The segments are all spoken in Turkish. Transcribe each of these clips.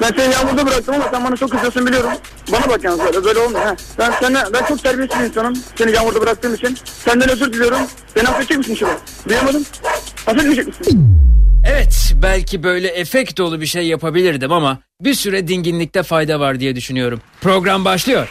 Ben seni yağmurda bıraktım ama sen bana çok kızıyorsun biliyorum. Bana bak yalnız böyle, böyle olmuyor ha. Ben, sana, ben çok terbiyesiz bir insanım. Seni yağmurda bıraktığım için. Senden özür diliyorum. Beni affedecek misin Şuba? Duyamadım. Affetmeyecek misin? Evet belki böyle efekt dolu bir şey yapabilirdim ama bir süre dinginlikte fayda var diye düşünüyorum. Program başlıyor.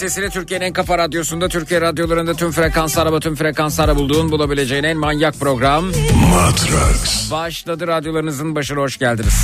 Sesini Türkiye'nin en kafa radyosunda Türkiye radyolarında tüm frekanslara ve tüm frekanslara bulduğun bulabileceğin en manyak program. Matrax. Başladı radyolarınızın başına hoş geldiniz.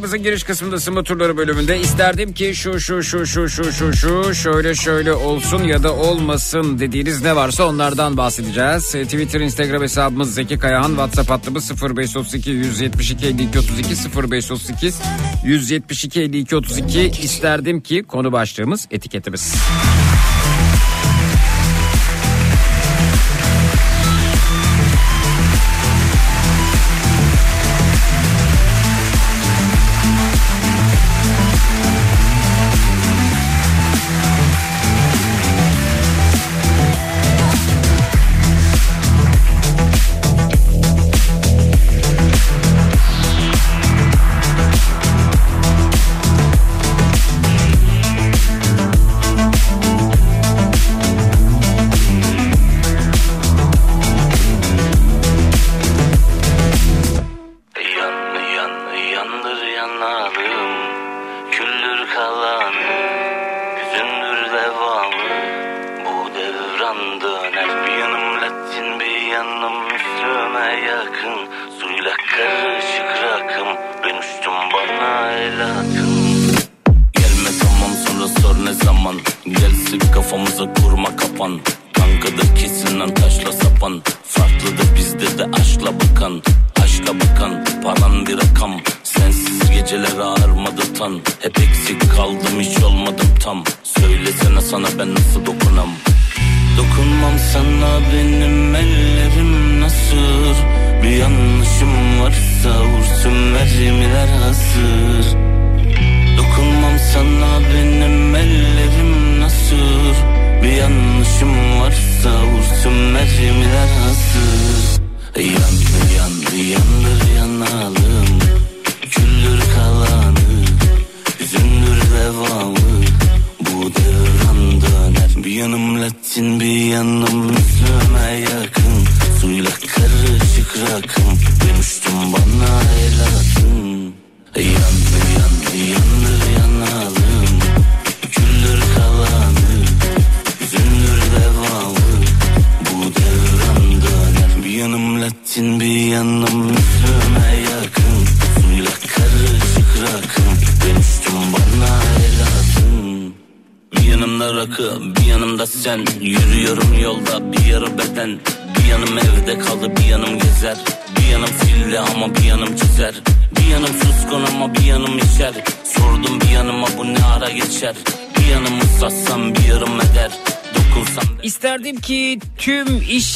Programımızın giriş kısmında ısınma turları bölümünde isterdim ki şu şu şu şu şu şu şu şöyle şöyle olsun ya da olmasın dediğiniz ne varsa onlardan bahsedeceğiz. E, Twitter, Instagram hesabımız Zeki Kayahan, WhatsApp hattımız 0532 172 52 32 0532 172 52 32 isterdim ki konu başlığımız etiketimiz. Hazır Dokunmam sana benim ellerim nasıl Bir yanlışım varsa vursun mermiler hazır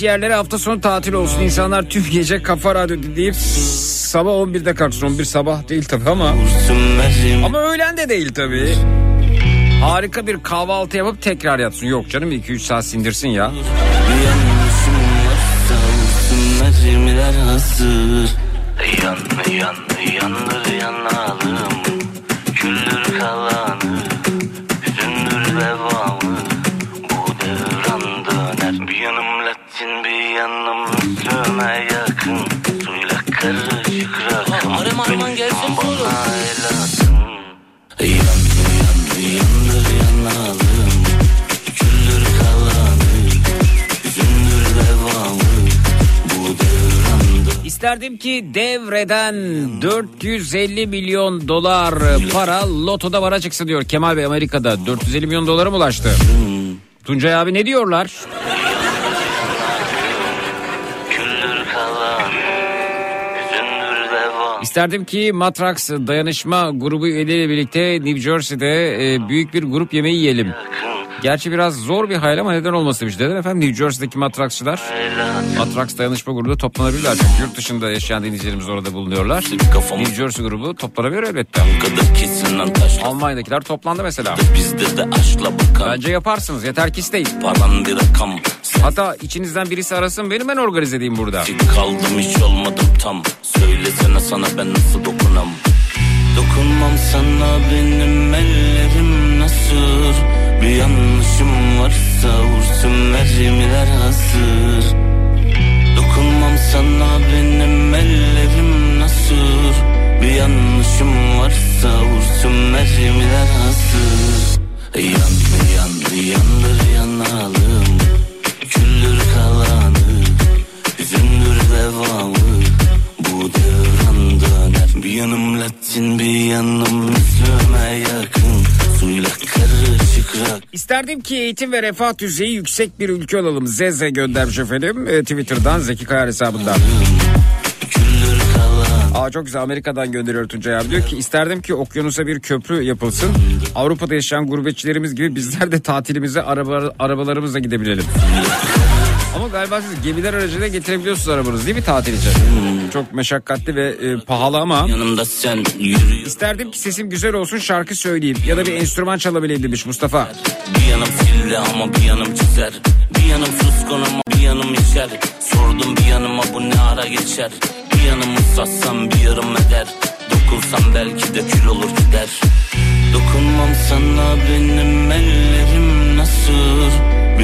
yerleri hafta sonu tatil olsun. İnsanlar tüm gece kafa radyo dinleyip sabah 11'de kalksın. 11 sabah değil tabii ama. Ama öğlen de değil tabii. Harika bir kahvaltı yapıp tekrar yatsın. Yok canım 2-3 saat sindirsin ya. Hazır Yandı yandı yandır İsterdim ki devreden 450 milyon dolar para lotoda vara çıksın diyor Kemal Bey Amerika'da 450 milyon dolara mı ulaştı? Tuncay abi ne diyorlar? İsterdim ki Matrax dayanışma grubu üyeleriyle birlikte New Jersey'de e, büyük bir grup yemeği yiyelim. Gerçi biraz zor bir hayal ama neden olmasın demiş. Neden efendim New Jersey'deki Matraxçılar? Matrax dayanışma grubu toplanabilirler. Çünkü yurt dışında yaşayan dinleyicilerimiz orada bulunuyorlar. New Jersey grubu toplanabilir elbette. Almanya'dakiler toplandı mesela. Bizde de aşkla bakan Bence yaparsınız yeter ki isteyin. Hatta içinizden birisi arasın beni ben organize edeyim burada. Kaldım hiç olmadım tam Söylesene sana ben nasıl dokunam Dokunmam sana benim ellerim nasıl Bir yanlışım varsa vursun mermiler hazır. Dokunmam sana benim ellerim nasıl Bir yanlışım varsa vursun mermiler hazır. Yandı yandı yandır yanalım. Küldür kalanı Hüzündür devamı. Bu devran döner. Bir yanım Latin bir yanım Müslüme yakın Suyla karışık rak İsterdim ki eğitim ve refah düzeyi yüksek bir ülke olalım. Zeze göndermiş efendim e, Twitter'dan Zeki Kayar hesabından. Aa çok güzel Amerika'dan gönderiyor Tuncay abi. Diyor ki isterdim ki okyanusa bir köprü yapılsın. Avrupa'da yaşayan gurbetçilerimiz gibi bizler de tatilimize araba, arabalarımızla gidebilelim. Ama galiba siz gemiler aracıyla getirebiliyorsunuz arabanızı değil mi tatil için? Çok meşakkatli ve e, pahalı ama. Yanımda sen yürüyor İsterdim ki sesim güzel olsun şarkı söyleyeyim. Ya da bir enstrüman çalabileyim demiş Mustafa. Bir yanım filli ama bir yanım çizer. Bir yanım suskun ama bir yanım içer. Sordum bir yanıma bu ne ara geçer? Bir yanımı satsam bir yarım eder. Dokunsam belki de kül olur gider. Dokunmam sana benim ellerim nasıl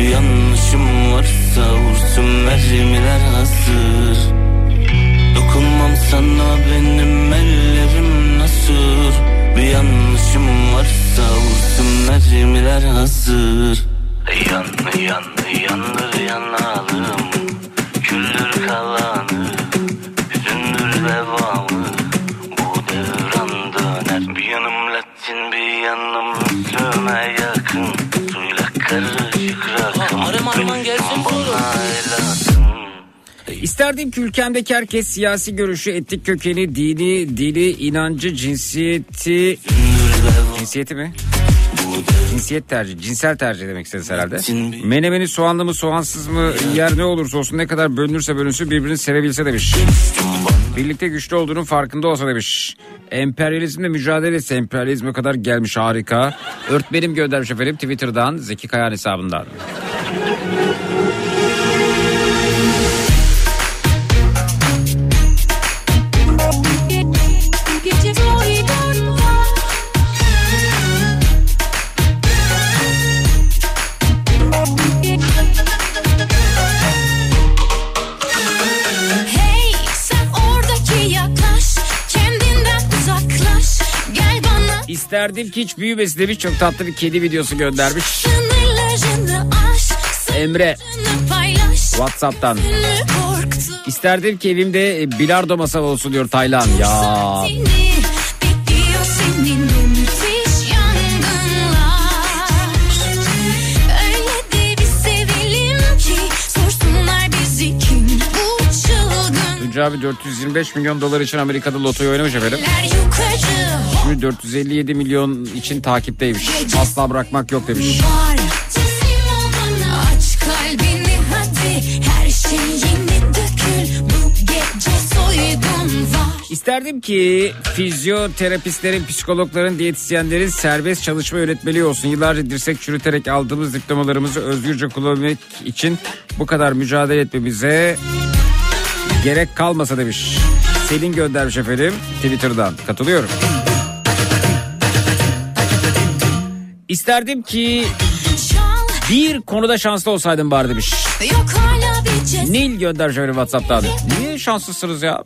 Bir yanlışım varsa vursun mermiler hazır. Dokunmam sana benim ellerim nasıl Bir yanlışım varsa vursun mermiler hazır. Yandı yandı yandır yanalım Düşmanın gelsin. İsterdim ki ülkemdeki herkes siyasi görüşü, etnik kökeni, dini, dili, inancı, cinsiyeti... Cinsiyeti mi? Cinsiyet tercih, cinsel tercih demek istediniz herhalde. Menemeni soğanlı mı soğansız mı yer ne olursa olsun ne kadar bölünürse bölünsün birbirini sevebilse demiş. Birlikte güçlü olduğunun farkında olsa demiş. Emperyalizmle mücadele etse emperyalizme kadar gelmiş harika. Örtmenim göndermiş efendim Twitter'dan Zeki Kayan hesabından. İsterdim ki hiç büyümesi demiş. Çok tatlı bir kedi videosu göndermiş. sınırlarını Emre Whatsapp'tan. İsterdim ki evimde e, bilardo masam olsun diyor Taylan. Ya Tunca abi 425 milyon dolar için Amerika'da lotoyu oynamış efendim. Şimdi 457 milyon için takipteymiş. Asla bırakmak yok demiş. var İsterdim ki fizyoterapistlerin, psikologların, diyetisyenlerin serbest çalışma yönetmeliği olsun. Yıllarca dirsek çürüterek aldığımız diplomalarımızı özgürce kullanabilmek için bu kadar mücadele etmemize gerek kalmasa demiş. Selin göndermiş efendim Twitter'dan. Katılıyorum. İsterdim ki bir konuda şanslı olsaydım bari demiş. Nil göndermiş efendim Whatsapp'tan. Niye şanslısınız ya?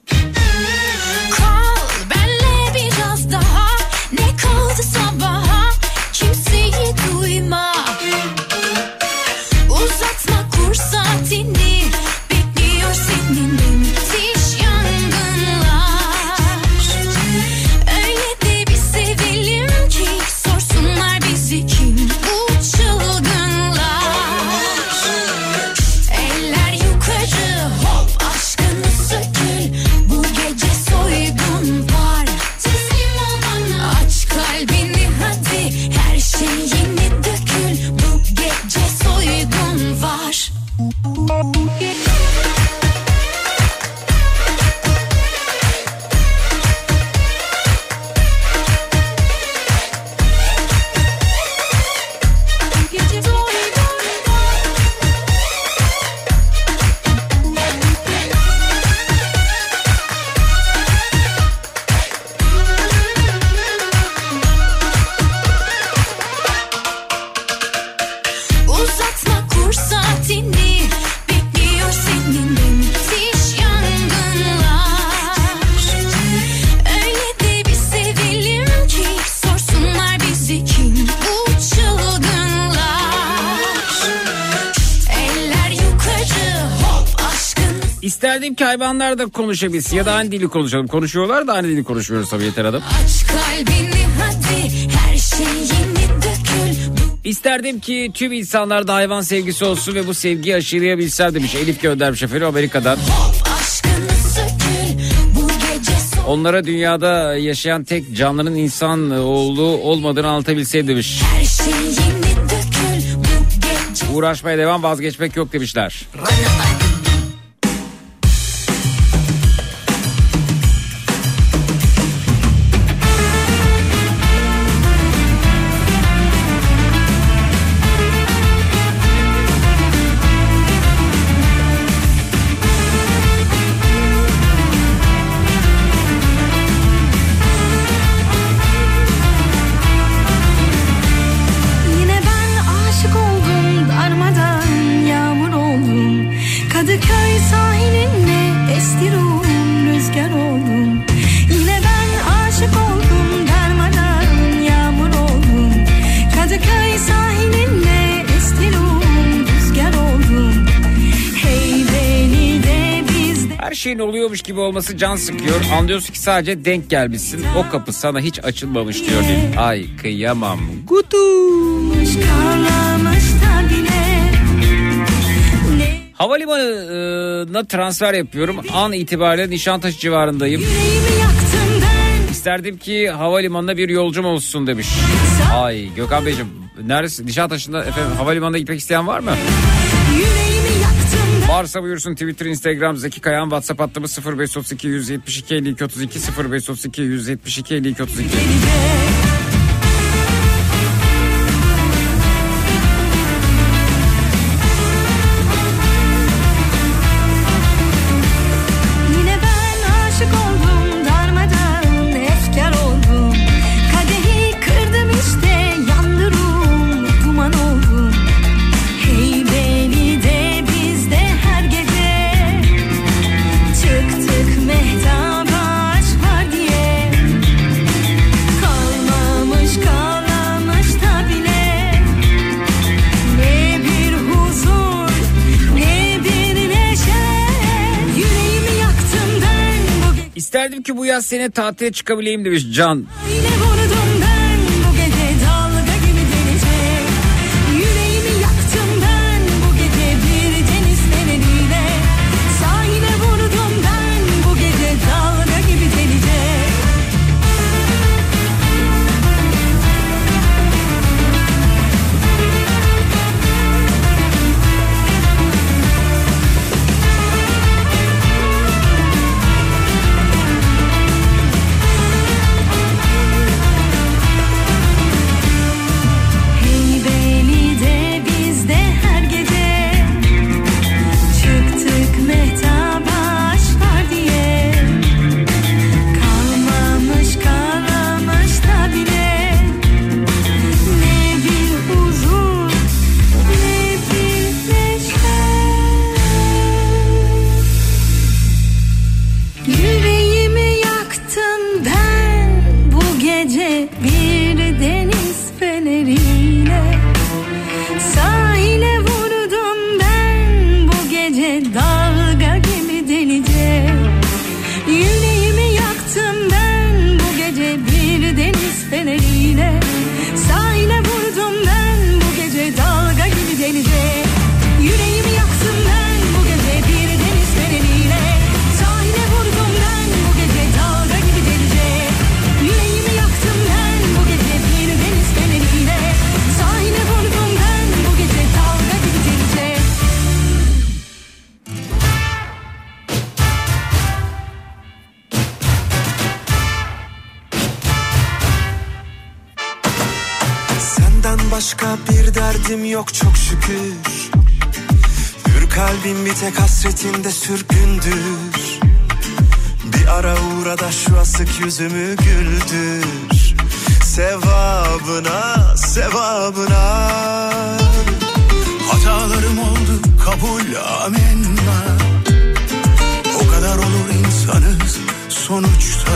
İsterdim ki hayvanlar da konuşabilsin ya da aynı dili konuşalım. Konuşuyorlar da aynı dili konuşuyoruz tabii yeter adam. Aç kalbini hadi her şey yeni dökül İsterdim ki tüm insanlarda hayvan sevgisi olsun ve bu sevgiyi aşılayabilsem demiş. Elif göndermiş efendim Amerika'dan. Hop Onlara dünyada yaşayan tek canlının insan oğlu olmadığını anlatabilseydim demiş. Şey dökül Uğraşmaya devam vazgeçmek yok demişler. Yine şeyin oluyormuş gibi olması can sıkıyor. Anlıyorsun ki sadece denk gelmişsin. O kapı sana hiç açılmamış diyor. Ay kıyamam. Ne Havalimanına transfer yapıyorum. An itibariyle Nişantaşı civarındayım. İsterdim ki havalimanına bir yolcum olsun demiş. Ay Gökhan Beyciğim neresi Nişantaşı'nda efendim havalimanına gitmek isteyen var mı? Varsa buyursun Twitter, Instagram, Zeki Kayan, WhatsApp hattımız 0532 172 52 32 0532 172 52 32. Yaz sene tatile çıkabileyim demiş Can. Başka bir derdim yok çok şükür. Hür kalbim bir tek hasretinde sürgündür. Bir ara uğra da şu asık yüzümü güldür. Sevabına, sevabına. Hatalarım oldu kabul amenna. O kadar olur insanız sonuçta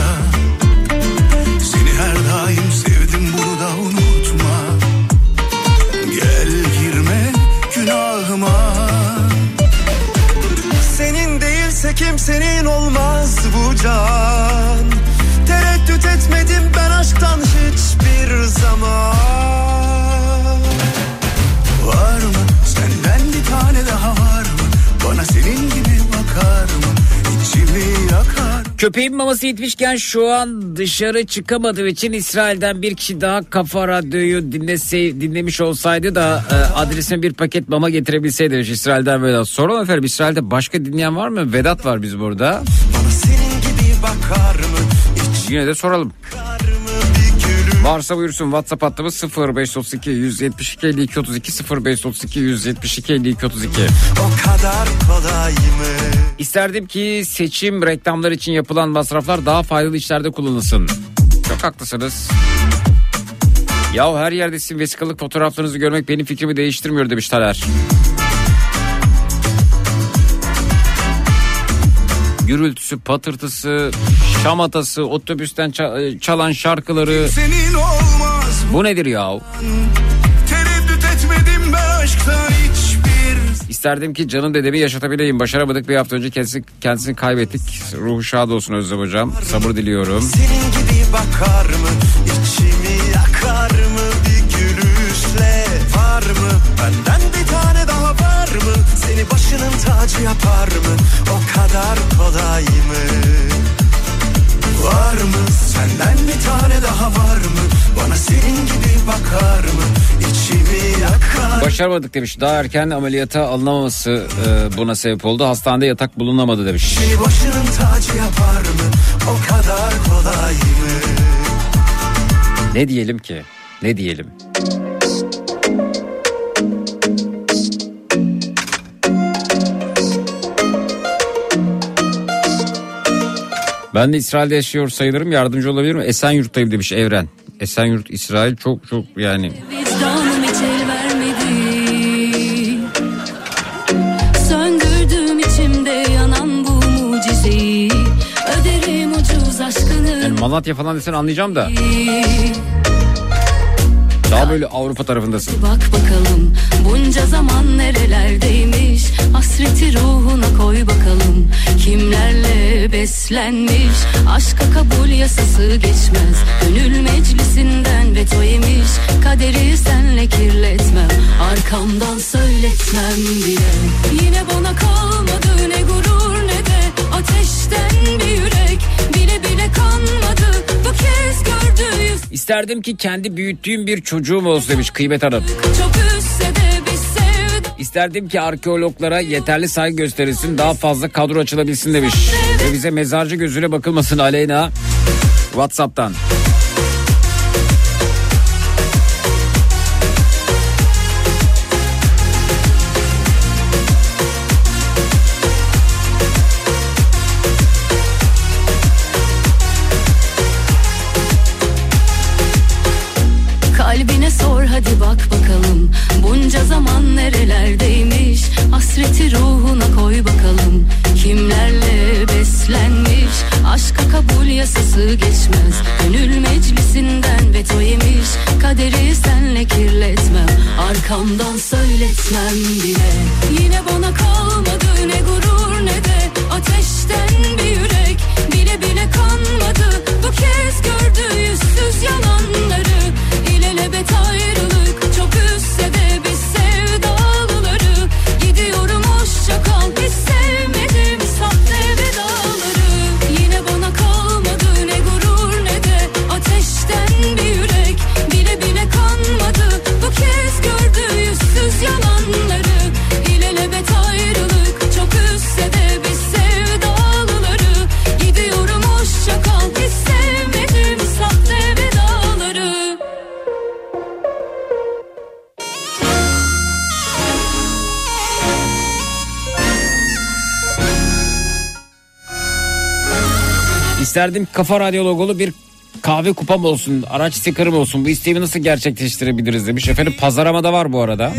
kimsenin olmaz bu can. Tereddüt etmedim ben aşktan hiçbir zaman. Var mı? Senden bir tane daha var mı? Bana senin gibi bakar mı? İçimi Köpeğin maması yetmişken şu an dışarı çıkamadığım için İsrail'den bir kişi daha Kafa Radyo'yu dinlese, dinlemiş olsaydı da e, adresime bir paket mama getirebilseydi demiş İsrail'den Vedat. Soralım efendim İsrail'de başka dinleyen var mı? Vedat var biz burada. Bana senin gibi bakar mı İç Yine de soralım. Varsa buyursun WhatsApp hattımız 0532 172 52 32 0532 172 52 32. O kadar kolay mı İsterdim ki seçim reklamlar için yapılan masraflar daha faydalı işlerde kullanılsın. Çok haklısınız. Ya her yerde sizin vesikalık fotoğraflarınızı görmek benim fikrimi değiştirmiyor demiş Taner. Gürültüsü, patırtısı, şamatası, otobüsten ça- çalan şarkıları. Bu nedir ya? İsterdim ki canım dedemi yaşatabileyim. Başaramadık bir hafta önce kendisi, kendisini kaybettik. Ruhu şad olsun Özlem Hocam. Sabır diliyorum. Senin gibi bakar mı İçimi yakar mı Bir gülüşle var mı Benden bir tane daha var mı Seni başının tacı yapar mı? O kadar kolay mı? Var mı? Senden bir tane daha var mı? Bana senin gibi bakar mı? İçimi yakar Başaramadık demiş. Daha erken ameliyata alınamaması e, buna sebep oldu. Hastanede yatak bulunamadı demiş. Seni başının tacı yapar mı? O kadar kolay mı? Ne diyelim ki? Ne diyelim? Ben de İsrail'de yaşıyor sayılırım. Yardımcı olabilir mi? Esenyurt'tayım demiş Evren. Esenyurt İsrail çok çok yani Yani Malatya falan desen anlayacağım da daha böyle Avrupa tarafındasın. Bak bakalım bunca zaman nerelerdeymiş? Hasreti ruhuna koy bakalım Kimlerle beslenmiş? Aşka kabul yasası geçmez Gönül meclisinden veto yemiş. Kaderi senle kirletmem Arkamdan söyletmem bile. Yine bana kalmadı ne gurur ne de Ateşten bir yürek. Bile bile kanmadı İsterdim ki kendi büyüttüğüm bir çocuğum olsun demiş Kıymet Hanım. İsterdim ki arkeologlara yeterli saygı gösterilsin daha fazla kadro açılabilsin demiş. Ve bize mezarcı gözüyle bakılmasın Aleyna. Whatsapp'tan. Hasreti ruhuna koy bakalım. Kimlerle beslenmiş? Aşka kabul yasası geçmez. Gönül meclisinden veto yemiş. Kaderi senle kirletmem. Arkamdan söyletmem bile. Yine bana kalmadı ne gurur ne de Ateşten bir yürek. Bile bile kanmadı. Bu kez gördü yüzsüz yalanları İlelebet ayrılık İsterdim kafa radyo logolu bir kahve kupam olsun, araç stikerım olsun. Bu isteğimi nasıl gerçekleştirebiliriz demiş. Efendim pazaramada var bu arada.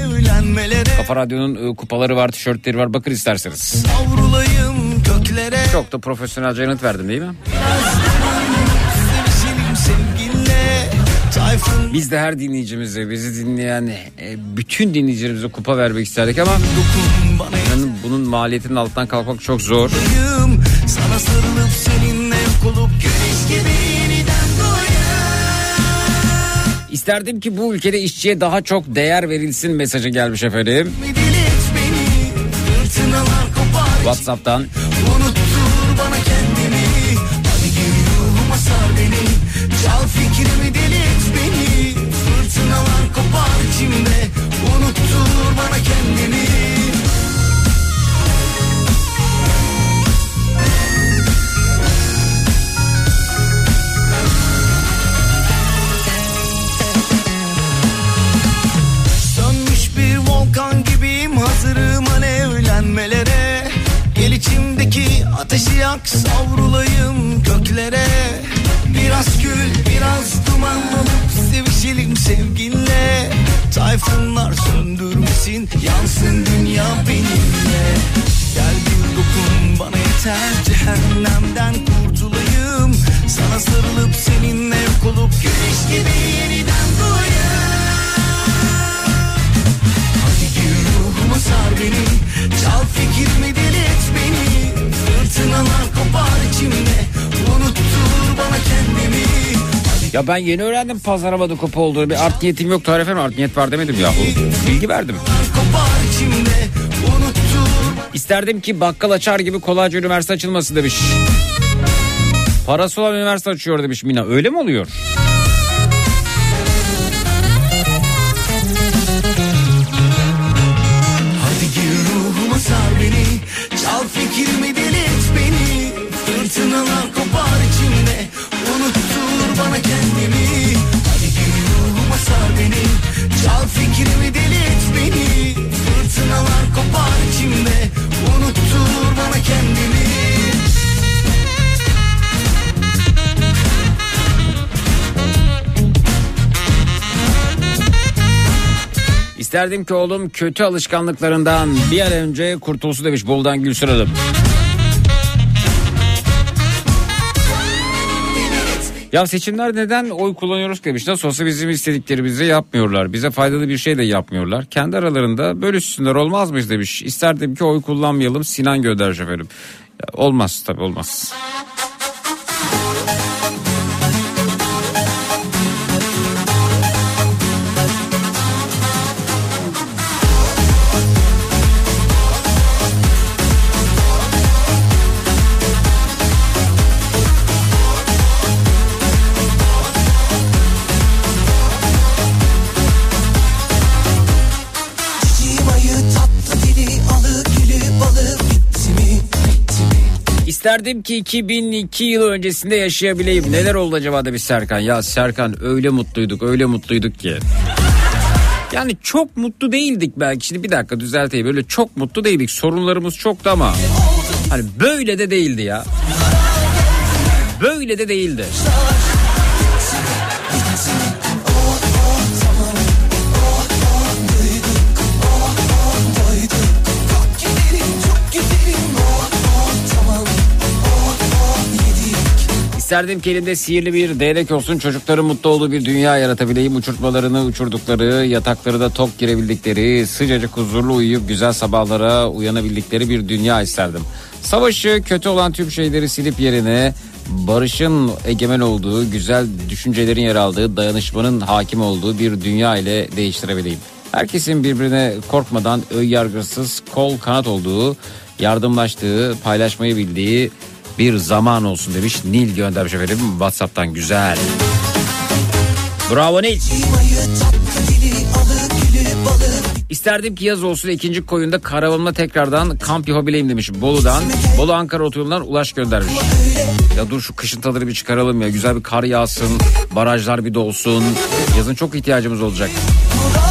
Kafa Radyo'nun e, kupaları var, tişörtleri var. Bakın isterseniz. Çok da profesyonelce yanıt verdim değil mi? Biz de her dinleyicimize, bizi dinleyen e, bütün dinleyicilerimize kupa vermek isterdik ama bunun maliyetinin altından kalkmak çok zor. Sana sarılıp seninle yok olup güneş gibi yeniden doğayım İsterdim ki bu ülkede işçiye daha çok değer verilsin mesajı gelmiş efendim. Beni WhatsApp'tan. Unuttur ateşi yak savrulayım göklere. Biraz gül biraz duman olup sevişelim sevginle. Tayfunlar söndürmesin yansın dünya benimle. Gel bir dokun bana yeter cehennemden kurtulayım. Sana sarılıp seninle yok olup güneş gibi yeniden doğayım. Hadi gir ruhuma sar beni. Çal fikrimi delirt beni Fırtınalar kopar içimde Unuttur bana kendimi Ya ben yeni öğrendim pazaramada kupa olduğunu. Bir art niyetim yoktu efendim. Art niyet var demedim yahu. Bilgi verdim. İsterdim ki bakkal açar gibi kolayca üniversite açılması demiş. Parası olan üniversite açıyor demiş Mina. Öyle mi oluyor? İsterdim ki oğlum kötü alışkanlıklarından bir an önce kurtulsun demiş Bolu'dan Gülsün Hanım. Ya seçimler neden oy kullanıyoruz demiş. Nasıl olsa bizim istediklerimizi yapmıyorlar. Bize faydalı bir şey de yapmıyorlar. Kendi aralarında bölüşsünler olmaz mıyız demiş. İsterdim ki oy kullanmayalım Sinan göndermiş efendim. Olmaz tabii olmaz. İsterdim ki 2002 yıl öncesinde yaşayabileyim. Neler oldu acaba demiş Serkan. Ya Serkan öyle mutluyduk öyle mutluyduk ki. Yani çok mutlu değildik belki. Şimdi bir dakika düzelteyim. Öyle çok mutlu değildik. Sorunlarımız çoktu ama. Hani böyle de değildi ya. Böyle de değildi. İsterdim ki elimde sihirli bir değnek olsun çocukların mutlu olduğu bir dünya yaratabileyim. Uçurtmalarını uçurdukları, yatakları da tok girebildikleri, sıcacık huzurlu uyuyup güzel sabahlara uyanabildikleri bir dünya isterdim. Savaşı, kötü olan tüm şeyleri silip yerine barışın egemen olduğu, güzel düşüncelerin yer aldığı, dayanışmanın hakim olduğu bir dünya ile değiştirebileyim. Herkesin birbirine korkmadan öy yargısız kol kanat olduğu, yardımlaştığı, paylaşmayı bildiği bir zaman olsun demiş. Nil göndermiş efendim Whatsapp'tan güzel. Bravo Nil. İsterdim ki yaz olsun ikinci koyunda karavanımla tekrardan kamp yapabileyim demiş Bolu'dan. Bolu Ankara otoyolundan Ulaş göndermiş. Ya dur şu kışın tadını bir çıkaralım ya. Güzel bir kar yağsın, barajlar bir dolsun. Yazın çok ihtiyacımız olacak. Muradına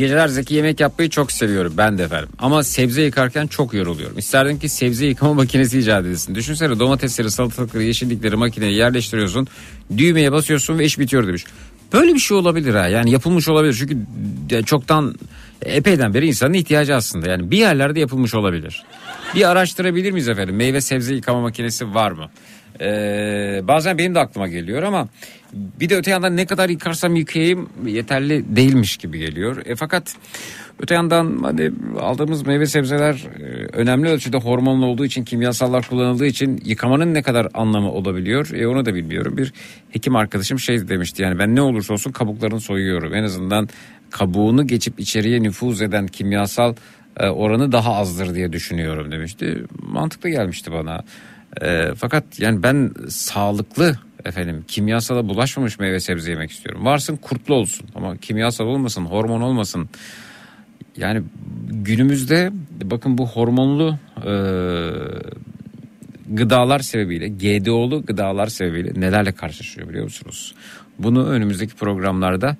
geceler Zeki yemek yapmayı çok seviyorum ben de efendim. Ama sebze yıkarken çok yoruluyorum. İsterdim ki sebze yıkama makinesi icat edilsin. Düşünsene domatesleri, salatalıkları, yeşillikleri makineye yerleştiriyorsun. Düğmeye basıyorsun ve iş bitiyor demiş. Böyle bir şey olabilir ha. Yani yapılmış olabilir. Çünkü de- çoktan epeyden beri insanın ihtiyacı aslında. Yani bir yerlerde yapılmış olabilir. Bir araştırabilir miyiz efendim? Meyve sebze yıkama makinesi var mı? Ee, bazen benim de aklıma geliyor ama bir de öte yandan ne kadar yıkarsam yıkayayım yeterli değilmiş gibi geliyor. E, fakat öte yandan hani aldığımız meyve sebzeler e, önemli ölçüde hormonlu olduğu için kimyasallar kullanıldığı için yıkamanın ne kadar anlamı olabiliyor e, onu da bilmiyorum. Bir hekim arkadaşım şey demişti yani ben ne olursa olsun kabuklarını soyuyorum. En azından kabuğunu geçip içeriye nüfuz eden kimyasal e, oranı daha azdır diye düşünüyorum demişti. Mantıklı gelmişti bana. E, fakat yani ben sağlıklı efendim kimyasala bulaşmamış meyve sebze yemek istiyorum. Varsın kurtlu olsun ama kimyasal olmasın, hormon olmasın. Yani günümüzde bakın bu hormonlu e, gıdalar sebebiyle, GDO'lu gıdalar sebebiyle nelerle karşılaşıyor biliyor musunuz? Bunu önümüzdeki programlarda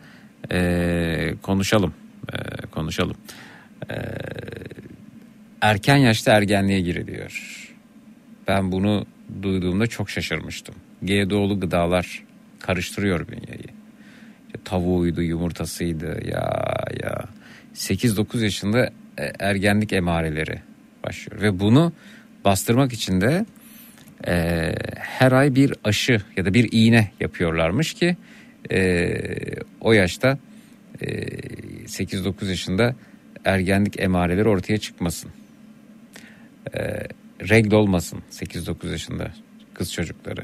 e, konuşalım, e, konuşalım. E, erken yaşta ergenliğe giriliyor. Ben bunu duyduğumda çok şaşırmıştım. GDO'lu gıdalar karıştırıyor bünyayı. İşte tavuğuydu, yumurtasıydı ya ya. 8-9 yaşında e, ergenlik emareleri başlıyor. Ve bunu bastırmak için de e, her ay bir aşı ya da bir iğne yapıyorlarmış ki e, o yaşta e, 8-9 yaşında ergenlik emareleri ortaya çıkmasın. E, regl olmasın 8-9 yaşında kız çocukları.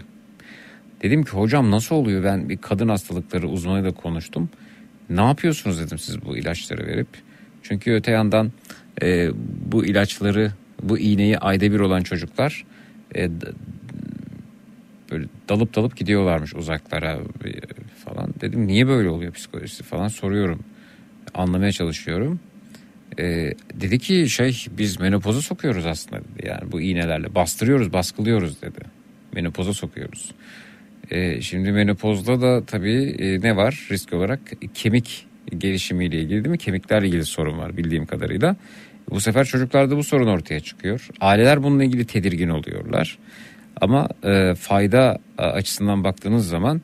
Dedim ki hocam nasıl oluyor ben bir kadın hastalıkları uzmanıyla konuştum. Ne yapıyorsunuz dedim siz bu ilaçları verip. Çünkü öte yandan e, bu ilaçları bu iğneyi ayda bir olan çocuklar e, böyle dalıp dalıp gidiyorlarmış uzaklara e, falan. Dedim niye böyle oluyor psikolojisi falan soruyorum. Anlamaya çalışıyorum. E, dedi ki şey biz menopoza sokuyoruz aslında dedi. Yani bu iğnelerle bastırıyoruz baskılıyoruz dedi. Menopoza sokuyoruz. E, şimdi menopozda da tabii e, ne var risk olarak kemik gelişimiyle ilgili değil mi? Kemiklerle ilgili sorun var bildiğim kadarıyla. Bu sefer çocuklarda bu sorun ortaya çıkıyor. Aileler bununla ilgili tedirgin oluyorlar. Ama e, fayda e, açısından baktığınız zaman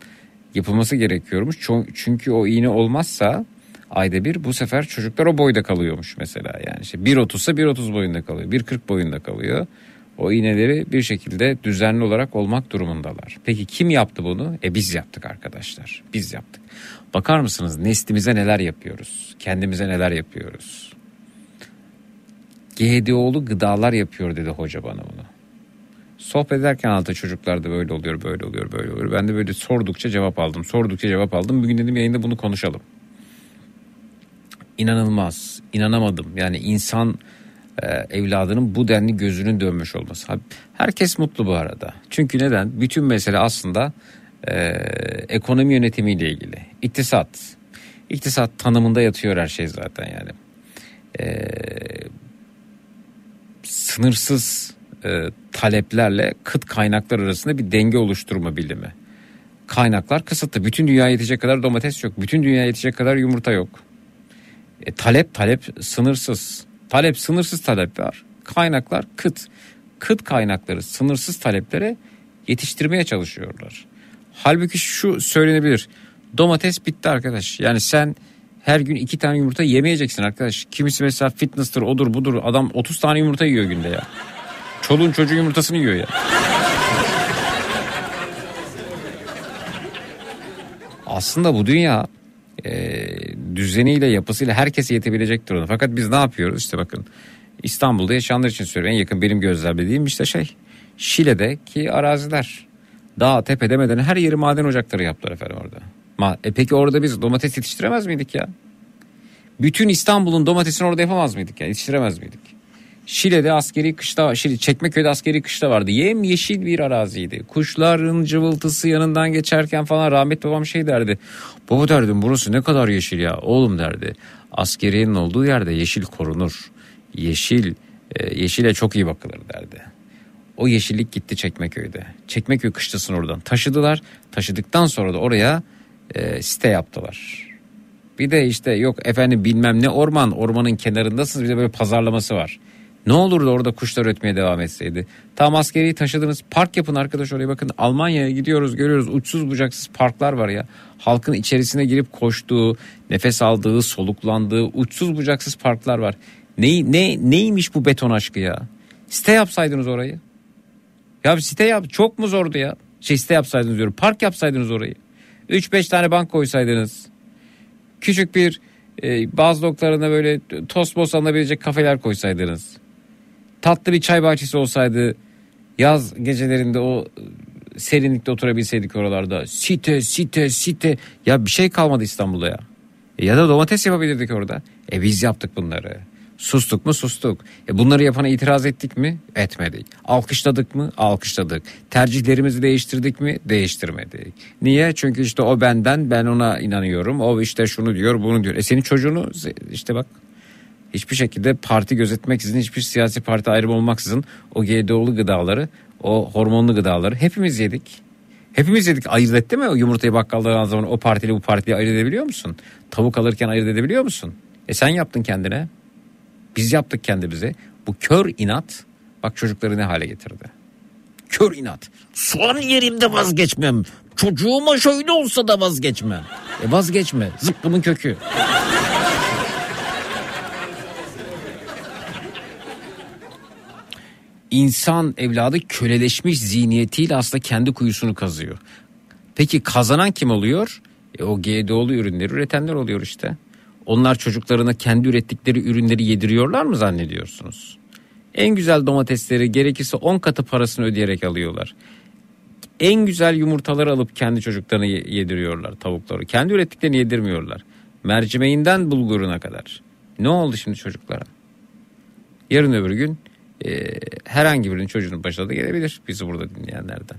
yapılması gerekiyormuş. Çünkü o iğne olmazsa ayda bir bu sefer çocuklar o boyda kalıyormuş mesela. Yani işte 1.30 ise 1.30 boyunda kalıyor. 1.40 boyunda kalıyor. O iğneleri bir şekilde düzenli olarak olmak durumundalar. Peki kim yaptı bunu? E biz yaptık arkadaşlar. Biz yaptık. Bakar mısınız neslimize neler yapıyoruz? Kendimize neler yapıyoruz? GDO'lu gıdalar yapıyor dedi hoca bana bunu. Sohbet ederken altı çocuklar da böyle oluyor, böyle oluyor, böyle oluyor. Ben de böyle sordukça cevap aldım, sordukça cevap aldım. Bugün dedim yayında bunu konuşalım. İnanılmaz, inanamadım. Yani insan e, evladının bu denli gözünün dönmüş olması. Herkes mutlu bu arada. Çünkü neden? Bütün mesele aslında e, ekonomi yönetimiyle ilgili. İktisat. İktisat tanımında yatıyor her şey zaten yani. E, sınırsız e, taleplerle kıt kaynaklar arasında bir denge oluşturma bilimi. Kaynaklar kısıtlı. Bütün dünya yetecek kadar domates yok. Bütün dünya yetecek kadar yumurta yok. E, talep talep sınırsız. Talep sınırsız talep var. Kaynaklar kıt. Kıt kaynakları sınırsız taleplere yetiştirmeye çalışıyorlar. Halbuki şu söylenebilir. Domates bitti arkadaş. Yani sen her gün iki tane yumurta yemeyeceksin arkadaş. Kimisi mesela fitness'tır odur budur. Adam 30 tane yumurta yiyor günde ya. Çoluğun çocuğun yumurtasını yiyor ya. Aslında bu dünya e, düzeniyle yapısıyla herkese yetebilecektir ona. Fakat biz ne yapıyoruz işte bakın İstanbul'da yaşayanlar için söylüyorum en yakın benim gözlemlediğim işte şey Şile'deki araziler dağ tepe demeden her yeri maden ocakları yaptılar efendim orada. Ma e peki orada biz domates yetiştiremez miydik ya? Bütün İstanbul'un domatesini orada yapamaz mıydık ya? Yetiştiremez miydik? Şile'de askeri kışla, Şile, Çekmeköy'de askeri kışla vardı. Yem yeşil bir araziydi. Kuşların cıvıltısı yanından geçerken falan rahmetli babam şey derdi. Baba derdim burası ne kadar yeşil ya. Oğlum derdi. Askeriyenin olduğu yerde yeşil korunur. Yeşil, e, yeşile çok iyi bakılır derdi. O yeşillik gitti Çekmeköy'de. Çekmeköy kışlasını oradan taşıdılar. Taşıdıktan sonra da oraya e, site yaptılar. Bir de işte yok efendim bilmem ne orman ormanın kenarındasınız bir de böyle pazarlaması var. Ne olurdu orada kuşlar ötmeye devam etseydi. Tam askeriyi taşıdınız park yapın arkadaş oraya bakın Almanya'ya gidiyoruz görüyoruz uçsuz bucaksız parklar var ya. Halkın içerisine girip koştuğu, nefes aldığı, soluklandığı uçsuz bucaksız parklar var. Ne, ne, neymiş bu beton aşkı ya? Site yapsaydınız orayı. Ya site yap çok mu zordu ya? Şey site yapsaydınız diyorum park yapsaydınız orayı. 3-5 tane bank koysaydınız küçük bir e, bazı noktalarına böyle tost boz alınabilecek kafeler koysaydınız. Tatlı bir çay bahçesi olsaydı yaz gecelerinde o e, serinlikte oturabilseydik oralarda. Site site site ya bir şey kalmadı İstanbul'da ya. E, ya da domates yapabilirdik orada. E biz yaptık bunları. Sustuk mu sustuk. E bunları yapana itiraz ettik mi? Etmedik. Alkışladık mı? Alkışladık. Tercihlerimizi değiştirdik mi? Değiştirmedik. Niye? Çünkü işte o benden ben ona inanıyorum. O işte şunu diyor bunu diyor. E senin çocuğunu işte bak hiçbir şekilde parti gözetmeksizin hiçbir siyasi parti ayrımı olmaksızın o GDO'lu gıdaları o hormonlu gıdaları hepimiz yedik. Hepimiz yedik ayırt etti mi o yumurtayı bakkalda aldığın zaman o partili bu partili ayırt edebiliyor musun? Tavuk alırken ayırt edebiliyor musun? E sen yaptın kendine. Biz yaptık kendimize. Bu kör inat bak çocukları ne hale getirdi. Kör inat. Son yerimde vazgeçmem. Çocuğuma şöyle olsa da vazgeçmem. E vazgeçme. Zıkkımın kökü. İnsan evladı köleleşmiş zihniyetiyle aslında kendi kuyusunu kazıyor. Peki kazanan kim oluyor? E, o GDO'lu ürünleri üretenler oluyor işte. Onlar çocuklarına kendi ürettikleri ürünleri yediriyorlar mı zannediyorsunuz? En güzel domatesleri gerekirse 10 katı parasını ödeyerek alıyorlar. En güzel yumurtaları alıp kendi çocuklarına ye- yediriyorlar tavukları. Kendi ürettiklerini yedirmiyorlar. Mercimeğinden bulguruna kadar. Ne oldu şimdi çocuklara? Yarın öbür gün e, herhangi birinin çocuğunun başına da gelebilir bizi burada dinleyenlerden.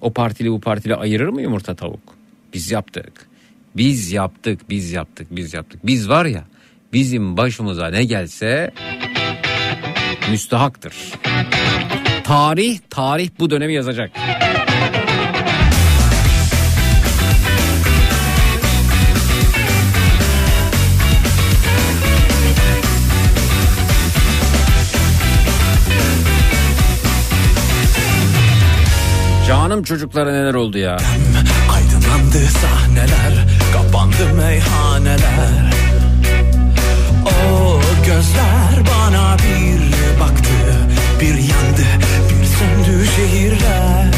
O partili bu partili ayırır mı yumurta tavuk? Biz yaptık. Biz yaptık, biz yaptık, biz yaptık. Biz var ya bizim başımıza ne gelse müstahaktır. Tarih, tarih bu dönemi yazacak. Canım çocuklara neler oldu ya? Aydınlandı sahneler Kapandı meyhaneler. O gözler bana bir baktı Bir yandı bir söndü şehirler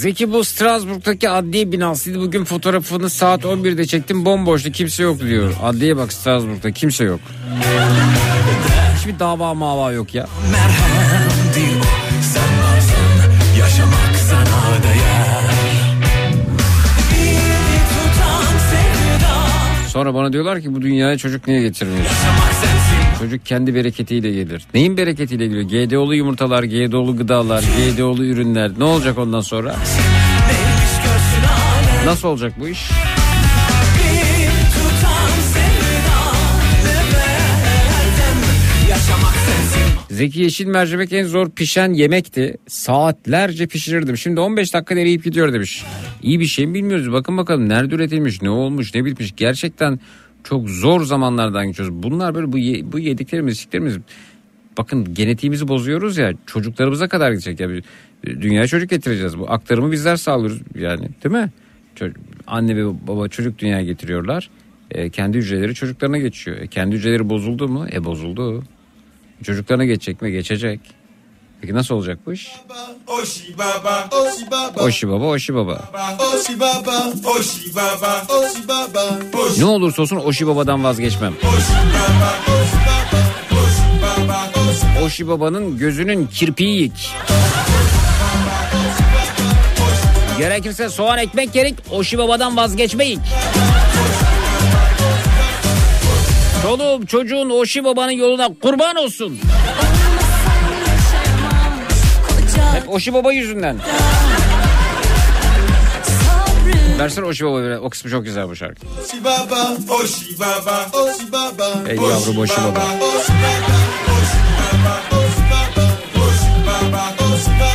Zeki bu Strasbourg'daki adliye binasıydı. Bugün fotoğrafını saat 11'de çektim. Bomboştu kimse yok diyor. Adliye bak Strasbourg'da kimse yok. Hiçbir dava mava yok ya. Sonra bana diyorlar ki bu dünyaya çocuk niye getirmiyorsun? Çocuk kendi bereketiyle gelir. Neyin bereketiyle geliyor? GDO'lu yumurtalar, GDO'lu gıdalar, GDO'lu ürünler. Ne olacak ondan sonra? Nasıl olacak bu iş? Zeki yeşil mercimek en zor pişen yemekti. Saatlerce pişirirdim. Şimdi 15 dakika eriyip gidiyor demiş. İyi bir şey mi bilmiyoruz. Bakın bakalım nerede üretilmiş, ne olmuş, ne bitmiş. Gerçekten çok zor zamanlardan geçiyoruz. Bunlar böyle bu, ye- bu yediklerimiz, içtiklerimiz bakın genetiğimizi bozuyoruz ya çocuklarımıza kadar gidecek. Ya, dünyaya çocuk getireceğiz. Bu aktarımı bizler sağlıyoruz yani değil mi? Çocuk, anne ve baba çocuk dünyaya getiriyorlar. E, kendi hücreleri çocuklarına geçiyor. E, kendi hücreleri bozuldu mu? E bozuldu. Çocuklarına geçecek mi? Geçecek. Peki nasıl olacak bu iş? Oshi baba, oshi baba, Oşi baba, oşi baba. oshi baba, oshi baba, oshi baba, Ne olursa olsun oşi babadan vazgeçmem. baba, oshi baba, oshi baba, oshi Oşi babanın gözünün kirpiği yik. Gerekirse soğan ekmek gerek oşi babadan vazgeçmeyik. Çoluğum çocuğun oşi babanın yoluna kurban olsun. Oşi baba yüzünden. Versene oşi baba bir- O kısmı çok güzel bu şarkı. Oshi baba, oshi baba, oshi baba, Ey yavrum oşi baba. oshi baba, oshi baba, oshi baba, oshi baba, oshi baba,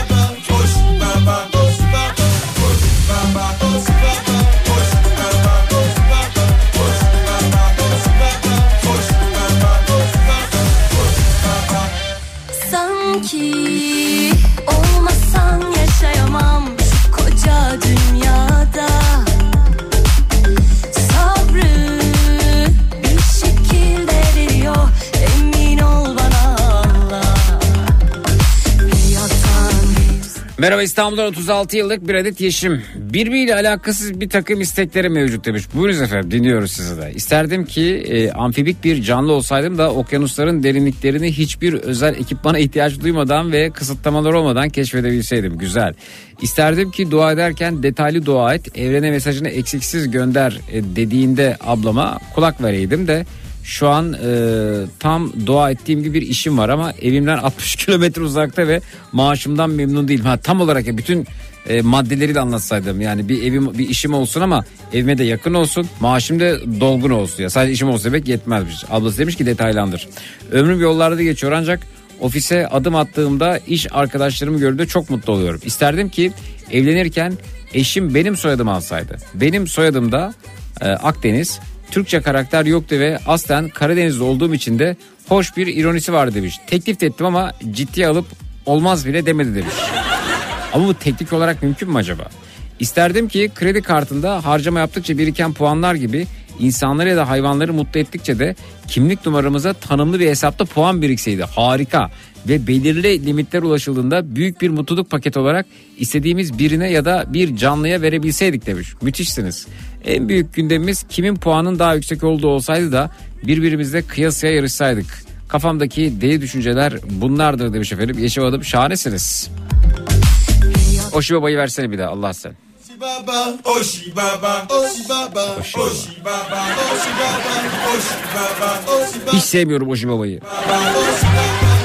Merhaba İstanbul'dan 36 yıllık bir adet yeşim. Birbiriyle alakasız bir takım istekleri mevcut demiş. Buyurunuz efendim dinliyoruz sizi de. İsterdim ki e, amfibik bir canlı olsaydım da okyanusların derinliklerini hiçbir özel ekipmana ihtiyaç duymadan ve kısıtlamalar olmadan keşfedebilseydim. Güzel. İsterdim ki dua ederken detaylı dua et, evrene mesajını eksiksiz gönder e, dediğinde ablama kulak vereydim de Şu an e, tam dua ettiğim gibi bir işim var ama evimden 60 kilometre uzakta ve maaşımdan memnun değilim. Ha, tam olarak ya bütün e, maddeleri de anlatsaydım. Yani bir evim bir işim olsun ama evime de yakın olsun. Maaşım da dolgun olsun. Ya sadece işim olsa demek yetmezmiş. Ablası demiş ki detaylandır. Ömrüm yollarda geçiyor ancak ofise adım attığımda iş arkadaşlarımı gördüğümde çok mutlu oluyorum. İsterdim ki evlenirken eşim benim soyadımı alsaydı. Benim soyadım da e, Akdeniz. Türkçe karakter yoktu ve aslen Karadenizli olduğum için de hoş bir ironisi var demiş. Teklif de ettim ama ciddiye alıp olmaz bile demedi demiş. Ama bu teknik olarak mümkün mü acaba? İsterdim ki kredi kartında harcama yaptıkça biriken puanlar gibi insanları ya da hayvanları mutlu ettikçe de kimlik numaramıza tanımlı bir hesapta puan birikseydi. Harika. Ve belirli limitler ulaşıldığında büyük bir mutluluk paketi olarak istediğimiz birine ya da bir canlıya verebilseydik demiş. Müthişsiniz. En büyük gündemimiz kimin puanın daha yüksek olduğu olsaydı da birbirimizle kıyasıya yarışsaydık. Kafamdaki deli düşünceler bunlardır demiş efendim. Yeşil adım şahanesiniz. Oşi babayı versene bir daha Allah sen. Baba, Oshi Baba, Oshi Baba, Oshi Baba. Baba, Hiç sevmiyorum Oşi babayı. Baba, Baba,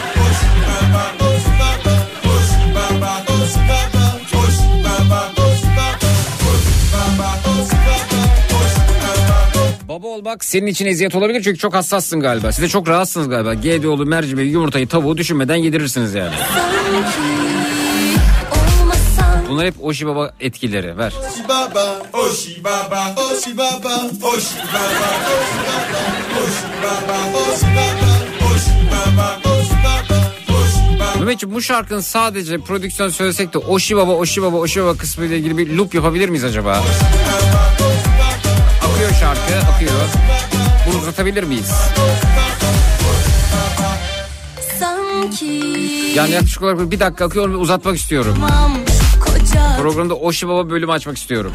Baba olmak senin için eziyet olabilir çünkü çok hassassın galiba. Siz de çok rahatsınız galiba. GDO'lu mercimeği, yumurtayı, tavuğu düşünmeden yedirirsiniz yani. Bunlar hep Oşi Baba etkileri. Ver. Oşi Baba, Oşi Baba, Oşi Baba, Oşi Baba, Oşi Baba, Oşi Baba, Oşi Baba, Oşi Baba. Mehmetciğim bu şarkının sadece prodüksiyon söylesek de Oşi baba, Oşi baba, Oşi baba kısmı ile ilgili bir loop yapabilir miyiz acaba? Akıyor şarkı, akıyor. Bunu uzatabilir miyiz? Yani yaklaşık olarak bir dakika akıyor ve uzatmak istiyorum. Programda Oşi baba bölümü açmak istiyorum.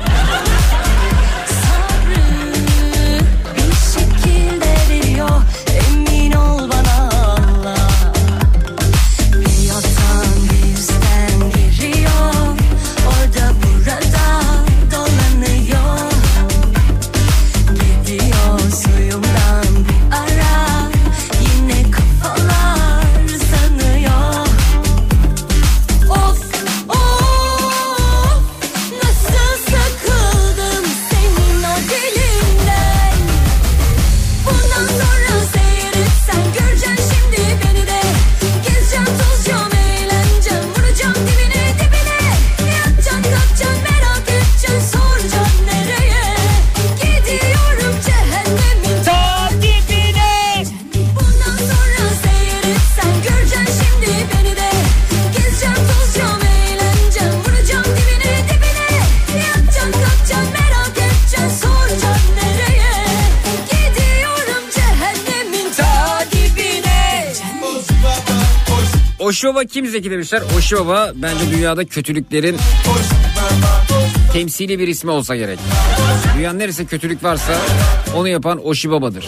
Oşi baba kim zeki demişler. Oşi baba bence dünyada kötülüklerin temsili bir ismi olsa gerek. Dünyanın neresi kötülük varsa onu yapan Oşi babadır.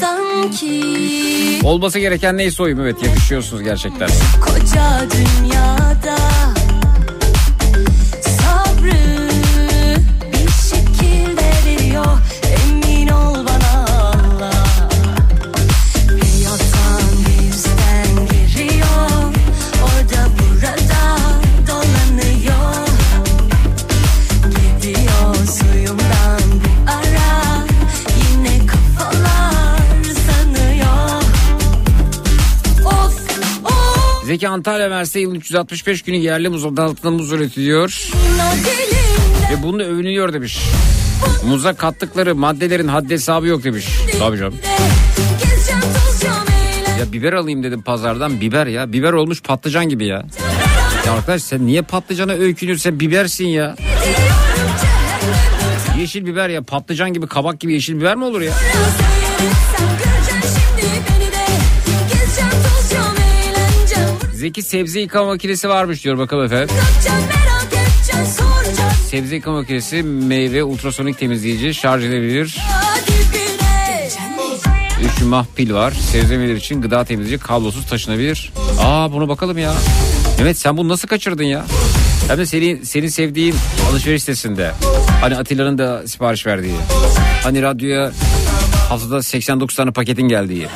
Sanki Olması gereken neyse oyum evet yakışıyorsunuz gerçekten. koca dünyada of Zeki Antalya Merse yılın 365 günü yerli muz altında muz üretiliyor. Ve bununla övünüyor demiş. Muza kattıkları maddelerin haddi hesabı yok demiş. Tabii canım. Ya biber alayım dedim pazardan biber ya. Biber olmuş patlıcan gibi ya. Ya arkadaş sen niye patlıcana öykünüyorsun sen bibersin ya. Yeşil biber ya patlıcan gibi kabak gibi yeşil biber mi olur ya? Zeki sebze yıkama makinesi varmış diyor bakalım efendim. Sebze yıkama makinesi meyve ultrasonik temizleyici şarj edebilir. dibine 3 mah pil var. Sebze meyveler için gıda temizleyici kablosuz taşınabilir. Aa bunu bakalım ya. Evet sen bunu nasıl kaçırdın ya? Hem de senin, senin sevdiğin alışveriş sitesinde. Hani Atilla'nın da sipariş verdiği. Hani radyoya haftada 89 tane paketin geldiği.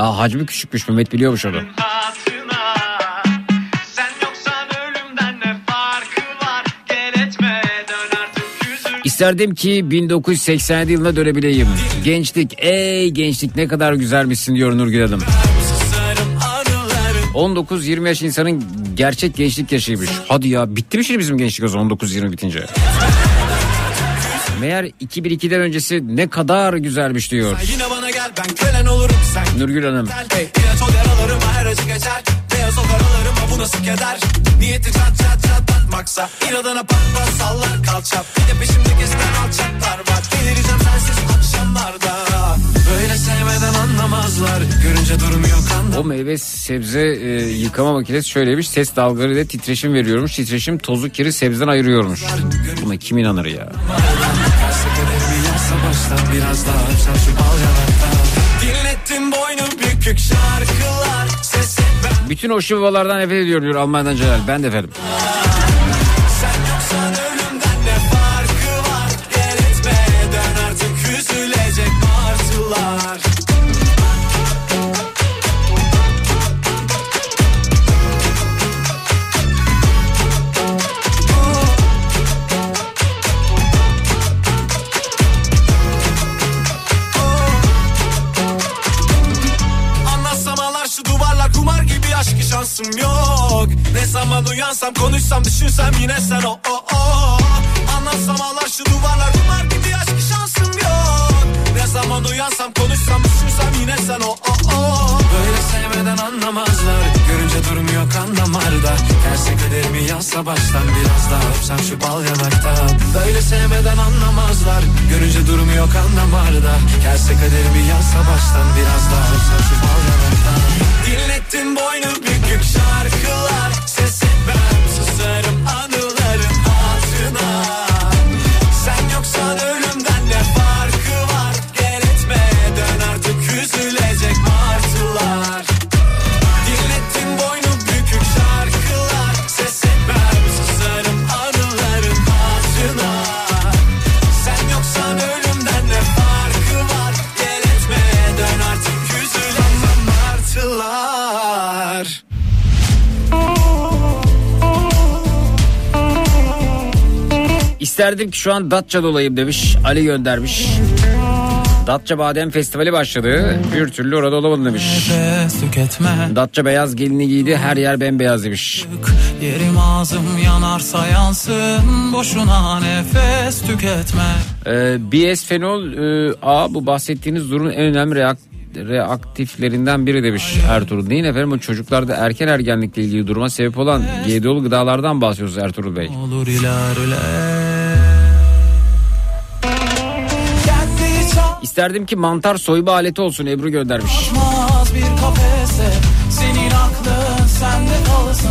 Aa, hacmi küçükmüş Mehmet biliyormuş onu. hatına Sen yoksan ölümden ne farkı var Gel etme dön artık yüzüm İsterdim ki 1987 yılına dönebileyim. Gençlik ey gençlik ne kadar güzelmişsin diyor Nurgül Hanım. 19-20 yaş insanın gerçek gençlik yaşıymış. Hadi ya bitti mi şimdi bizim gençlik o zaman 19-20 bitince? Meğer 2002'den öncesi ne kadar güzelmiş diyor Yine ben kölen olurum sen Nurgül Hanım. Hey, ilaç yaralarıma her acı geçer Beyaz o karalarıma bu nasıl keder Niyeti çat çat çatlatmaksa İnadına pat pat sallar kalçap Bir de peşimde gezen alçaklar var Delireceğim sensiz akşamlarda Böyle sevmeden anlamazlar Görünce durmuyor kan O meyve sebze e, yıkama makinesi şöyleymiş. Ses dalgaları ile titreşim veriyormuş. Titreşim tozu kiri sebzeden ayırıyormuş. Buna kim inanır ya? Biraz daha öpsem şu bal yanaktan Dinlettim boynu bükük şarkılar Ses etmem Bütün o şivalardan nefret ediyorum diyor Almanya'dan Celal. Ben de efendim. Sen uyansam konuşsam düşünsem yine sen o o o. Anlatsam ağlar şu duvarlar kumar gibi aşkı şansım yok. Ne zaman uyansam konuşsam düşünsem yine sen o o o. Böyle sevmeden anlamazlar Görünce durmuyor kan damarda Terse kaderimi yazsa baştan biraz daha öpsem şu bal yanaktan. Böyle sevmeden anlamazlar Görünce durmuyor kan damarda Terse kaderimi yazsa baştan biraz daha öpsem şu bal yanaktan Dinlettin boynu bükük şarkılar. Ses etmem İsterdim ki şu an Datça'da olayım demiş. Ali göndermiş. Datça Badem Festivali başladı. Bir türlü orada olamadım demiş. Datça beyaz gelini giydi her yer bembeyaz demiş. Yerim ağzım yanarsa yansın Boşuna nefes tüketme Ee, BS fenol e, A bu bahsettiğiniz durumun en önemli reak- reaktiflerinden biri demiş Ertuğrul. Neyin efendim o çocuklarda erken ergenlikle ilgili duruma sebep olan GDO'lu gıdalardan bahsediyoruz Ertuğrul Bey. Olur ilerle İsterdim ki mantar soyma aleti olsun Ebru göndermiş. bir kafese Senin aklın sende kalsın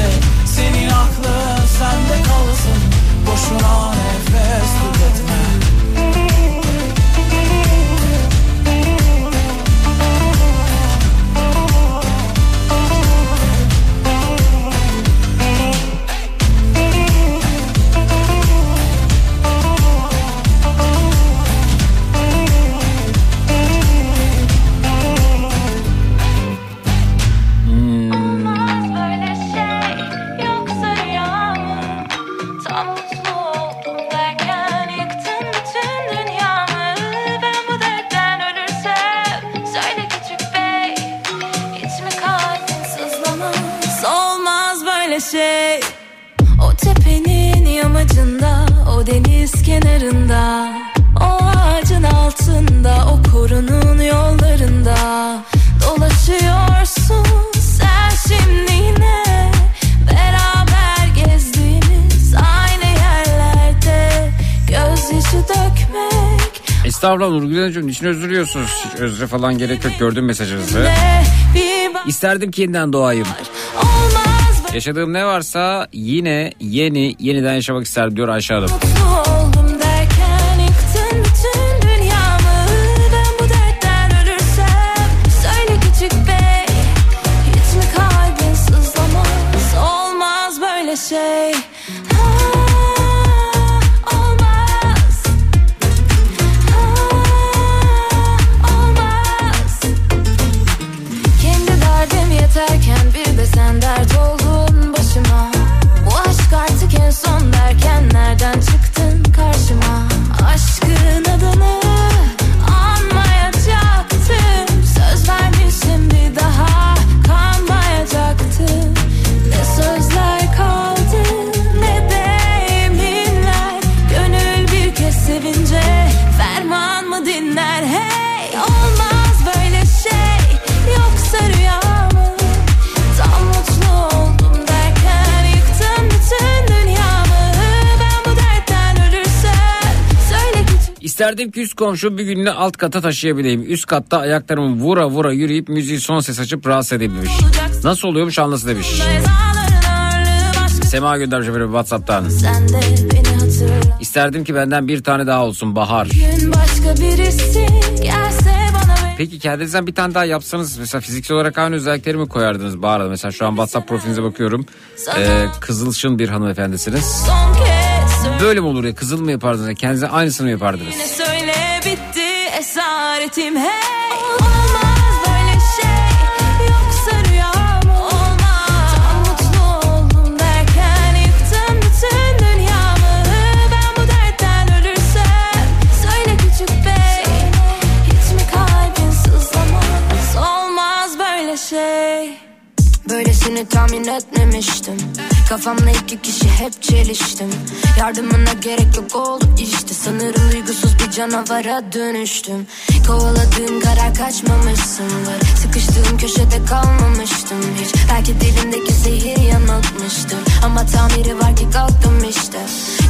kafese Senin aklın sende kalsın. Boşuna nefes tüketme kenarında, o ağacın altında, o korunun yollarında dolaşıyorsun sen şimdi yine beraber gezdiğimiz aynı yerlerde gözyaşı dökmek Estağfurullah Nurgül Hanımcığım niçin özürlüyorsunuz? Hiç özre falan gerek yok gördüm mesajınızı. İsterdim ki yeniden doğayım. Yaşadığım ne varsa yine yeni yeniden yaşamak isterdim diyor Ayşe Hanım. Mutlu oldum İsterdim ki üst komşu bir gününü alt kata taşıyabileyim. Üst katta ayaklarımı vura vura yürüyüp müziği son ses açıp rahatsız edebilmiş. Nasıl oluyormuş anlasın demiş. Sema göndermiş efendim Whatsapp'tan. İsterdim ki benden bir tane daha olsun Bahar. Peki kendinizden bir tane daha yapsanız mesela fiziksel olarak aynı özellikleri mi koyardınız Bahar'da? Mesela şu an WhatsApp profilinize bakıyorum. Ee, kızılşın bir hanımefendisiniz. son Böyle mi olur ya? Kızıl mı yapardınız? Kendinize aynısını mı yapardınız? Ne söyle bitti esaretim hey. Olmaz böyle şey. Yoksa rüya mı Olmaz. Tam mutlu oldum derken yıktın bütün dünyamı. Ben bu dertten ölürsem söyle küçük bey. Hiç mi kalbin sızlamaz? Olmaz böyle şey. Böylesini tahmin etmemiştim Kafamla iki kişi hep çeliştim. Yardımına gerek yok oldu işte. Sanırım duygusuz bir canavara dönüştüm. Kovaladığım karar kaçmamışsındır Sıkıştığım köşede kalmamıştım hiç. Belki dilimdeki zehir yanıltmıştır. Ama tamiri var ki kalktım işte.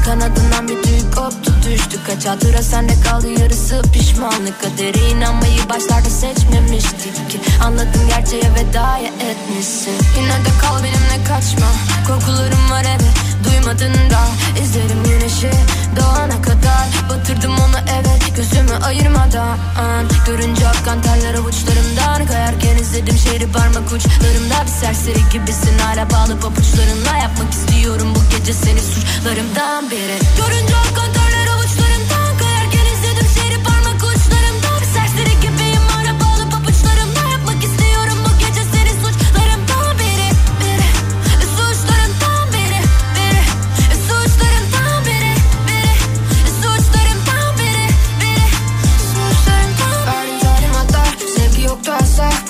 Kanadından bir tüy koptu düştü. Kaç hatıra sende kaldı yarısı pişmanlık. Kadere inanmayı başlarda seçmemiştik ki. Anladım gerçeğe vedaya etmişsin. Yine de kal benimle kaçma. Korkularım var evet duymadın da. İzlerim güneşi doğana kadar. Batırdım onu evet gözümü ayırmadan. Görünce akkan terler avuçlarımdan Kayarken izledim şehri parmak uçlarımda. Bir serseri gibisin hala bağlı papuçlarınla. Yapmak istiyorum bu gece seni suçlarımdan biri Görünce akkan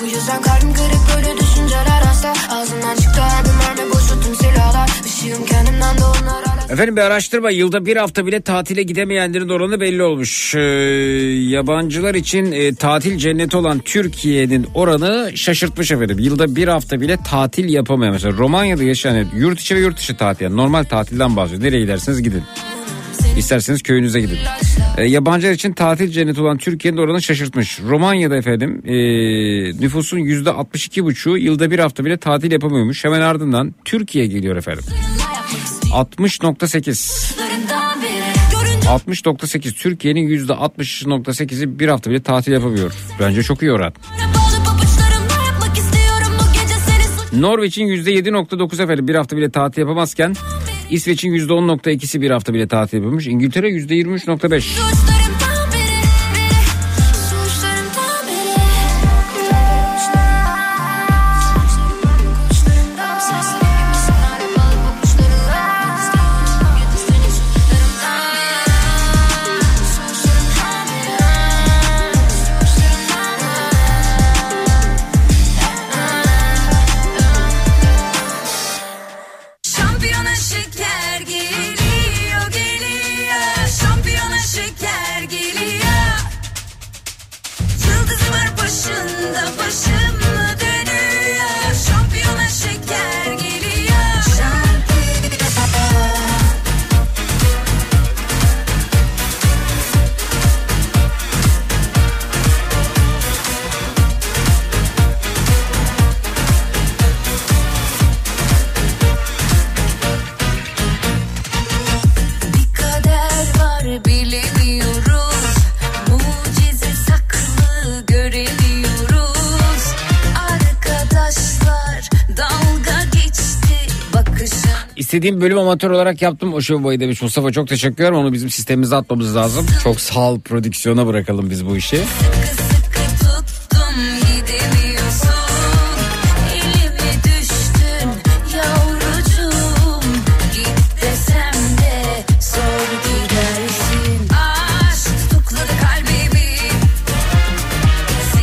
Bu yüzden kalbim kırık böyle düşünceler asla Ağzımdan çıktı her bir mermi boşu tüm silahlar Bir şey Efendim bir araştırma yılda bir hafta bile tatile gidemeyenlerin oranı belli olmuş. Ee, yabancılar için e, tatil cenneti olan Türkiye'nin oranı şaşırtmış efendim. Yılda bir hafta bile tatil yapamayan. Mesela Romanya'da yaşayan yurt içi ve yurt dışı tatil yani normal tatilden bahsediyor. Nereye giderseniz gidin. İsterseniz köyünüze gidin. Ee, yabancılar için tatil cenneti olan Türkiye'nin oranı şaşırtmış. Romanya'da efendim e, nüfusun yüzde 62,5'u yılda bir hafta bile tatil yapamıyormuş. Hemen ardından Türkiye geliyor efendim. 60.8 60.8 Türkiye'nin %60.8'i bir hafta bile tatil yapamıyor. Bence çok iyi oran. Norveç'in %7.9 efendim bir hafta bile tatil yapamazken İsveç'in %10.2'si bir hafta bile tatil yapıyormuş. İngiltere %23.5. İstediğim bölüm amatör olarak yaptım o şovu demiş Mustafa çok teşekkür ederim. Onu bizim sistemimize atmamız lazım. Çok sağ ol prodüksiyona bırakalım biz bu işi.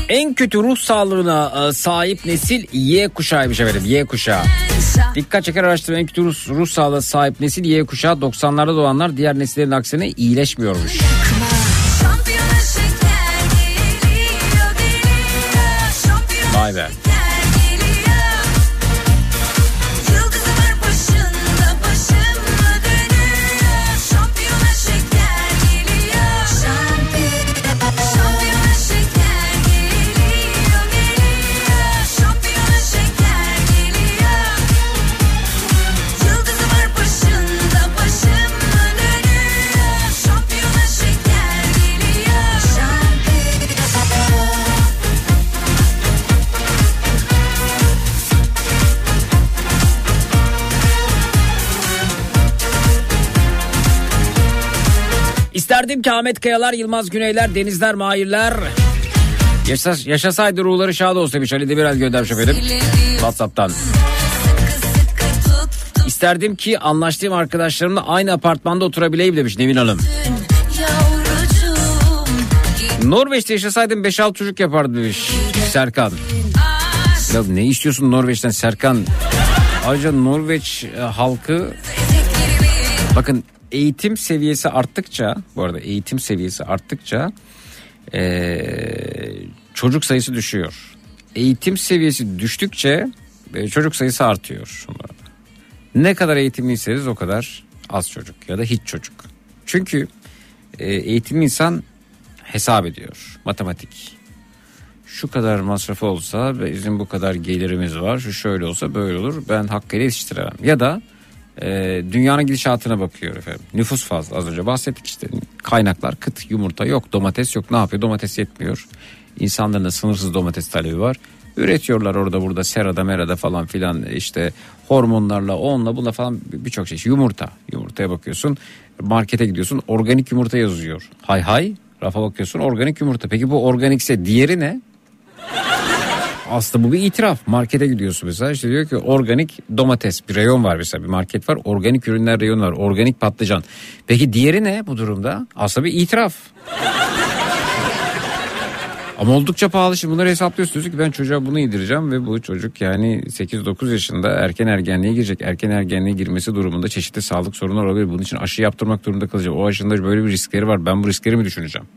En kötü ruh sağlığına e, sahip nesil Y kuşağıymış efendim Y kuşağı. Dikkat çeker araştırma en kötü ruh, ruh sağlığına sahip nesil Y kuşağı 90'larda doğanlar diğer nesillerin aksine iyileşmiyormuş. Vay be. İsterdim ki Ahmet Kayalar, Yılmaz Güneyler, Denizler, Mahirler Yaşas, yaşasaydı ruhları şad olsun demiş Ali Demirel göndermiş efendim. Whatsapp'tan. İsterdim ki anlaştığım arkadaşlarımla aynı apartmanda oturabileyim demiş Nevin Hanım. Norveç'te yaşasaydım 5-6 çocuk yapardı demiş Serkan. Ya ne istiyorsun Norveç'ten Serkan? Ayrıca Norveç e, halkı bakın eğitim seviyesi arttıkça bu arada eğitim seviyesi arttıkça e, çocuk sayısı düşüyor. Eğitim seviyesi düştükçe e, çocuk sayısı artıyor. Ne kadar eğitimliyseniz o kadar az çocuk ya da hiç çocuk. Çünkü e, eğitimli insan hesap ediyor matematik. Şu kadar masrafı olsa bizim bu kadar gelirimiz var. Şu şöyle olsa böyle olur. Ben hakkıyla yetiştiremem. Ya da e, dünyanın gidişatına bakıyor efendim. Nüfus fazla az önce bahsettik işte. Kaynaklar kıt yumurta yok domates yok ne yapıyor domates yetmiyor. İnsanların da sınırsız domates talebi var. Üretiyorlar orada burada serada merada falan filan işte hormonlarla onunla bununla falan birçok şey. Yumurta yumurtaya bakıyorsun markete gidiyorsun organik yumurta yazıyor. Hay hay rafa bakıyorsun organik yumurta. Peki bu organikse diğeri ne? Aslında bu bir itiraf. Markete gidiyorsun mesela işte diyor ki organik domates bir reyon var mesela bir market var. Organik ürünler reyonu var. Organik patlıcan. Peki diğeri ne bu durumda? Aslında bir itiraf. Ama oldukça pahalı şimdi bunları hesaplıyorsunuz ki ben çocuğa bunu yedireceğim ve bu çocuk yani 8-9 yaşında erken ergenliğe girecek. Erken ergenliğe girmesi durumunda çeşitli sağlık sorunları olabilir. Bunun için aşı yaptırmak durumunda kalacak. O aşının da böyle bir riskleri var. Ben bu riskleri mi düşüneceğim?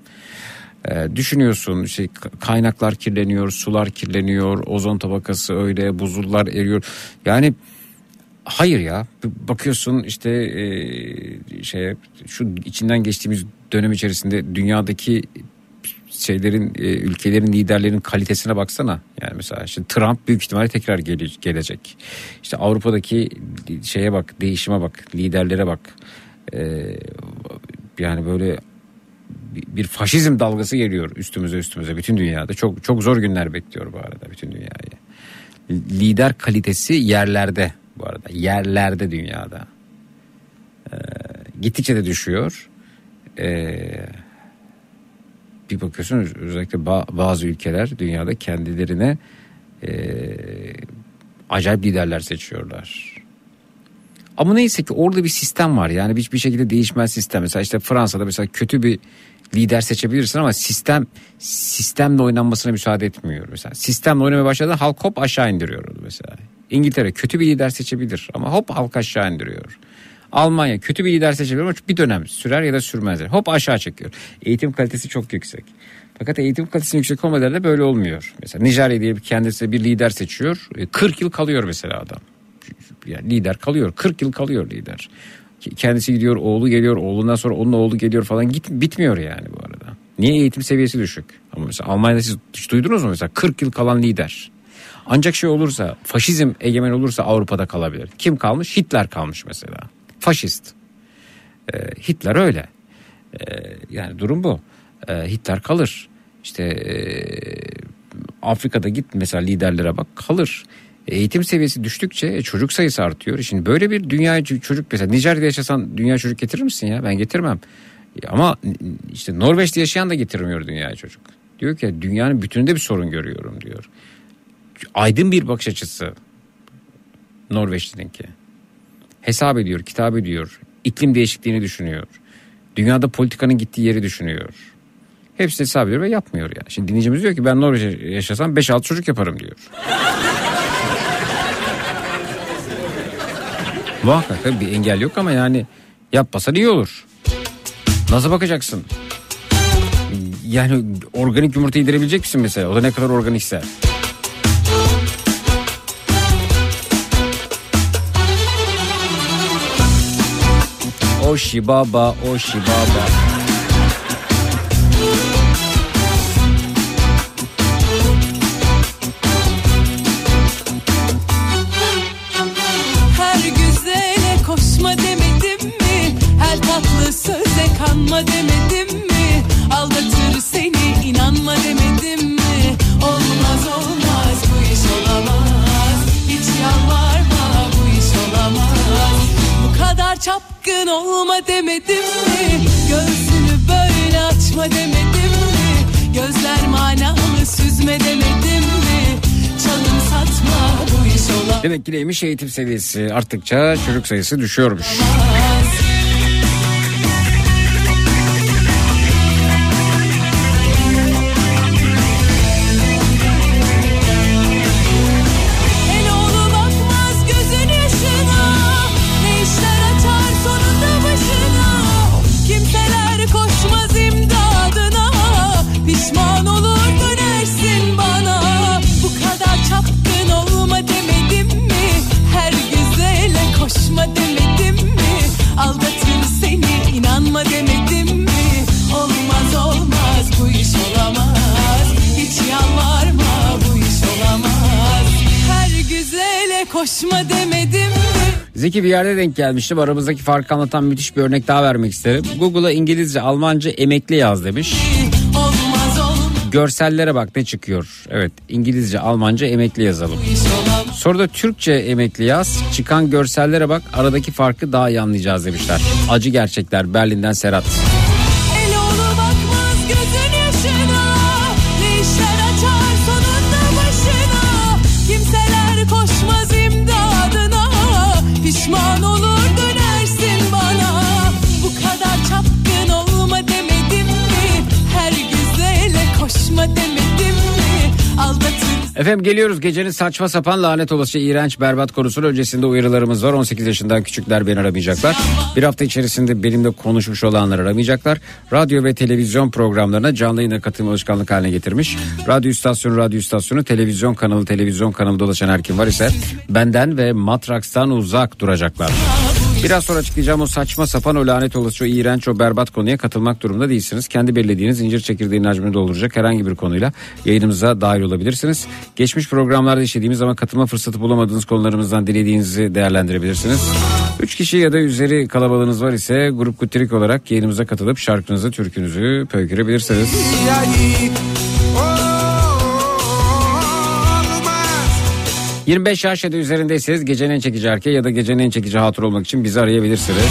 Ee, düşünüyorsun işte kaynaklar kirleniyor, sular kirleniyor, ozon tabakası öyle, buzullar eriyor. Yani hayır ya bakıyorsun işte e, şey şu içinden geçtiğimiz dönem içerisinde dünyadaki şeylerin e, ülkelerin liderlerinin kalitesine baksana. Yani mesela işte Trump büyük ihtimalle tekrar gele- gelecek. İşte Avrupa'daki şeye bak, değişime bak, liderlere bak. Ee, yani böyle bir- faşizm dalgası geliyor üstümüze üstümüze bütün dünyada. Çok çok zor günler bekliyor bu arada bütün dünyayı. Lider kalitesi yerlerde bu arada. Yerlerde dünyada. Ee, gittikçe de düşüyor. Ee, bir bakıyorsun özellikle ba- bazı ülkeler dünyada kendilerine e, acayip liderler seçiyorlar. Ama neyse ki orada bir sistem var yani bir, bir şekilde değişmez sistem. Mesela işte Fransa'da mesela kötü bir lider seçebilirsin ama sistem sistemle oynanmasına müsaade etmiyor. Mesela sistemle oynamaya başladı halk hop aşağı indiriyor mesela. İngiltere kötü bir lider seçebilir ama hop halk aşağı indiriyor. Almanya kötü bir lider seçebilir ama bir dönem sürer ya da sürmez. Hop aşağı çekiyor. Eğitim kalitesi çok yüksek. Fakat eğitim kalitesinin yüksek olmadığı da böyle olmuyor. Mesela Nijerya diye kendisi bir lider seçiyor. E, 40 yıl kalıyor mesela adam. Yani lider kalıyor. 40 yıl kalıyor lider. Kendisi gidiyor, oğlu geliyor, oğlundan sonra onun oğlu geliyor falan git bitmiyor yani bu arada. Niye eğitim seviyesi düşük? Ama mesela Almanya'da siz hiç duydunuz mu mesela 40 yıl kalan lider. Ancak şey olursa, faşizm egemen olursa Avrupa'da kalabilir. Kim kalmış? Hitler kalmış mesela. Faşist. Ee, Hitler öyle. Ee, yani durum bu. Ee, Hitler kalır. İşte ee, Afrika'da git mesela liderlere bak kalır. Eğitim seviyesi düştükçe e, çocuk sayısı artıyor. Şimdi böyle bir dünya çocuk mesela Nijerya'da yaşasan dünya çocuk getirir misin ya? Ben getirmem. Ama işte Norveç'te yaşayan da getirmiyor dünyaya çocuk. Diyor ki dünyanın bütününde bir sorun görüyorum diyor. Aydın bir bakış açısı Norveçlininki. Hesap ediyor, kitap ediyor. iklim değişikliğini düşünüyor. Dünyada politikanın gittiği yeri düşünüyor. Hepsini hesap ediyor ve yapmıyor yani. Şimdi dinleyicimiz diyor ki ben Norveç'te yaşasam 5-6 çocuk yaparım diyor. Muhakkak tabii bir engel yok ama yani yapmasan iyi olur. Nasıl bakacaksın? Yani organik yumurta yedirebilecek misin mesela? O da ne kadar organikse. Oşi baba, oşi baba. Demek ki neymiş eğitim seviyesi arttıkça çocuk sayısı düşüyormuş. Zeki bir yerde denk gelmiştim. Aramızdaki farkı anlatan müthiş bir örnek daha vermek isterim. Google'a İngilizce, Almanca emekli yaz demiş. Görsellere bak ne çıkıyor. Evet İngilizce, Almanca emekli yazalım. Sonra da Türkçe emekli yaz. Çıkan görsellere bak aradaki farkı daha iyi anlayacağız demişler. Acı gerçekler Berlin'den Serhat. El Efendim geliyoruz gecenin saçma sapan lanet olası iğrenç berbat konusunun öncesinde uyarılarımız var. 18 yaşından küçükler beni aramayacaklar. Bir hafta içerisinde benimle konuşmuş olanlar aramayacaklar. Radyo ve televizyon programlarına canlı yayına katılma alışkanlık haline getirmiş. Radyo istasyonu, radyo istasyonu, televizyon kanalı, televizyon kanalı dolaşan her kim var ise benden ve Matraks'tan uzak duracaklar. Biraz sonra açıklayacağım o saçma sapan o lanet olası o iğrenç o berbat konuya katılmak durumunda değilsiniz. Kendi belirlediğiniz incir çekirdeğinin hacmini dolduracak herhangi bir konuyla yayınımıza dahil olabilirsiniz. Geçmiş programlarda işlediğimiz ama katılma fırsatı bulamadığınız konularımızdan dilediğinizi değerlendirebilirsiniz. 3 kişi ya da üzeri kalabalığınız var ise grup kutrik olarak yayınımıza katılıp şarkınızı, türkünüzü pöykürebilirsiniz. 25 yaş ya da üzerindeyseniz gecenin en çekici erkeği ya da gecenin en çekici hatır olmak için bizi arayabilirsiniz.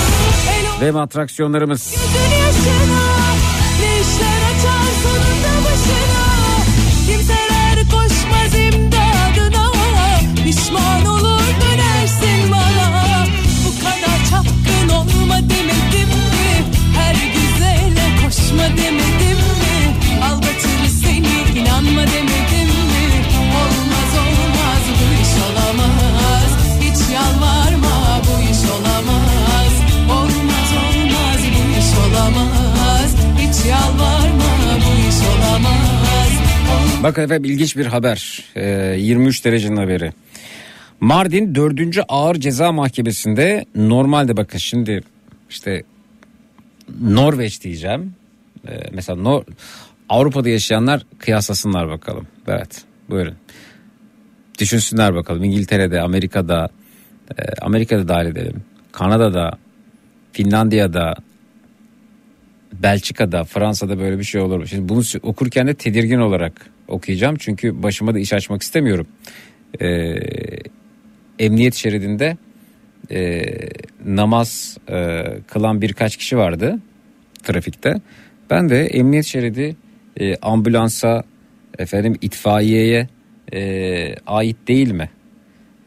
Ve atraksiyonlarımız. Ne Bakın efendim ilginç bir haber. Ee, 23 derecenin haberi. Mardin 4. Ağır Ceza Mahkemesi'nde normalde bakın şimdi işte Norveç diyeceğim. Ee, mesela Nor- Avrupa'da yaşayanlar kıyaslasınlar bakalım. Evet buyurun. Düşünsünler bakalım İngiltere'de, Amerika'da, e, Amerika'da dahil edelim. Kanada'da, Finlandiya'da, Belçika'da, Fransa'da böyle bir şey olur mu? Şimdi bunu okurken de tedirgin olarak okuyacağım. Çünkü başıma da iş açmak istemiyorum. Ee, emniyet şeridinde e, namaz e, kılan birkaç kişi vardı trafikte. Ben de emniyet şeridi e, ambulansa, efendim itfaiyeye e, ait değil mi?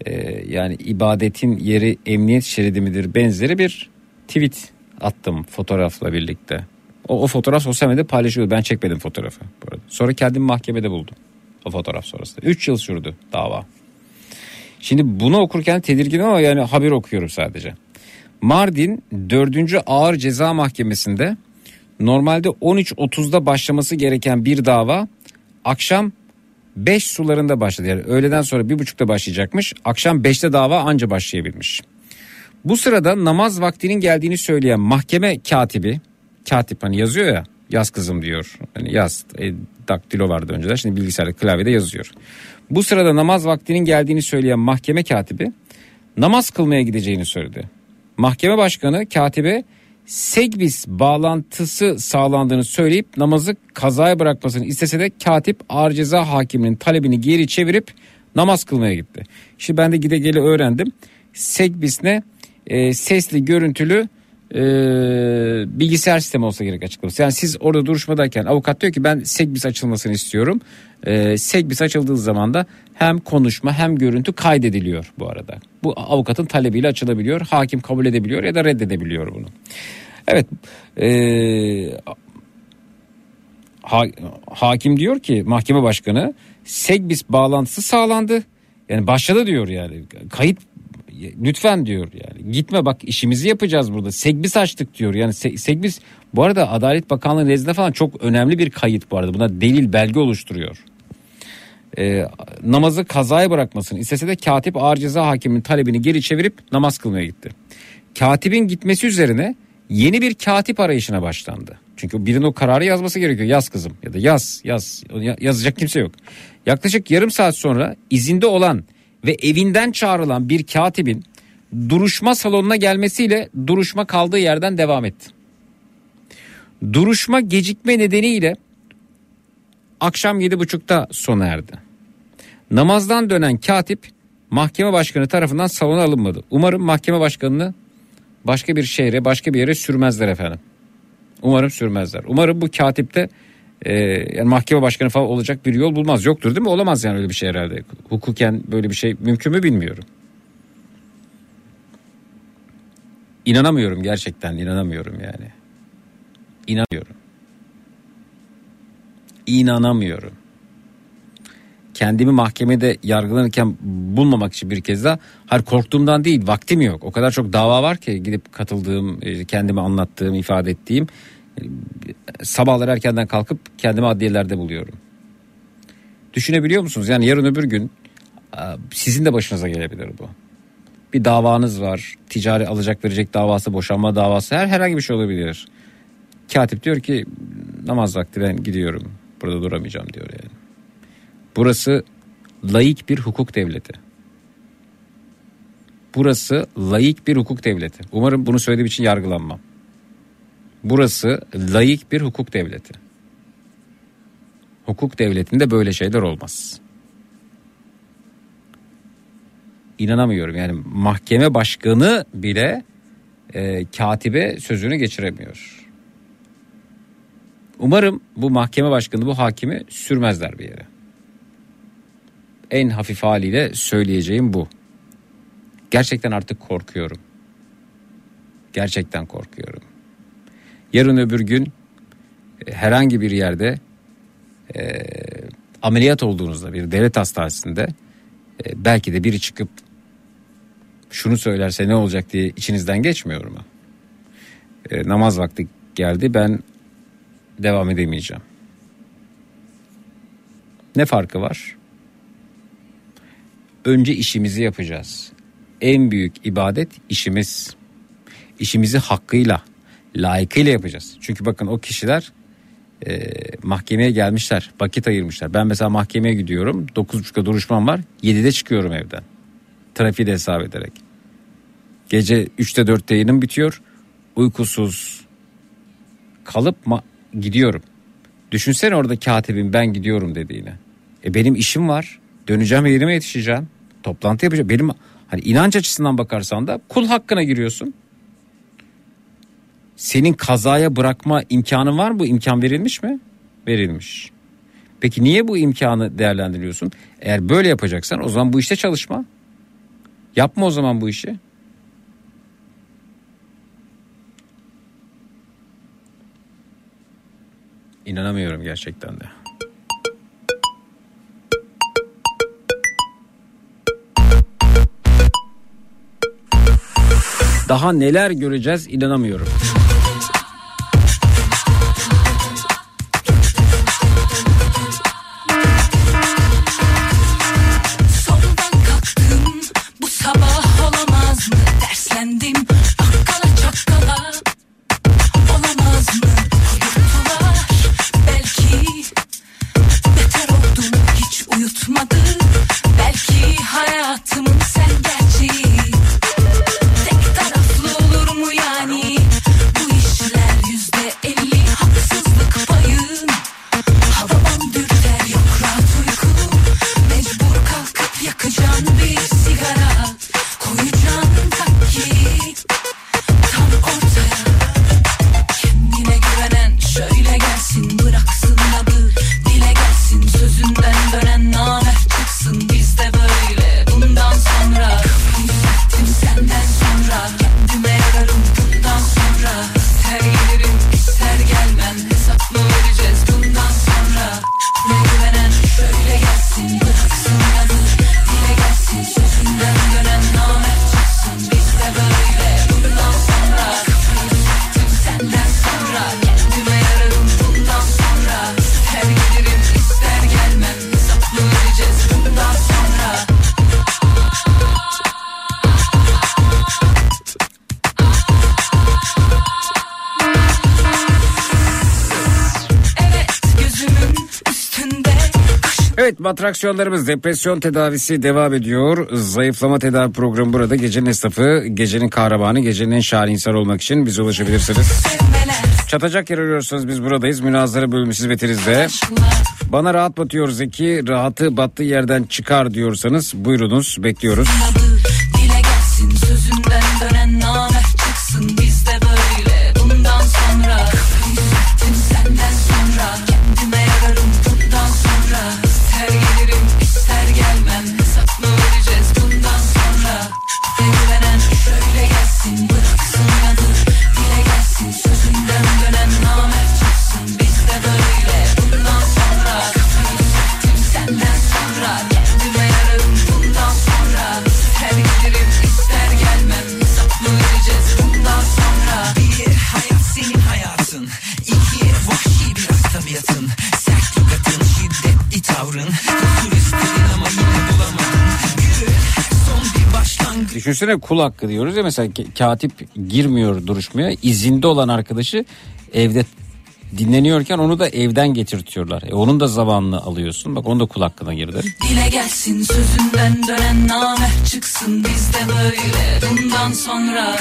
E, yani ibadetin yeri emniyet şeridi midir benzeri bir tweet attım fotoğrafla birlikte. O, o fotoğraf sosyal medyada paylaşılıyor. Ben çekmedim fotoğrafı bu arada. Sonra kendimi mahkemede buldum. O fotoğraf sonrasında. 3 yıl sürdü dava. Şimdi bunu okurken tedirginim ama yani haber okuyorum sadece. Mardin 4. Ağır Ceza Mahkemesi'nde normalde 13.30'da başlaması gereken bir dava akşam 5 sularında başladı. Yani öğleden sonra 1.30'da başlayacakmış. Akşam 5'te dava anca başlayabilmiş. Bu sırada namaz vaktinin geldiğini söyleyen mahkeme katibi, katip hani yazıyor ya yaz kızım diyor. Hani yaz e, daktilo vardı önceden şimdi bilgisayarda klavyede yazıyor. Bu sırada namaz vaktinin geldiğini söyleyen mahkeme katibi namaz kılmaya gideceğini söyledi. Mahkeme başkanı katibe Segbis bağlantısı sağlandığını söyleyip namazı kazaya bırakmasını istese de katip ağır ceza hakiminin talebini geri çevirip namaz kılmaya gitti. Şimdi ben de gide gele öğrendim. Segbis ne? Ee, sesli görüntülü e, bilgisayar sistemi olsa gerek açıklaması. Yani siz orada duruşmadayken avukat diyor ki ben Segbis açılmasını istiyorum. E, Segbis açıldığı zaman da hem konuşma hem görüntü kaydediliyor bu arada. Bu avukatın talebiyle açılabiliyor. Hakim kabul edebiliyor ya da reddedebiliyor bunu. Evet. E, ha- hakim diyor ki mahkeme başkanı Segbis bağlantısı sağlandı. Yani başladı diyor yani. Kayıt lütfen diyor yani. Gitme bak işimizi yapacağız burada. Segbis açtık diyor. Yani Se- Segbis bu arada Adalet Bakanlığı nezdinde falan çok önemli bir kayıt bu arada. Buna delil belge oluşturuyor. Ee, namazı kazaya bırakmasını istese de katip ağır ceza hakiminin talebini geri çevirip namaz kılmaya gitti. Katibin gitmesi üzerine yeni bir katip arayışına başlandı. Çünkü birinin o kararı yazması gerekiyor. Yaz kızım ya da yaz yaz Ya- yazacak kimse yok. Yaklaşık yarım saat sonra izinde olan ve evinden çağrılan bir katibin duruşma salonuna gelmesiyle duruşma kaldığı yerden devam etti. Duruşma gecikme nedeniyle akşam yedi buçukta sona erdi. Namazdan dönen katip mahkeme başkanı tarafından salona alınmadı. Umarım mahkeme başkanını başka bir şehre başka bir yere sürmezler efendim. Umarım sürmezler. Umarım bu katipte e, yani mahkeme başkanı falan olacak bir yol bulmaz. Yoktur değil mi? Olamaz yani öyle bir şey herhalde. Hukuken böyle bir şey mümkün mü bilmiyorum. İnanamıyorum gerçekten inanamıyorum yani. İnanamıyorum. İnanamıyorum. kendimi mahkemede yargılanırken bulmamak için bir kez daha hayır korktuğumdan değil vaktim yok. O kadar çok dava var ki gidip katıldığım, e, kendimi anlattığım, ifade ettiğim e, sabahlar erkenden kalkıp kendimi adliyelerde buluyorum. Düşünebiliyor musunuz? Yani yarın öbür gün e, sizin de başınıza gelebilir bu. Bir davanız var. Ticari alacak verecek davası, boşanma davası her herhangi bir şey olabilir. Katip diyor ki namaz vakti ben gidiyorum. Burada duramayacağım diyor yani. Burası laik bir hukuk devleti. Burası laik bir hukuk devleti. Umarım bunu söylediğim için yargılanmam. Burası laik bir hukuk devleti. Hukuk devletinde böyle şeyler olmaz. İnanamıyorum yani mahkeme başkanı bile e, katibe sözünü geçiremiyor. Umarım bu mahkeme başkanı bu hakimi sürmezler bir yere. En hafif haliyle söyleyeceğim bu. Gerçekten artık korkuyorum. Gerçekten korkuyorum. Yarın öbür gün e, herhangi bir yerde e, ameliyat olduğunuzda bir devlet hastanesinde e, belki de biri çıkıp şunu söylerse ne olacak diye içinizden geçmiyor mu? E, namaz vakti geldi ben devam edemeyeceğim. Ne farkı var? Önce işimizi yapacağız. En büyük ibadet işimiz. İşimizi hakkıyla, layıkıyla yapacağız. Çünkü bakın o kişiler e, mahkemeye gelmişler, vakit ayırmışlar. Ben mesela mahkemeye gidiyorum, 9.30'da duruşmam var, 7'de çıkıyorum evden. Trafiği de hesap ederek. Gece 3'te 4'te yayınım bitiyor. Uykusuz kalıp ma- gidiyorum. Düşünsene orada katibin ben gidiyorum dediğini. E benim işim var. Döneceğim yerime yetişeceğim. Toplantı yapacağım. Benim hani inanç açısından bakarsan da kul hakkına giriyorsun. Senin kazaya bırakma imkanın var mı? Bu imkan verilmiş mi? Verilmiş. Peki niye bu imkanı değerlendiriyorsun? Eğer böyle yapacaksan o zaman bu işte çalışma. Yapma o zaman bu işi. İnanamıyorum gerçekten de. Daha neler göreceğiz inanamıyorum. Atraksiyonlarımız depresyon tedavisi devam ediyor. Zayıflama tedavi programı burada. Gecenin esnafı, gecenin kahramanı, gecenin en şahane insan olmak için bize ulaşabilirsiniz. Çatacak yer arıyorsanız biz buradayız. Münazara bölümü hizmetinizde. Bana rahat batıyor Zeki, rahatı battığı yerden çıkar diyorsanız buyurunuz bekliyoruz. dile Düşünsene kul hakkı diyoruz ya mesela katip girmiyor duruşmaya izinde olan arkadaşı evde dinleniyorken onu da evden getirtiyorlar. E onun da zamanını alıyorsun. Bak onun da kul hakkına girdi. Dile gelsin sözünden dönen namert çıksın bizde böyle bundan sonra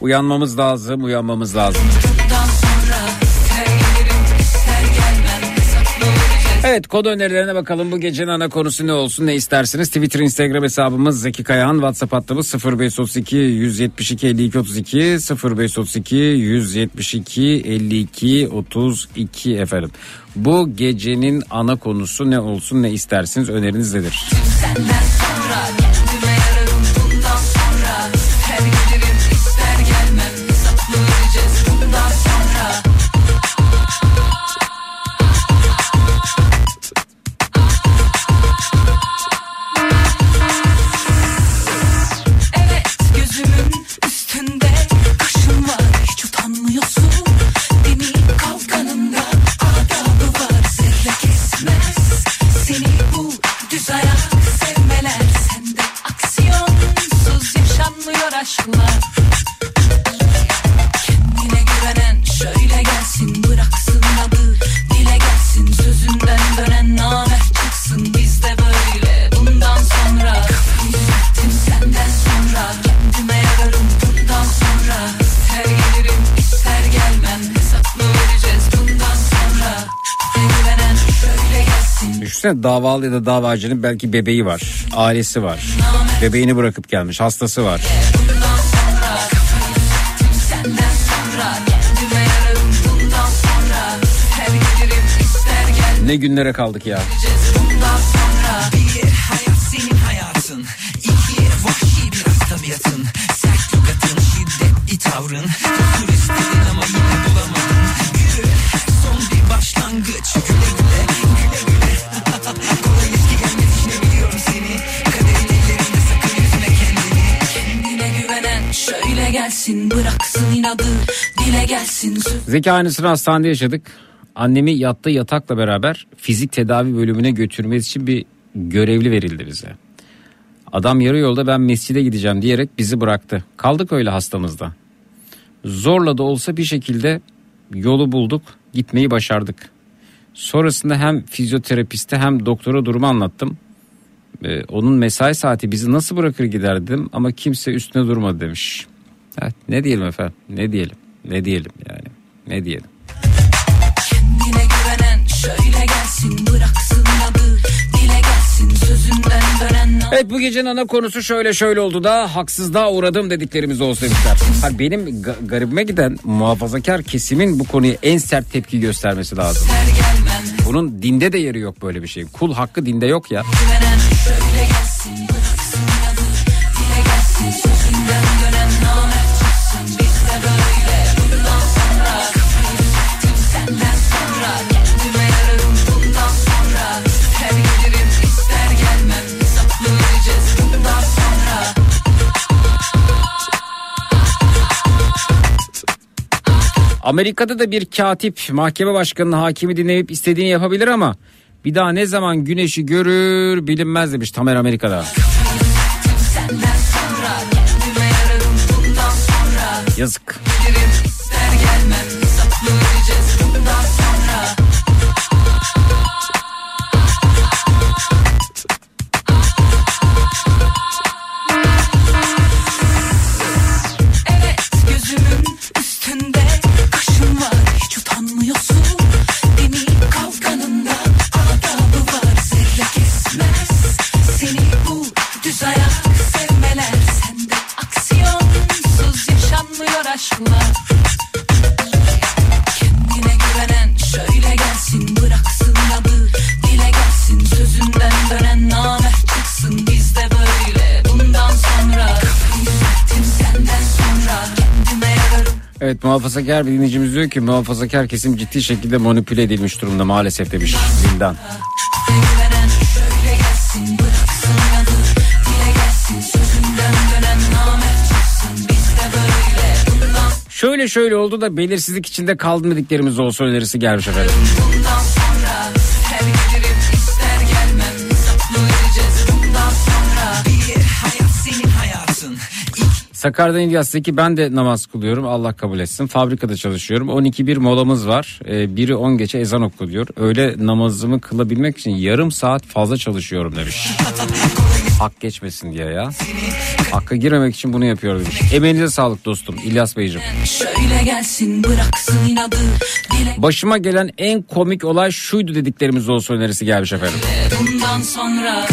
Uyanmamız lazım, uyanmamız lazım. Evet kod önerilerine bakalım. Bu gecenin ana konusu ne olsun ne istersiniz? Twitter, Instagram hesabımız Zeki Kayağan. WhatsApp hattımız 0532 172 52 32 0532 172 52 32 efendim. Bu gecenin ana konusu ne olsun ne istersiniz öneriniz nedir? Senden sonra Düşünsene davalı ya da davacının belki bebeği var, ailesi var. Bebeğini bırakıp gelmiş, hastası var. Ne günlere kaldık ya. Bir hayat senin hayatın gelsin bıraksın inadı dile gelsin Zeki aynısını hastanede yaşadık. Annemi yattığı yatakla beraber fizik tedavi bölümüne götürmesi için bir görevli verildi bize. Adam yarı yolda ben mescide gideceğim diyerek bizi bıraktı. Kaldık öyle hastamızda. Zorla da olsa bir şekilde yolu bulduk, gitmeyi başardık. Sonrasında hem fizyoterapiste hem doktora durumu anlattım. Ee, onun mesai saati bizi nasıl bırakır gider dedim ama kimse üstüne durmadı demiş. Evet, ne diyelim efendim ne diyelim ne diyelim yani ne diyelim. Kendine güvenen şöyle gelsin bıraksın adı dile gelsin sözünden dönen Evet bu gecenin ana konusu şöyle şöyle oldu da haksızlığa uğradım dediklerimiz demişler. Ha, benim ga- garibime giden muhafazakar kesimin bu konuya en sert tepki göstermesi lazım. Bunun dinde de yeri yok böyle bir şey. Kul hakkı dinde yok ya. güvenen şöyle gelsin Amerika'da da bir katip mahkeme başkanının hakimi dinleyip istediğini yapabilir ama bir daha ne zaman güneşi görür bilinmez demiş Tamer Amerika'da. Yazık. Evet muhafazakar bir dinleyicimiz diyor ki muhafazakar kesim ciddi şekilde manipüle edilmiş durumda maalesef demiş Zindan. şöyle Şöyle oldu da belirsizlik içinde kaldım dediklerimiz olsa önerisi gelmiş efendim. Sakarya'dan İlyas'ta ki ben de namaz kılıyorum Allah kabul etsin. Fabrikada çalışıyorum 12-1 molamız var. Ee, biri 10 geçe ezan okuyor. Öyle namazımı kılabilmek için yarım saat fazla çalışıyorum demiş. Hak geçmesin diye ya. Hakka girmemek için bunu yapıyorum demiş. Emeğinize sağlık dostum İlyas Beyciğim. Şöyle gelsin bıraksın inadı Dile Başıma gelen en komik olay şuydu dediklerimiz olsa önerisi gelmiş efendim. bundan sonra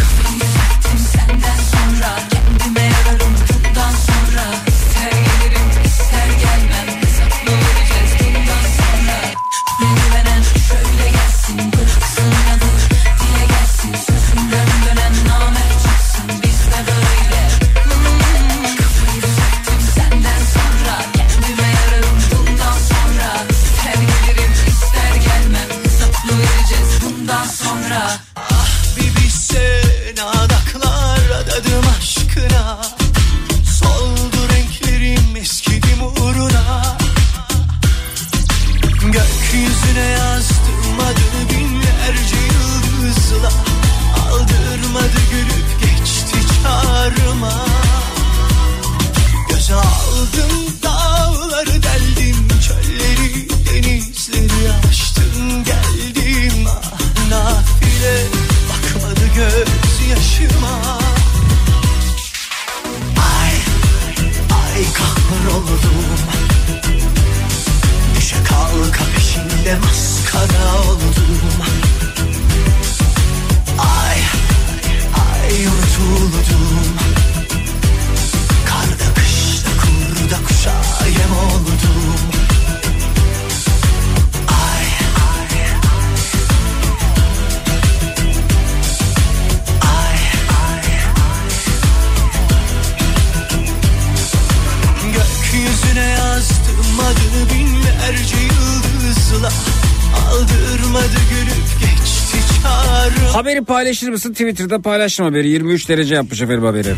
paylaşır mısın? Twitter'da paylaştım haberi. 23 derece yapmış efendim haberi.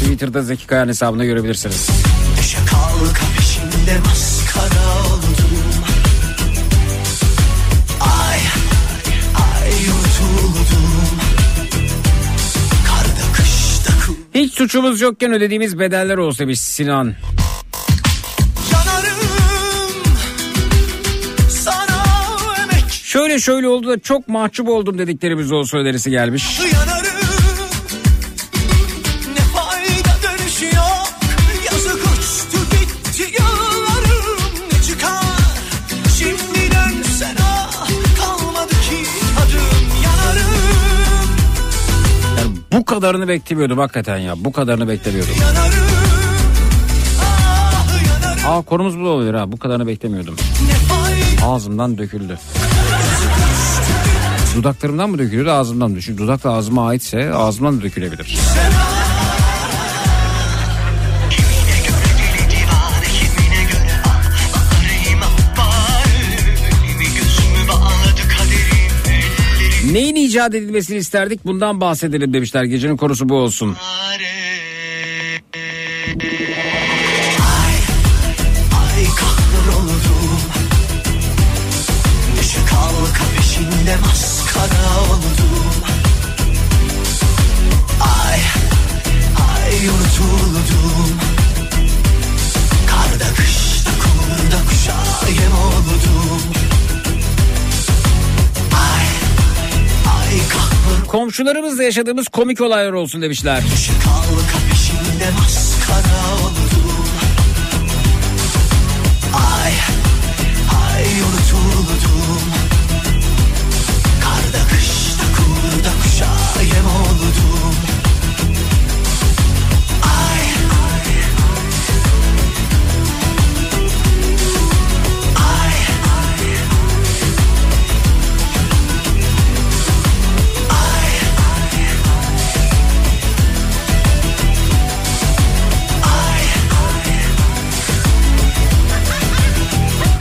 Twitter'da Zeki Kayan hesabında görebilirsiniz. Düşe kalka maskara Hiç suçumuz yokken ödediğimiz bedeller olsa demiş Sinan. Emek Şöyle oldu da çok mahcup oldum dediklerimiz olsa önerisi gelmiş. yanarım bu kadarını beklemiyordum hakikaten ya. Bu kadarını beklemiyordum. Yanarım Ah yanarım Aa konumuz bu olabilir ha. Bu kadarını beklemiyordum. Ağzımdan döküldü. Dudaklarımdan mı dökülüyor ağzımdan mı? Çünkü dudak da ağzıma aitse ağzımdan da dökülebilir. Neyin icat edilmesini isterdik bundan bahsedelim demişler. Gecenin konusu bu olsun. Maskara oldum Ay ay unutuldum Karda kışta kurda kuşa yem oldum Ay ay kahroldum Komşularımızla yaşadığımız komik olaylar olsun demişler. Kalka peşinde maskara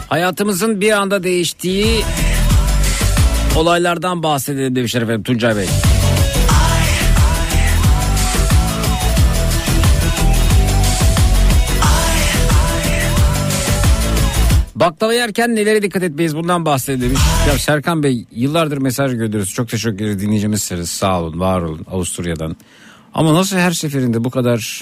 Hayatımızın bir anda değiştiği olaylardan bahsedelim demişler efendim Tuncay Bey. Baklava yerken nelere dikkat etmeyiz bundan bahsedelim. Ya Serkan Bey yıllardır mesaj gönderiyoruz. Çok teşekkür ederiz dinleyicimizsiniz. Sağ olun var olun Avusturya'dan. Ama nasıl her seferinde bu kadar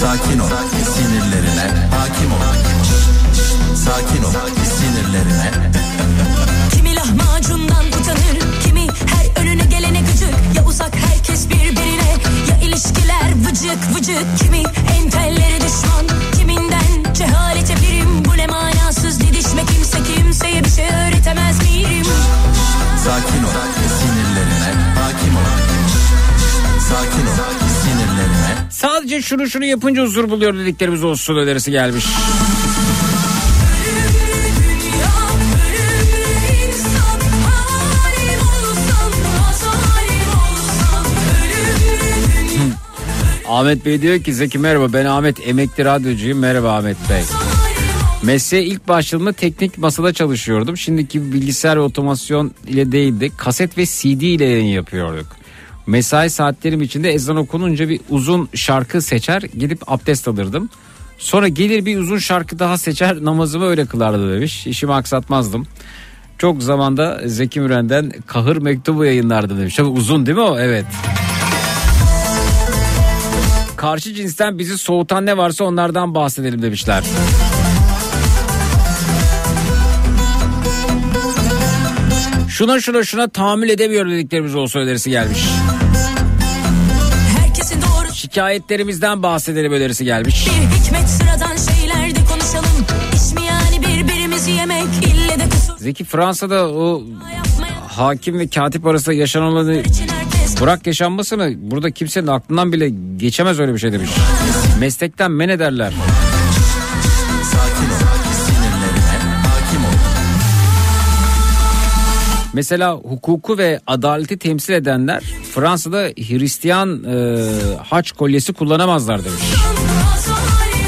Sakin ol sinirlerine hakim ol. Sakin ol sinirlerine. Kimi lahmacundan utanır Kimi her önüne gelene gıcık. Ya uzak herkes birbirine Ya ilişkiler vıcık vıcık. Kimi entelleri düşman Kiminden cehalete birim. Bu ne manasız didişme kimse kimseye bir şey öğretemez miyim Sakin ol sinirlerine hakim ol. Sakin ol Sadece şunu şunu yapınca huzur buluyor dediklerimiz olsun önerisi gelmiş. Ahmet Bey diyor ki Zeki merhaba ben Ahmet emekli radyocuyum merhaba Ahmet Bey. Mesleğe ilk başladığımda teknik masada çalışıyordum. Şimdiki bilgisayar ve otomasyon ile değildi. Kaset ve CD ile yayın yapıyorduk. Mesai saatlerim içinde ezan okununca bir uzun şarkı seçer gidip abdest alırdım. Sonra gelir bir uzun şarkı daha seçer namazımı öyle kılardı demiş. İşimi aksatmazdım. Çok zamanda Zeki Müren'den kahır mektubu yayınlardı demiş. Tabii uzun değil mi o? Evet. Karşı cinsten bizi soğutan ne varsa onlardan bahsedelim demişler. Şuna şuna şuna tahammül edemiyor dediklerimiz olsa önerisi gelmiş. Şikayetlerimizden bahsedelim önerisi gelmiş. bir hikmet sıradan şeylerde konuşalım İş mi yani birbirimizi yemek ille de kusur Zeki Fransa'da o hakim ve katip arasında yaşananları bırak yaşanmasını burada kimsenin aklından bile geçemez öyle bir şey demiş. Meslekten men ederler. Mesela hukuku ve adaleti temsil edenler Fransa'da Hristiyan e, haç kolyesi kullanamazlar demiş.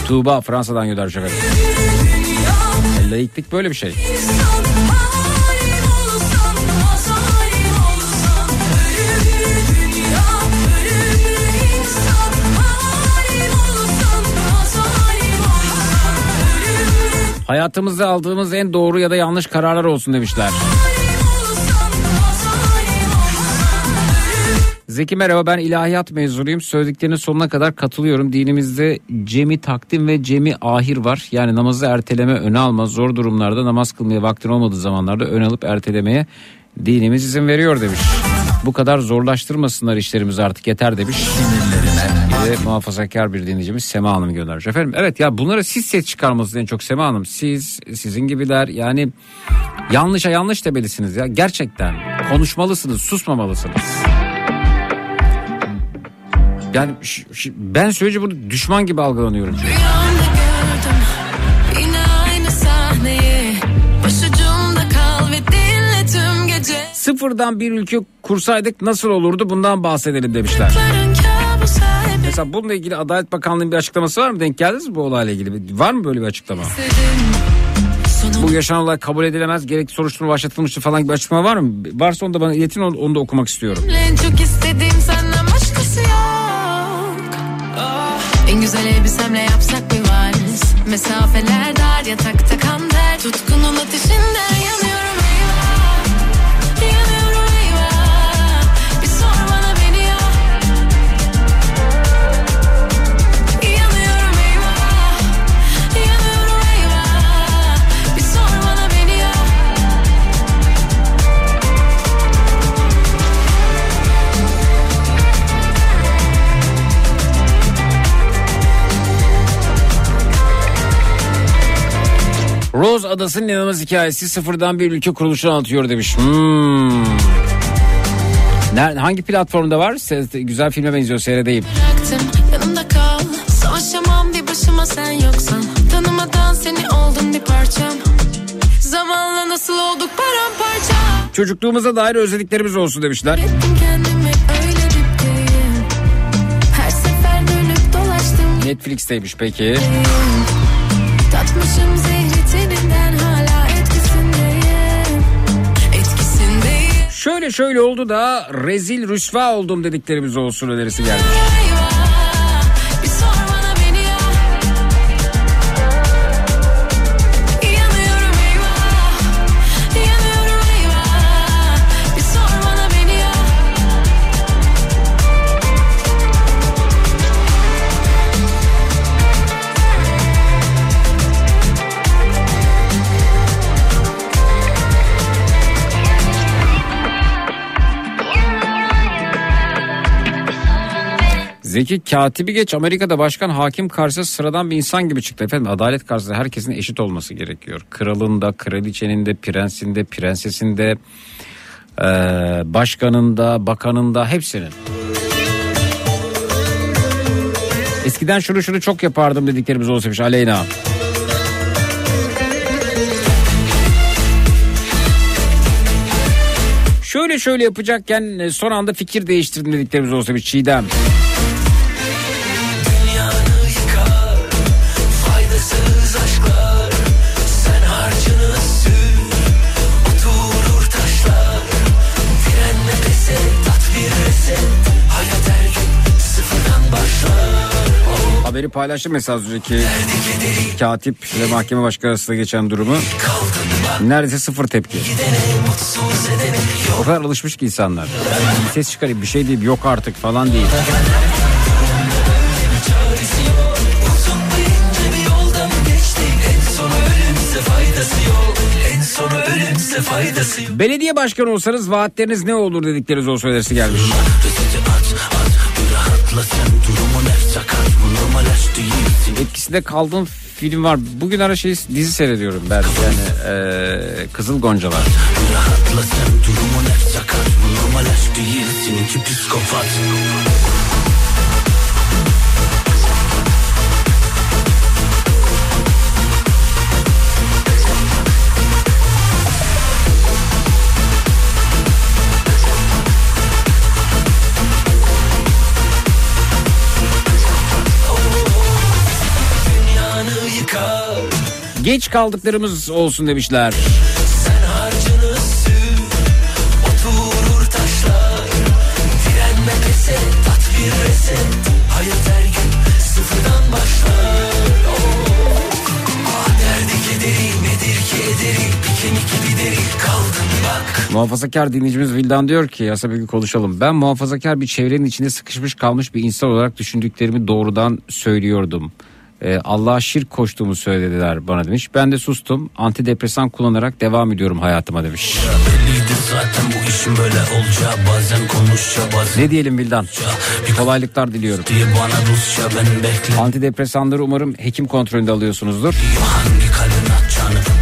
Tuğba Fransa'dan göndermiş efendim. Laiklik böyle bir şey. Hayatımızda aldığımız en doğru ya da yanlış kararlar olsun demişler. Zeki merhaba ben ilahiyat mezunuyum. Söylediklerinin sonuna kadar katılıyorum. Dinimizde cemi takdim ve cemi ahir var. Yani namazı erteleme öne alma zor durumlarda namaz kılmaya vaktin olmadığı zamanlarda ön alıp ertelemeye dinimiz izin veriyor demiş. Bu kadar zorlaştırmasınlar işlerimizi artık yeter demiş. Bir de muhafazakar bir dinleyicimiz Sema Hanım göndermiş. Efendim evet ya bunlara siz ses çıkarmalısınız en çok Sema Hanım. Siz sizin gibiler yani yanlışa yanlış demelisiniz ya gerçekten. Konuşmalısınız susmamalısınız. Yani ben söyleyince bunu düşman gibi algılanıyorum. Rüyamda gördüm yine aynı sahneyi Başucumda kal ve dinle tüm gece Sıfırdan bir ülke kursaydık nasıl olurdu bundan bahsedelim demişler. Mesela bununla ilgili Adalet Bakanlığı'nın bir açıklaması var mı? Denk geldiniz mi bu olayla ilgili? Var mı böyle bir açıklama? Bu yaşanan olay kabul edilemez. Gerek soruşturma başlatılmıştır falan gibi bir açıklama var mı? Varsa onu da bana iletin onu, onu da okumak istiyorum. Çok En güzel elbisemle yapsak bir vals? Mesafeler dar yatakta kan ter Tutkunun Rose Adası'nın inanılmaz hikayesi sıfırdan bir ülke kuruluşunu anlatıyor demiş. Hmm. Nerede, hangi platformda var? Se- Güzel filme benziyor seyredeyim. bıraktım yanımda kal Savaşamam bir başıma sen yoksan Tanımadan seni oldun bir parçam Zamanla nasıl olduk paramparça Çocukluğumuza dair özlediklerimiz olsun demişler. Netflix'teymiş peki. Tatmışım zehri Şöyle şöyle oldu da rezil rüsva oldum dediklerimiz olsun önerisi gelmiş. Zeki katibi geç Amerika'da başkan hakim karşısında sıradan bir insan gibi çıktı. Efendim adalet karşısında herkesin eşit olması gerekiyor. Kralında, kraliçenin de, prensin de, prensesin de, eee, başkanın da, bakanın da hepsinin. Eskiden şunu şunu çok yapardım dediklerimiz olsaymış Aleyna. Şöyle şöyle yapacakken e, son anda fikir değiştirdim dediklerimiz olsaymış Çiğdem. Dünyanı Haberi paylaştım mesela az önceki katip ve mahkeme başkanı arasında geçen durumu. Neredeyse sıfır tepki. O kadar alışmış ki insanlar. Bir ses çıkarayım bir şey değil yok artık falan değil. Belediye başkanı olsanız vaatleriniz ne olur dedikleriniz olsa önerisi gelmiş. Etkisinde kaldığım film var. Bugün ara şey dizi seyrediyorum ben yani eee, Kızıl Goncalar. Rahatla sen durumun efsakat Bu normal aşk değil Seninki psikopat gibi deri Kaldın bak. Muhafazakar dinleyicimiz Vildan diyor ki yasa bir konuşalım. Ben muhafazakar bir çevrenin içinde sıkışmış kalmış bir insan olarak düşündüklerimi doğrudan söylüyordum. Ee, Allah'a şirk koştuğumu söylediler bana demiş. Ben de sustum. Antidepresan kullanarak devam ediyorum hayatıma demiş. Belliydi zaten bu işin böyle olacağı Bazen konuşça bazen Ne diyelim Vildan? Kolaylıklar diliyorum. Antidepresanları umarım hekim kontrolünde alıyorsunuzdur. Hangi kalbin atacağını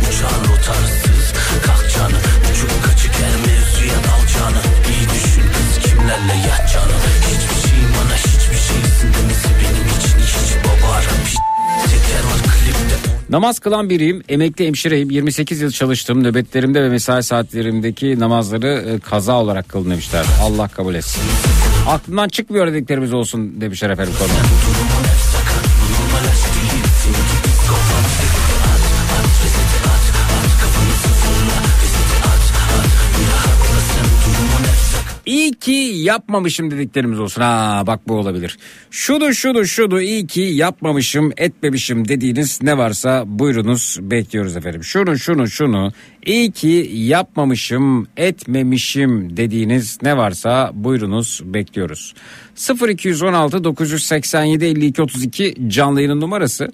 Namaz kılan biriyim. Emekli hemşireyim. 28 yıl çalıştım. Nöbetlerimde ve mesai saatlerimdeki namazları e, kaza olarak kılın demişler. Allah kabul etsin. Aklımdan çıkmıyor dediklerimiz olsun demişler efendim konu. İyi ki yapmamışım dediklerimiz olsun. Ha bak bu olabilir. Şunu şunu şunu iyi ki yapmamışım etmemişim dediğiniz ne varsa buyurunuz bekliyoruz efendim. Şunu şunu şunu iyi ki yapmamışım etmemişim dediğiniz ne varsa buyurunuz bekliyoruz. 0216 987 52 32 canlı yayının numarası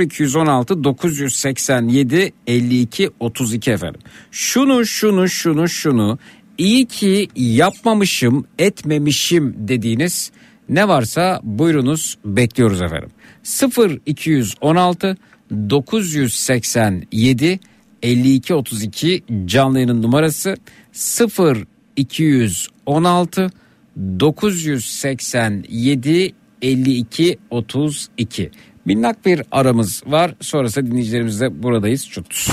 0216 987 52 32 efendim. Şunu şunu şunu şunu iyi ki yapmamışım etmemişim dediğiniz ne varsa buyurunuz bekliyoruz efendim. 0216 987 52 32 canlı yayının numarası 0216 987 52 32 minnak bir aramız var sonrasında dinleyicilerimizle buradayız çut.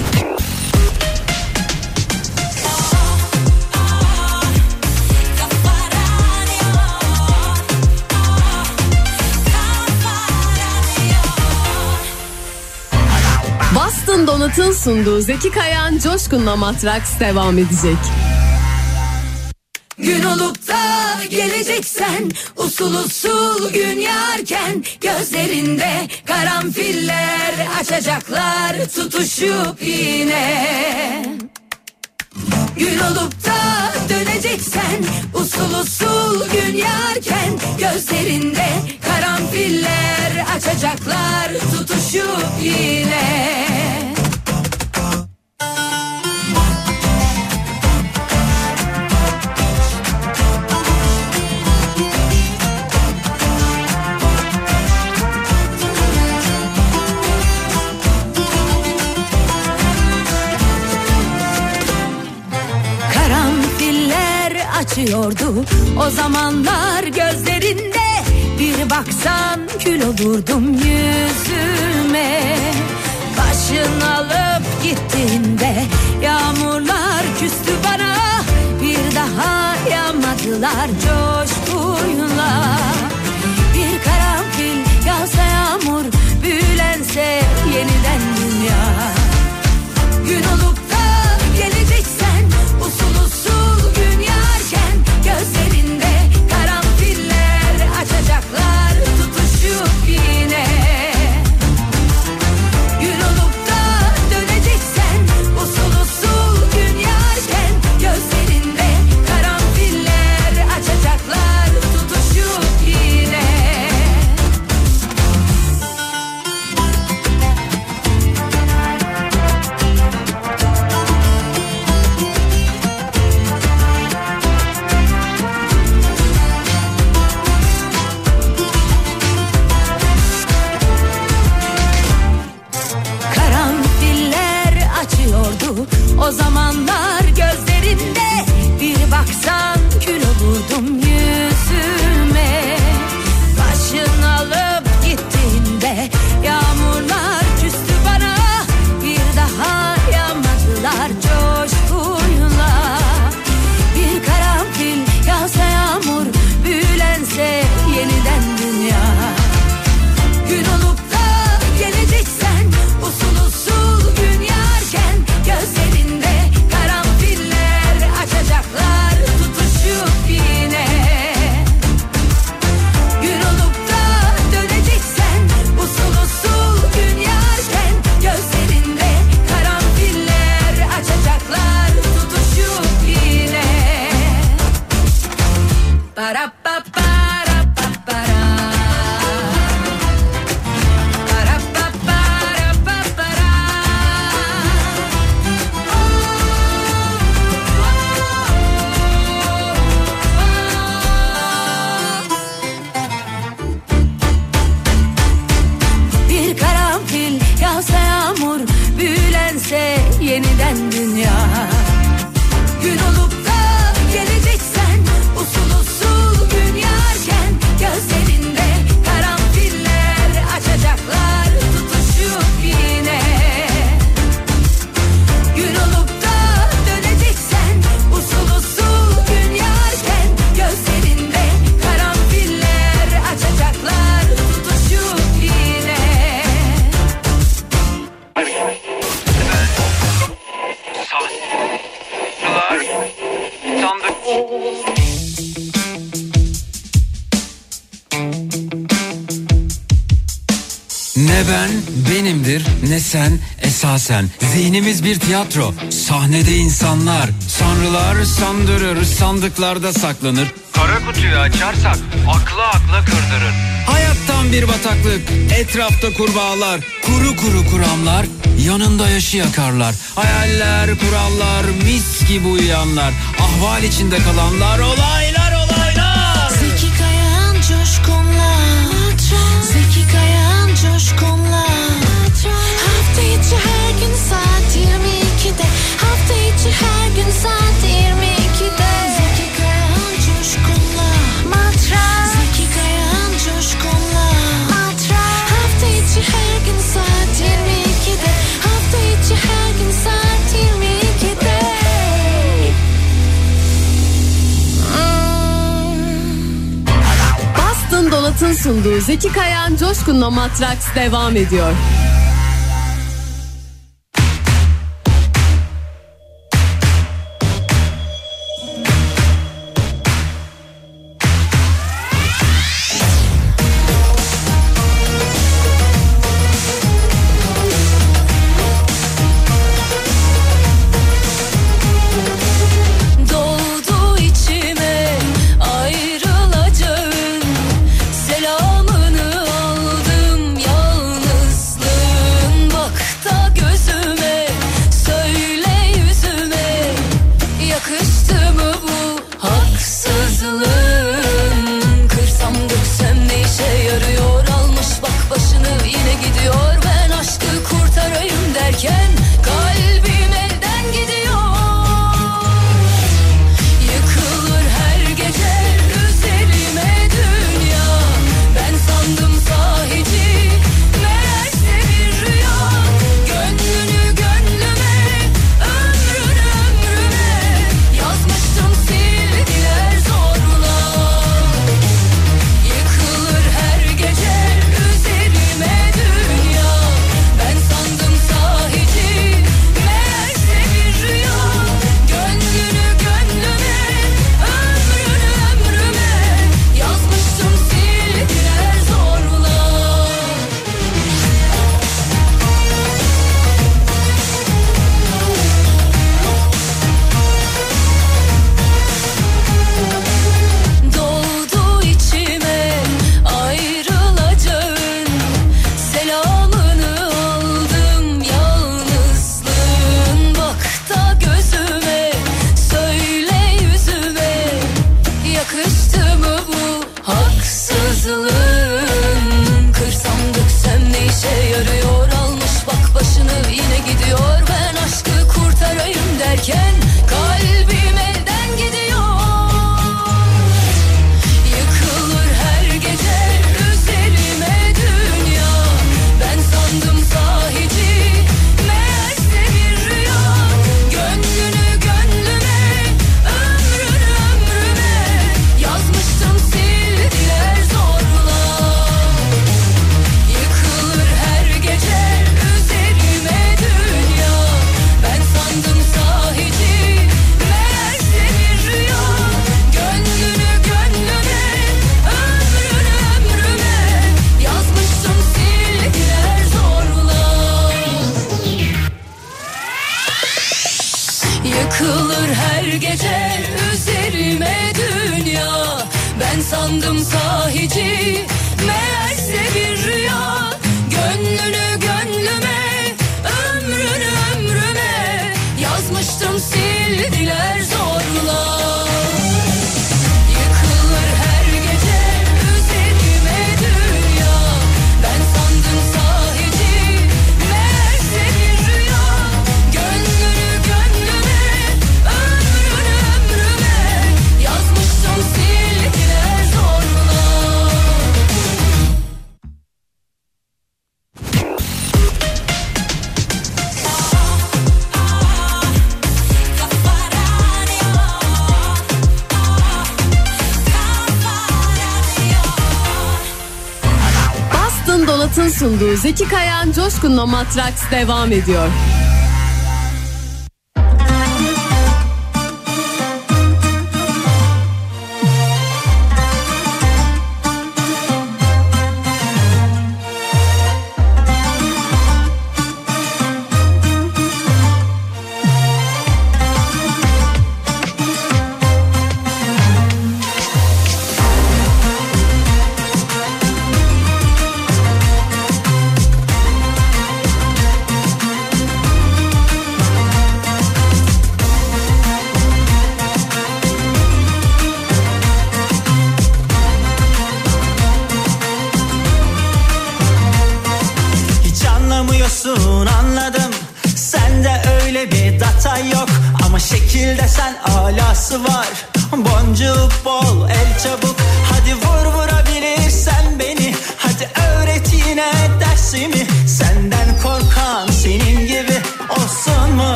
Dolat'ın sunduğu Zeki Kayan Coşkun'la Matraks devam edecek. Gün olup da geleceksen usul usul gün yarken gözlerinde karanfiller açacaklar tutuşup yine. Gün olup da döneceksen usul usul gün yarken gözlerinde karanfiller açacaklar tutuşup yine. Açıyordu o zamanlar gözlerinde Bir baksan kül olurdum yüzüme. Başın alıp gittiğinde yağmurlar küstü bana. Bir daha yağmadılar coşkuyla. Bir karanfil yağsa yağmur büyülense yeniden dünya. Gün olup benimdir ne sen esasen. Zihnimiz bir tiyatro. Sahnede insanlar. Sanrılar sandırır sandıklarda saklanır. Kara kutuyu açarsak akla akla kırdırır. Hayattan bir bataklık etrafta kurbağalar. Kuru kuru kuramlar yanında yaşı yakarlar. Hayaller kurallar mis gibi uyuyanlar Ahval içinde kalanlar olaylar saat 22'de Zeki Kayan Coşkun'la. Matras. Zeki Kayan Coşkun'la. Matras. Hafta içi her gün saat 22'de Hafta içi her gün saat 22'de Boston Dolat'ın sunduğu Zeki Kayan Coşkun'la Matraks devam ediyor. sunduğu Zeki Kayan Coşkun'la Matraks devam ediyor.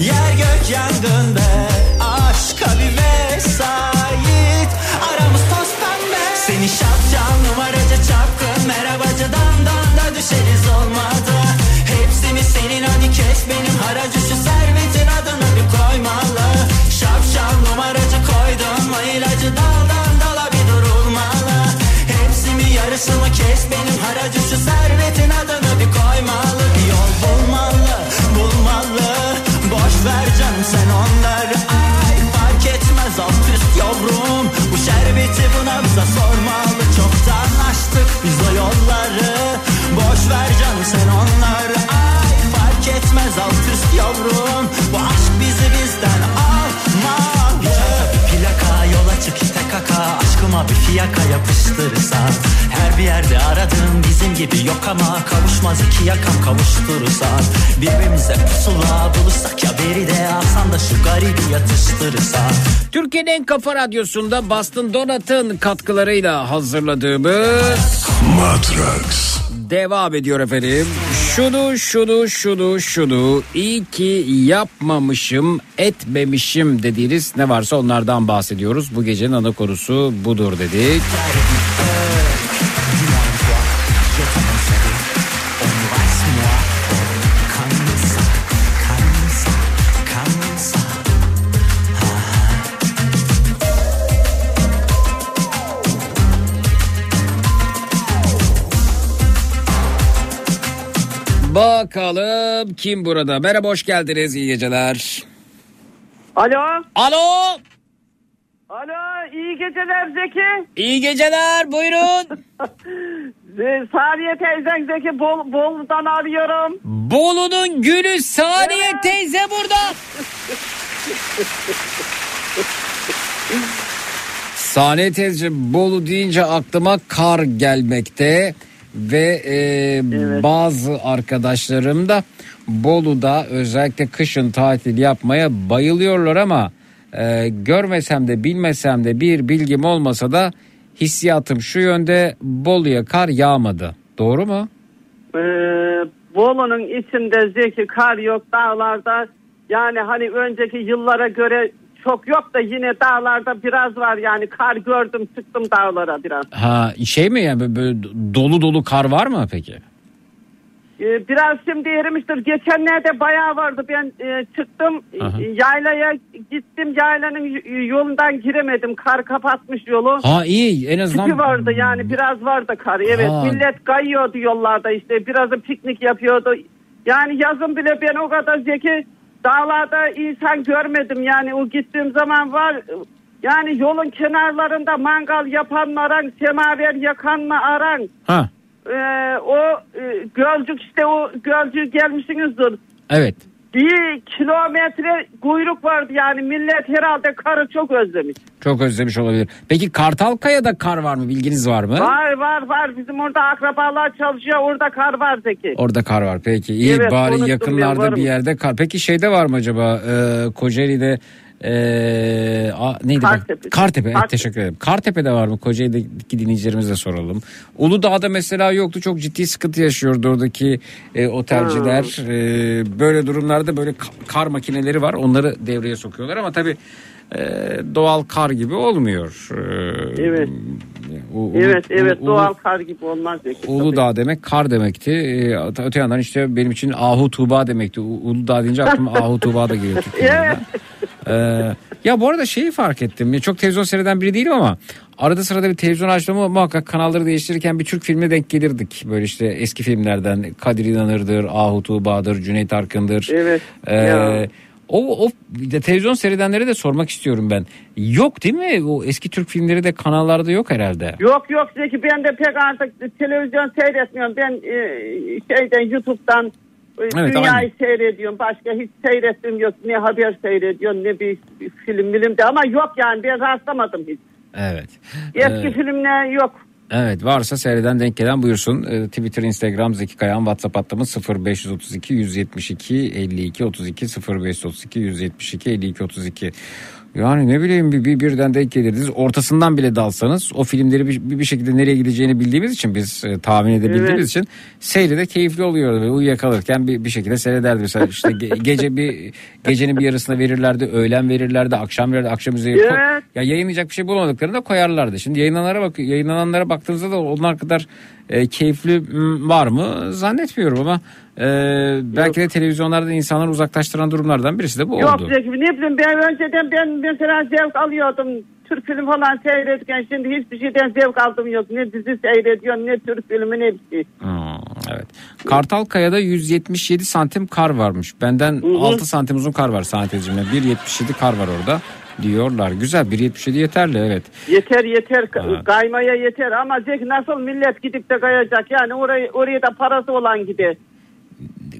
Yer gök yangında Aşka bir vesait Aramız toz pembe. Seni şapşal numaracı çapkın. Merhabacı dandan da düşeriz olmadı. Hepsini senin hadi kes benim haracı. Şu servetin adını bir koymalı. Şapşal numaracı koydum. İlacı daldan dala bir durulmalı. Hepsini yarısını kes benim haracı. Şu servetin yavrum. Bu aşk bizi bizden almalı Plaka yola çık işte kaka. Aşkıma bir fiyaka yapıştırırsan Her bir yerde aradığım bizim gibi yok ama. Kavuşmaz iki yakam kavuşturursan Birbirimize pusula bulursak ya beri de alsan da şu garibi yatıştırırsan Türkiye'nin en kafa radyosunda Boston Donat'ın katkılarıyla hazırladığımız Matrax. devam ediyor efendim. Şunu şunu şunu şunu iyi ki yapmamışım etmemişim dediğiniz ne varsa onlardan bahsediyoruz. Bu gecenin ana konusu budur dedik. Bakalım kim burada? Merhaba hoş geldiniz iyi geceler. Alo. Alo. Alo iyi geceler Zeki. İyi geceler buyurun. Ee, Saniye teyzen Zeki Bol, Bolu'dan arıyorum. Bolu'nun gülü Saniye teyze burada. Saniye teyze Bolu deyince aklıma kar gelmekte ve e, bazı arkadaşlarım da Bolu'da özellikle kışın tatil yapmaya bayılıyorlar ama e, görmesem de bilmesem de bir bilgim olmasa da hissiyatım şu yönde Bolu'ya kar yağmadı. Doğru mu? Ee, Bolu'nun içinde Zeki kar yok dağlarda. Yani hani önceki yıllara göre çok yok da yine dağlarda biraz var yani kar gördüm çıktım dağlara biraz. Ha şey mi yani böyle dolu dolu kar var mı peki? Ee, biraz şimdi erimiştir. Geçenlerde bayağı vardı. Ben e, çıktım Aha. e, yaylaya gittim. Yaylanın yolundan giremedim. Kar kapatmış yolu. Ha iyi en azından Tipi vardı yani biraz vardı kar. Evet Ha. millet kayıyordu yollarda işte. Birazı piknik yapıyordu. Yani yazın bile ben o kadar zeki dağlarda insan görmedim. Yani o gittiğim zaman var. Yani yolun kenarlarında mangal yapan aran, semaver yakan mı aran. Ha Ee, o e, Gölcük işte o Gölcük gelmişsinizdir. evet. Bir kilometre kuyruk vardı yani millet herhalde karı çok özlemiş. Çok özlemiş olabilir. Peki Kartalkaya'da kar var mı? Bilginiz var mı? Var var var bizim orada akrabalar çalışıyor orada kar var Zeki. Orada kar var. Peki iyi Evet, bari yakınlarda bir yerde kar. Peki şeyde var mı acaba? Ee, Kocaeli'de ee, a, neydi? bak? Kartepe. Kartepe. Evet, Kartepe. teşekkür ederim. Kartepe'de var mı? Kocaeli'deki dinleyicilerimize soralım. Uludağ'da mesela yoktu. Çok ciddi sıkıntı yaşıyordu oradaki e, otelciler. Hmm. Ee, böyle durumlarda böyle ka- kar makineleri var. Onları devreye sokuyorlar ama tabii e, doğal kar gibi olmuyor. Ee, Evet. U- Ulu- Evet evet Ulu- doğal kar gibi olmaz Zeki. Uludağ demek kar demekti. Ee, öte yandan işte benim için Ahu Tuğba demekti. Uludağ deyince aklıma Ahu Tuğba da geliyor. Evet. Ee, ya bu arada şeyi fark ettim. Çok televizyon seyreden biri değilim ama arada sırada bir televizyon açtığımda muhakkak kanalları değiştirirken bir Türk filmine denk gelirdik. Böyle işte eski filmlerden Kadir İnanır'dır, Ahu Tuğba'dır, Cüneyt Arkın'dır. Evet. Ee, Ya. O, o televizyon seyredenlere de sormak istiyorum ben. Yok değil mi? O eski Türk filmleri de kanallarda yok herhalde. Yok yok Zeki ben de pek artık televizyon seyretmiyorum. Ben e, şeyden YouTube'dan e, Evet, dünyayı aynen. seyrediyorum. Başka hiç seyrettim yok. Ne haber seyrediyorum ne bir, film film de ama yok yani ben rastlamadım hiç. Evet. Eski Ee, filmler yok. Evet varsa seyreden denk gelen buyursun. Ee, Twitter, Instagram Zeki Kayan, WhatsApp hattımız 0532 172 52 32 0532 172 52 32. Yani ne bileyim bir, bir birden denk gelirdiniz. Ortasından bile dalsanız o filmleri bir, bir, şekilde nereye gideceğini bildiğimiz için biz e, tahmin edebildiğimiz Evet. için seyri de keyifli oluyor ve uyuyakalırken bir, bir şekilde seyrederdi. Mesela işte ge- gece bir gecenin bir yarısında verirlerdi, öğlen verirlerdi, akşam verirlerdi, akşam üzeri. Evet. Ya yayınlayacak bir şey bulamadıklarını da koyarlardı. Şimdi yayınlananlara bak yayınlananlara baktığınızda da onlar kadar e, keyifli var mı zannetmiyorum ama e, belki de televizyonlardan insanları uzaklaştıran durumlardan birisi de bu Yok oldu. Zeki ne bileyim ben önceden ben mesela zevk alıyordum. Türk film falan seyredirken şimdi hiçbir şeyden zevk aldım yok. Ne dizi seyrediyorum ne Türk filmi ne bir şey. Hmm, evet. Kartalkaya'da 177 santim kar varmış. Benden 6 santim uzun kar var santimle. 1.77 kar var orada diyorlar. Güzel 1.77 yeterli evet. Yeter yeter Ha. kaymaya yeter ama Zeki nasıl millet gidip de kayacak yani orayı oraya da parası olan gider.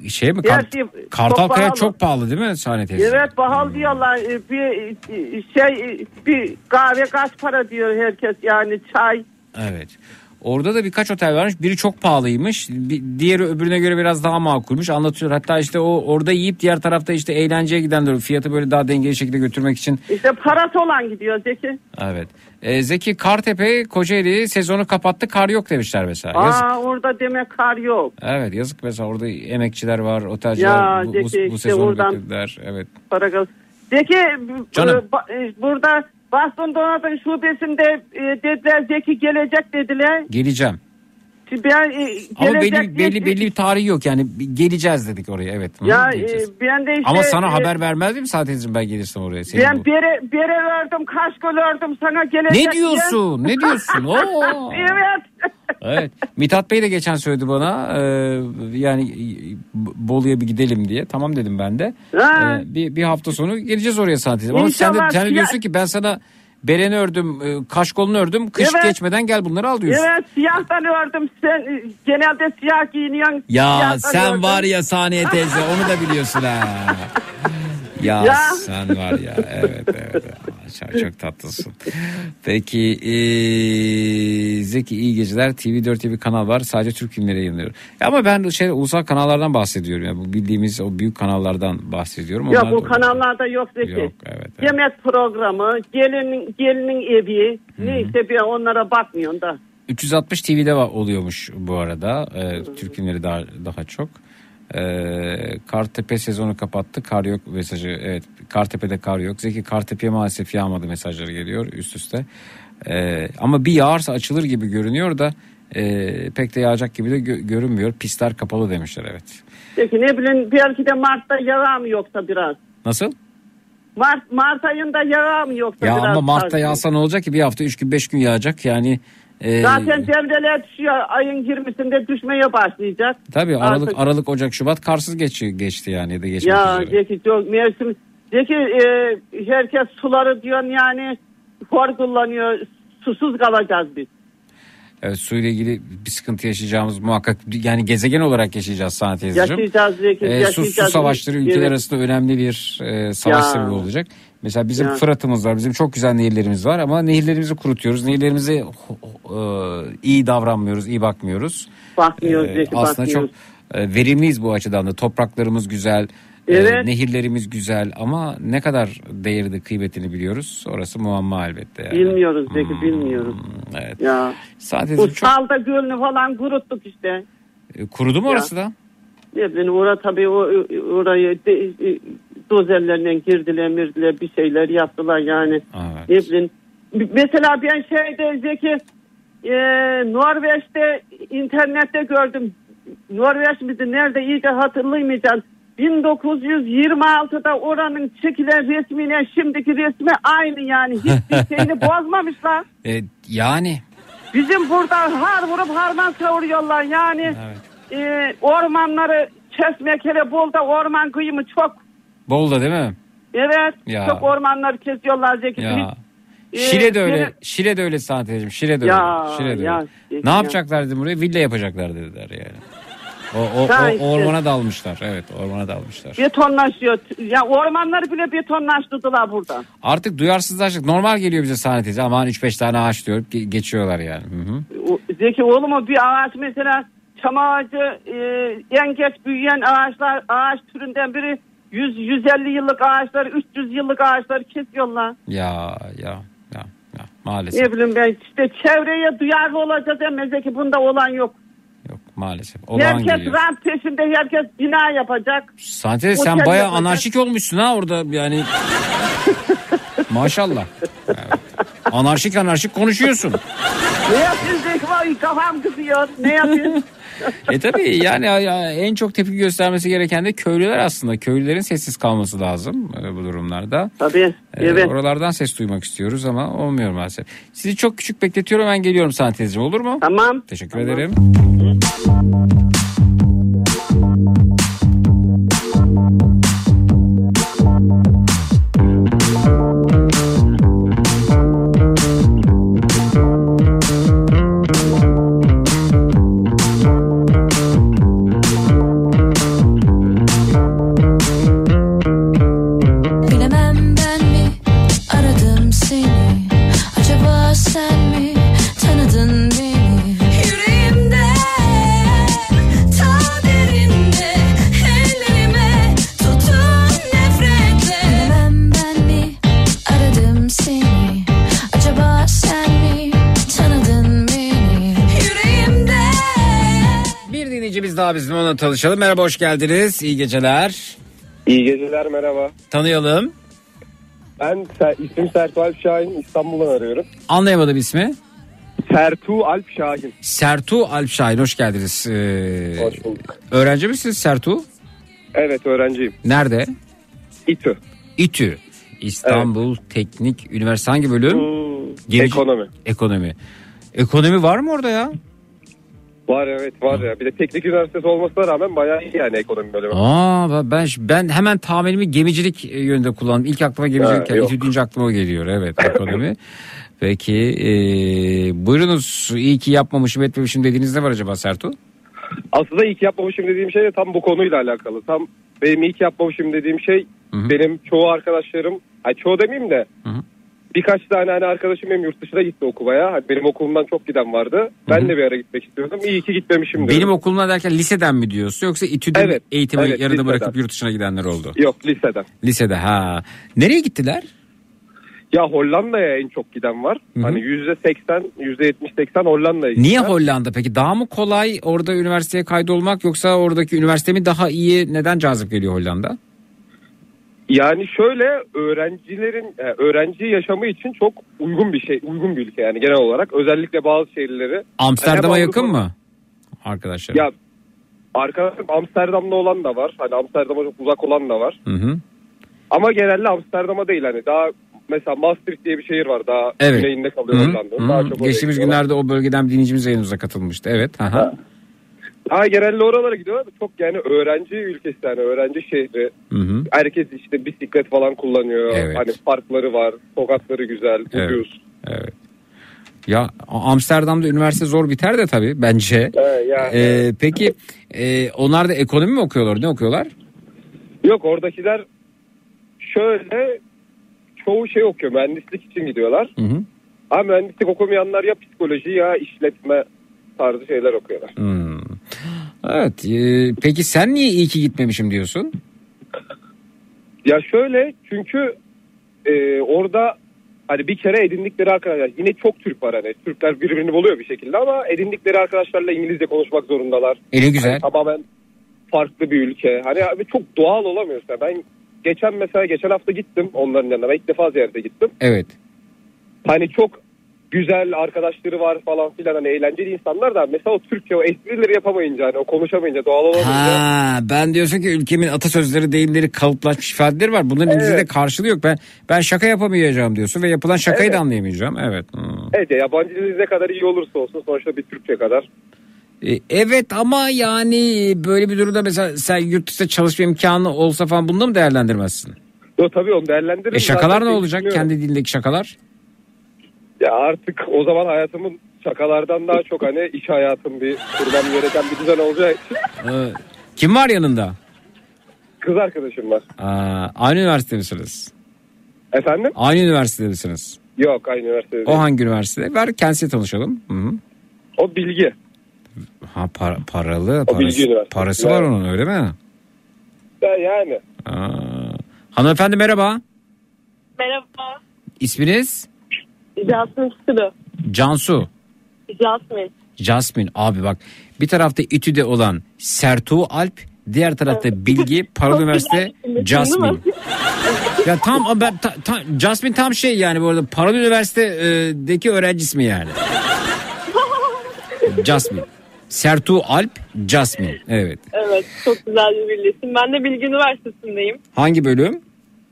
Şey mi? Kart- şey Kartalkaya pahalı. çok pahalı değil mi Saniye teyze? Evet pahalı diyorlar. Ee, Bir e, şey e, bir kahve kaç para diyor herkes yani çay. Evet. Orada da birkaç otel varmış. Biri çok pahalıymış. Bir, diğeri öbürüne göre biraz daha makulmüş. Anlatıyor. Hatta işte o orada yiyip diğer tarafta işte eğlenceye gidenler fiyatı böyle daha dengeli şekilde götürmek için. İşte parası olan gidiyor Zeki. Evet. Ee, Zeki Kartepe Kocaeli sezonu kapattı. Kar yok demişler mesela. Yazık. Aa orada demek kar yok. Evet yazık mesela orada emekçiler var, otelciler Ya, bu, bu, Zeki, bu işte sezonu oradan-. Evet. Para Zeki Canım. e, e, burada Boston Donat'ın şubesinde e, dediler Zeki gelecek dediler. Geleceğim. Ben, e, Ama belli belli belli bir tarihi yok yani geleceğiz dedik oraya evet. Ya e, ben de işte Ama sana e, haber vermez miyim Saadet'ciğim ben gelirsem oraya? Senin Ben bu- bere, bere verdim, kaşkol verdim sana gelecek Ne diyorsun? diye. Ne diyorsun? Oo. evet. Evet. Mithat Bey de geçen söyledi bana e, yani e, Bolu'ya bir gidelim diye. Tamam dedim ben de. Ha. E, bir, bir hafta sonu geleceğiz oraya Saadet'ciğim. Ama sen de, sen de diyorsun ki ben sana bereni ördüm, e, kaşkolunu ördüm. Kış Evet. geçmeden gel bunları al diyorsun. Evet siyahtan ördüm. Sen e, genelde siyah giyiniyorsun. Ya sen ördüm. var ya Saniye teyze onu da biliyorsun ha. Ya, Ya. sen var ya evet evet çok, tatlısın. Peki eee, Zeki iyi geceler TV4 diye bir kanal var sadece Türk filmleri yayınlıyor. Ya ama ben şey ulusal kanallardan bahsediyorum ya bu bildiğimiz o büyük kanallardan bahsediyorum. Yok Onlar bu da- kanallarda yok Zeki. Yok evet. Yemek programı, gelinin, gelinin evi. Neyse bir onlara bakmıyorsun da. 360 TV'de oluyormuş bu arada. Ee, Türk filmleri daha daha çok. Ee, Kartepe sezonu kapattı. Kar yok mesajı. Evet Kartepe'de kar yok. Zeki Kartepe'ye maalesef yağmadı mesajları geliyor üst üste. Ee, ama bir yağarsa açılır gibi görünüyor da e, pek de yağacak gibi de gö- görünmüyor. Pistler kapalı demişler evet. Peki ne bileyim belki de Mart'ta yağar mı yoksa biraz. Nasıl? Mart, Mart ayında yağar mı yoksa Ya biraz. ama Mart'ta yağsa ne olacak ki bir hafta 3 gün 5 gün yağacak yani. E, Zaten devreler düşüyor. Ayın 20'sinde düşmeye başlayacak. Tabii Aralık Artık- Aralık Ocak Şubat karsız geçiyor geçti yani ya da geçmek Ya üzere. Zeki çok mevsim. Zeki e, herkes suları diyor yani hor kullanıyor. Susuz kalacağız biz. Evet, suyla ilgili bir sıkıntı yaşayacağımız muhakkak yani gezegen olarak yaşayacağız Sanat teyzeciğim. Yaşayacağız Zeki. Ee, su, yaşayacağız. su savaşları ülkeler Evet. arasında önemli bir e, savaş Ya. sebebi olacak. Mesela bizim Ya. Fırat'ımız var. Bizim çok güzel nehirlerimiz var ama nehirlerimizi kurutuyoruz. Nehirlerimize e, iyi davranmıyoruz, iyi bakmıyoruz. Bakmıyoruz Zeki aslında çok e, verimliyiz bu açıdan da. Topraklarımız güzel. e, Evet. nehirlerimiz güzel ama ne kadar değerini kıymetini biliyoruz orası muamma elbette. Yani. Bilmiyoruz Zeki bilmiyoruz. Evet. Ya. Sadece Bu çok salda gölünü falan kuruttuk işte. E, kurudu mu Ya. orası da? Ne bileyim orada tabii o, orayı de, e, dozerlerle girdiler mirdiler bir şeyler yaptılar yani. Evet. Ne bileyim. Mesela ben şeyde Zeki e, Norveç'te internette gördüm. Norveç miydi nerede iyice hatırlayamayacağım. 1926'da oranın çekilen resmine şimdiki resmi aynı yani. Hiçbir şeyini bozmamışlar. E, yani Bizim burada har vurup harman savuruyorlar yani. E, ormanları kesmek hele Bol'da orman kıyımı çok. Bolda değil mi? Evet Ya. çok ormanları kesiyorlar Zeki. Ya. Hiç- Şile de öyle. benim- Şile de öyle sanat edeceğim. Şile de Ya, öyle. Şile de ya, öyle. Zeki Ne ya. yapacaklar dedim buraya? Villa yapacaklar dediler yani. O, o, Ha, o- işte. ormana dalmışlar. Evet ormana dalmışlar. Betonlaşıyor. Ya ormanları bile betonlaştırdılar burada. Artık duyarsızlaştık. Normal geliyor bize sahne teyze. Aman 3-5 tane ağaç diyor. Ge- geçiyorlar yani. Hı hı. Zeki oğlum o bir ağaç mesela çam ağacı e, en geç büyüyen ağaçlar ağaç türünden biri 100 150 yıllık ağaçlar 300 yıllık ağaçları kesiyorlar. Ya ya ya ya maalesef. Ne bileyim ben işte çevreye duyarlı olacağız ama Zeki bunda olan yok. Maalesef. Olağan herkes geliyor. rant peşinde herkes bina yapacak. Sahne teyze, sen baya yapacak. anarşik olmuşsun ha orada yani. Maşallah. Evet. Anarşik anarşik konuşuyorsun. Ne Zeki Vay, kafam kızıyor. Ne yapıyorsun? E tabii yani ya- en çok tepki göstermesi gereken de köylüler aslında. Köylülerin sessiz kalması lazım e, bu durumlarda. Tabii. E, Evet. Oralardan ses duymak istiyoruz ama olmuyor maalesef. Sizi çok küçük bekletiyorum ben geliyorum Sahne teyzeciğim olur mu? Tamam. Teşekkür ederim. Tanışalım. Merhaba hoş geldiniz. İyi geceler. İyi geceler merhaba. Tanıyalım. Ben Ser- isim Sertu Alp Şahin İstanbul'dan arıyorum. Anlayamadım ismi. Sertu Alp Şahin. Sertu Alpşahin hoş geldiniz. Ee, Hoş bulduk. öğrenci misiniz Sertu? Evet öğrenciyim. Nerede? İTÜ. İTÜ. İstanbul Teknik Üniversitesi hangi bölüm? Gemici- Ekonomi. Ekonomi. Ekonomi var mı orada ya? Var evet var ya. Bir de teknik üniversitesi olmasına rağmen bayağı iyi yani ekonomi bölümü. Aa ben ben hemen tahminimi gemicilik e, yönünde kullandım. İlk aklıma gemicilik yani yok. İTÜ deyince aklıma o geliyor. Evet ekonomi. Peki e, buyurunuz iyi ki yapmamışım etmemişim dediğiniz ne var acaba Sertu? Aslında ilk yapmamışım dediğim şey de tam bu konuyla alakalı. Tam benim ilk yapmamışım dediğim şey benim çoğu arkadaşlarım, hani çoğu demeyeyim de birkaç tane hani arkadaşım benim yurt dışına gitti okumaya. Hani benim okulumdan çok giden vardı. Ben de bir ara gitmek istiyordum. İyi ki gitmemişim dedim. Benim okulumda derken liseden mi diyorsun yoksa İTÜ'de Evet, eğitimi evet, yarıda liseden. bırakıp yurt dışına gidenler oldu? Yok liseden. Lisede ha. Nereye gittiler? Ya Hollanda'ya en çok giden var. Hani yüzde seksen, yüzde yetmiş seksen Hollanda'ya Niye gittiler. Hollanda peki? Daha mı kolay orada üniversiteye kaydolmak yoksa oradaki üniversite mi daha iyi? Neden cazip geliyor Hollanda? Yani şöyle öğrencilerin e, öğrenci yaşamı için çok uygun bir şey, uygun bir ülke yani genel olarak. Özellikle bazı şehirleri. Amsterdam'a Hem yakın mı? Arkadaşlar. Ya arkadaşım Amsterdam'da olan da var. Hani Amsterdam'a çok uzak olan da var. Hı hı. Ama genelde Amsterdam'a değil hani daha mesela Maastricht diye bir şehir var daha Evet. güneyinde kalıyor Hı hı, Hollanda'nın. hı. Daha çok Geçtiğimiz günlerde o bölgeden bir dinleyicimiz yayınımıza katılmıştı. Evet. Aha. Daha genelde oralara gidiyorlar. Çok yani öğrenci ülkesi yani öğrenci şehri. Hı hı. Herkes işte bisiklet falan kullanıyor. Evet. Hani parkları var, sokakları güzel, Evet. ucuz. Evet. Ya Amsterdam'da üniversite zor biter de tabii bence. Evet, yani. Ee, peki e, onlar da ekonomi mi okuyorlar? Ne okuyorlar? Yok oradakiler şöyle çoğu şey okuyor. Mühendislik için gidiyorlar. Hı hı. Ama mühendislik okumayanlar ya psikoloji ya işletme tarzı şeyler okuyorlar. Hmm. Evet. e, peki sen niye iyi ki gitmemişim diyorsun? Ya şöyle çünkü e, orada hani bir kere edindikleri arkadaşlar yine çok Türk var hani Türkler birbirini buluyor bir şekilde ama edindikleri arkadaşlarla İngilizce konuşmak zorundalar. E ne güzel. Hani tamamen farklı bir ülke. Hani abi çok doğal olamıyorsun. Yani Ben geçen mesela geçen hafta gittim onların yanına. Ben ilk defa ziyarete gittim. Evet. Hani çok güzel arkadaşları var falan filan hani eğlenceli insanlar da mesela o Türkçe o esprileri yapamayınca hani o konuşamayınca doğal olamayınca. Ha, ben diyorsun ki ülkemin atasözleri, deyimleri, kalıplaşmış ifadeleri var. Bunların İngilizce'de Evet. karşılığı yok. Ben ben şaka yapamayacağım diyorsun ve yapılan şakayı Evet. da anlayamayacağım. Evet. Hmm. Evet ya yabancı diliniz ne kadar iyi olursa olsun sonuçta bir Türkçe kadar. E, Evet ama yani böyle bir durumda mesela sen yurt dışında çalışma imkanı olsa falan bunu da mı değerlendirmezsin? Yo tabii onu değerlendiririm. E şakalar Zaten ne olacak? Kendi dilindeki şakalar? Ya artık o zaman hayatımın şakalardan daha çok hani iş hayatım bir kurmam gereken bir düzen olacağı için Ee, kim var yanında? kız arkadaşım var. Aa, aynı üniversite misiniz? Efendim? Aynı üniversitede misiniz? Yok aynı üniversitede O değil. hangi üniversite? Ver kendisiyle tanışalım. Hı -hı. O bilgi. Ha para, paralı. O Bilgi Parası, Üniversitesi. parası var onun öyle mi? Ya yani. Aa. Hanımefendi merhaba. Merhaba. İsminiz? Jasmine Sılı. Cansu. Jasmine. Jasmine abi bak bir tarafta İTÜ'de olan Sertu Alp diğer tarafta Bilgi Paralı Üniversite Jasmine. Ya tam ben ta, ta- Jasmine tam şey yani bu arada Paralı Üniversite'deki öğrenci ismi yani. Jasmine. Sertu Alp Jasmine. Evet. Evet çok güzel bir birleşim. Ben de Bilgi Üniversitesi'ndeyim. Hangi bölüm?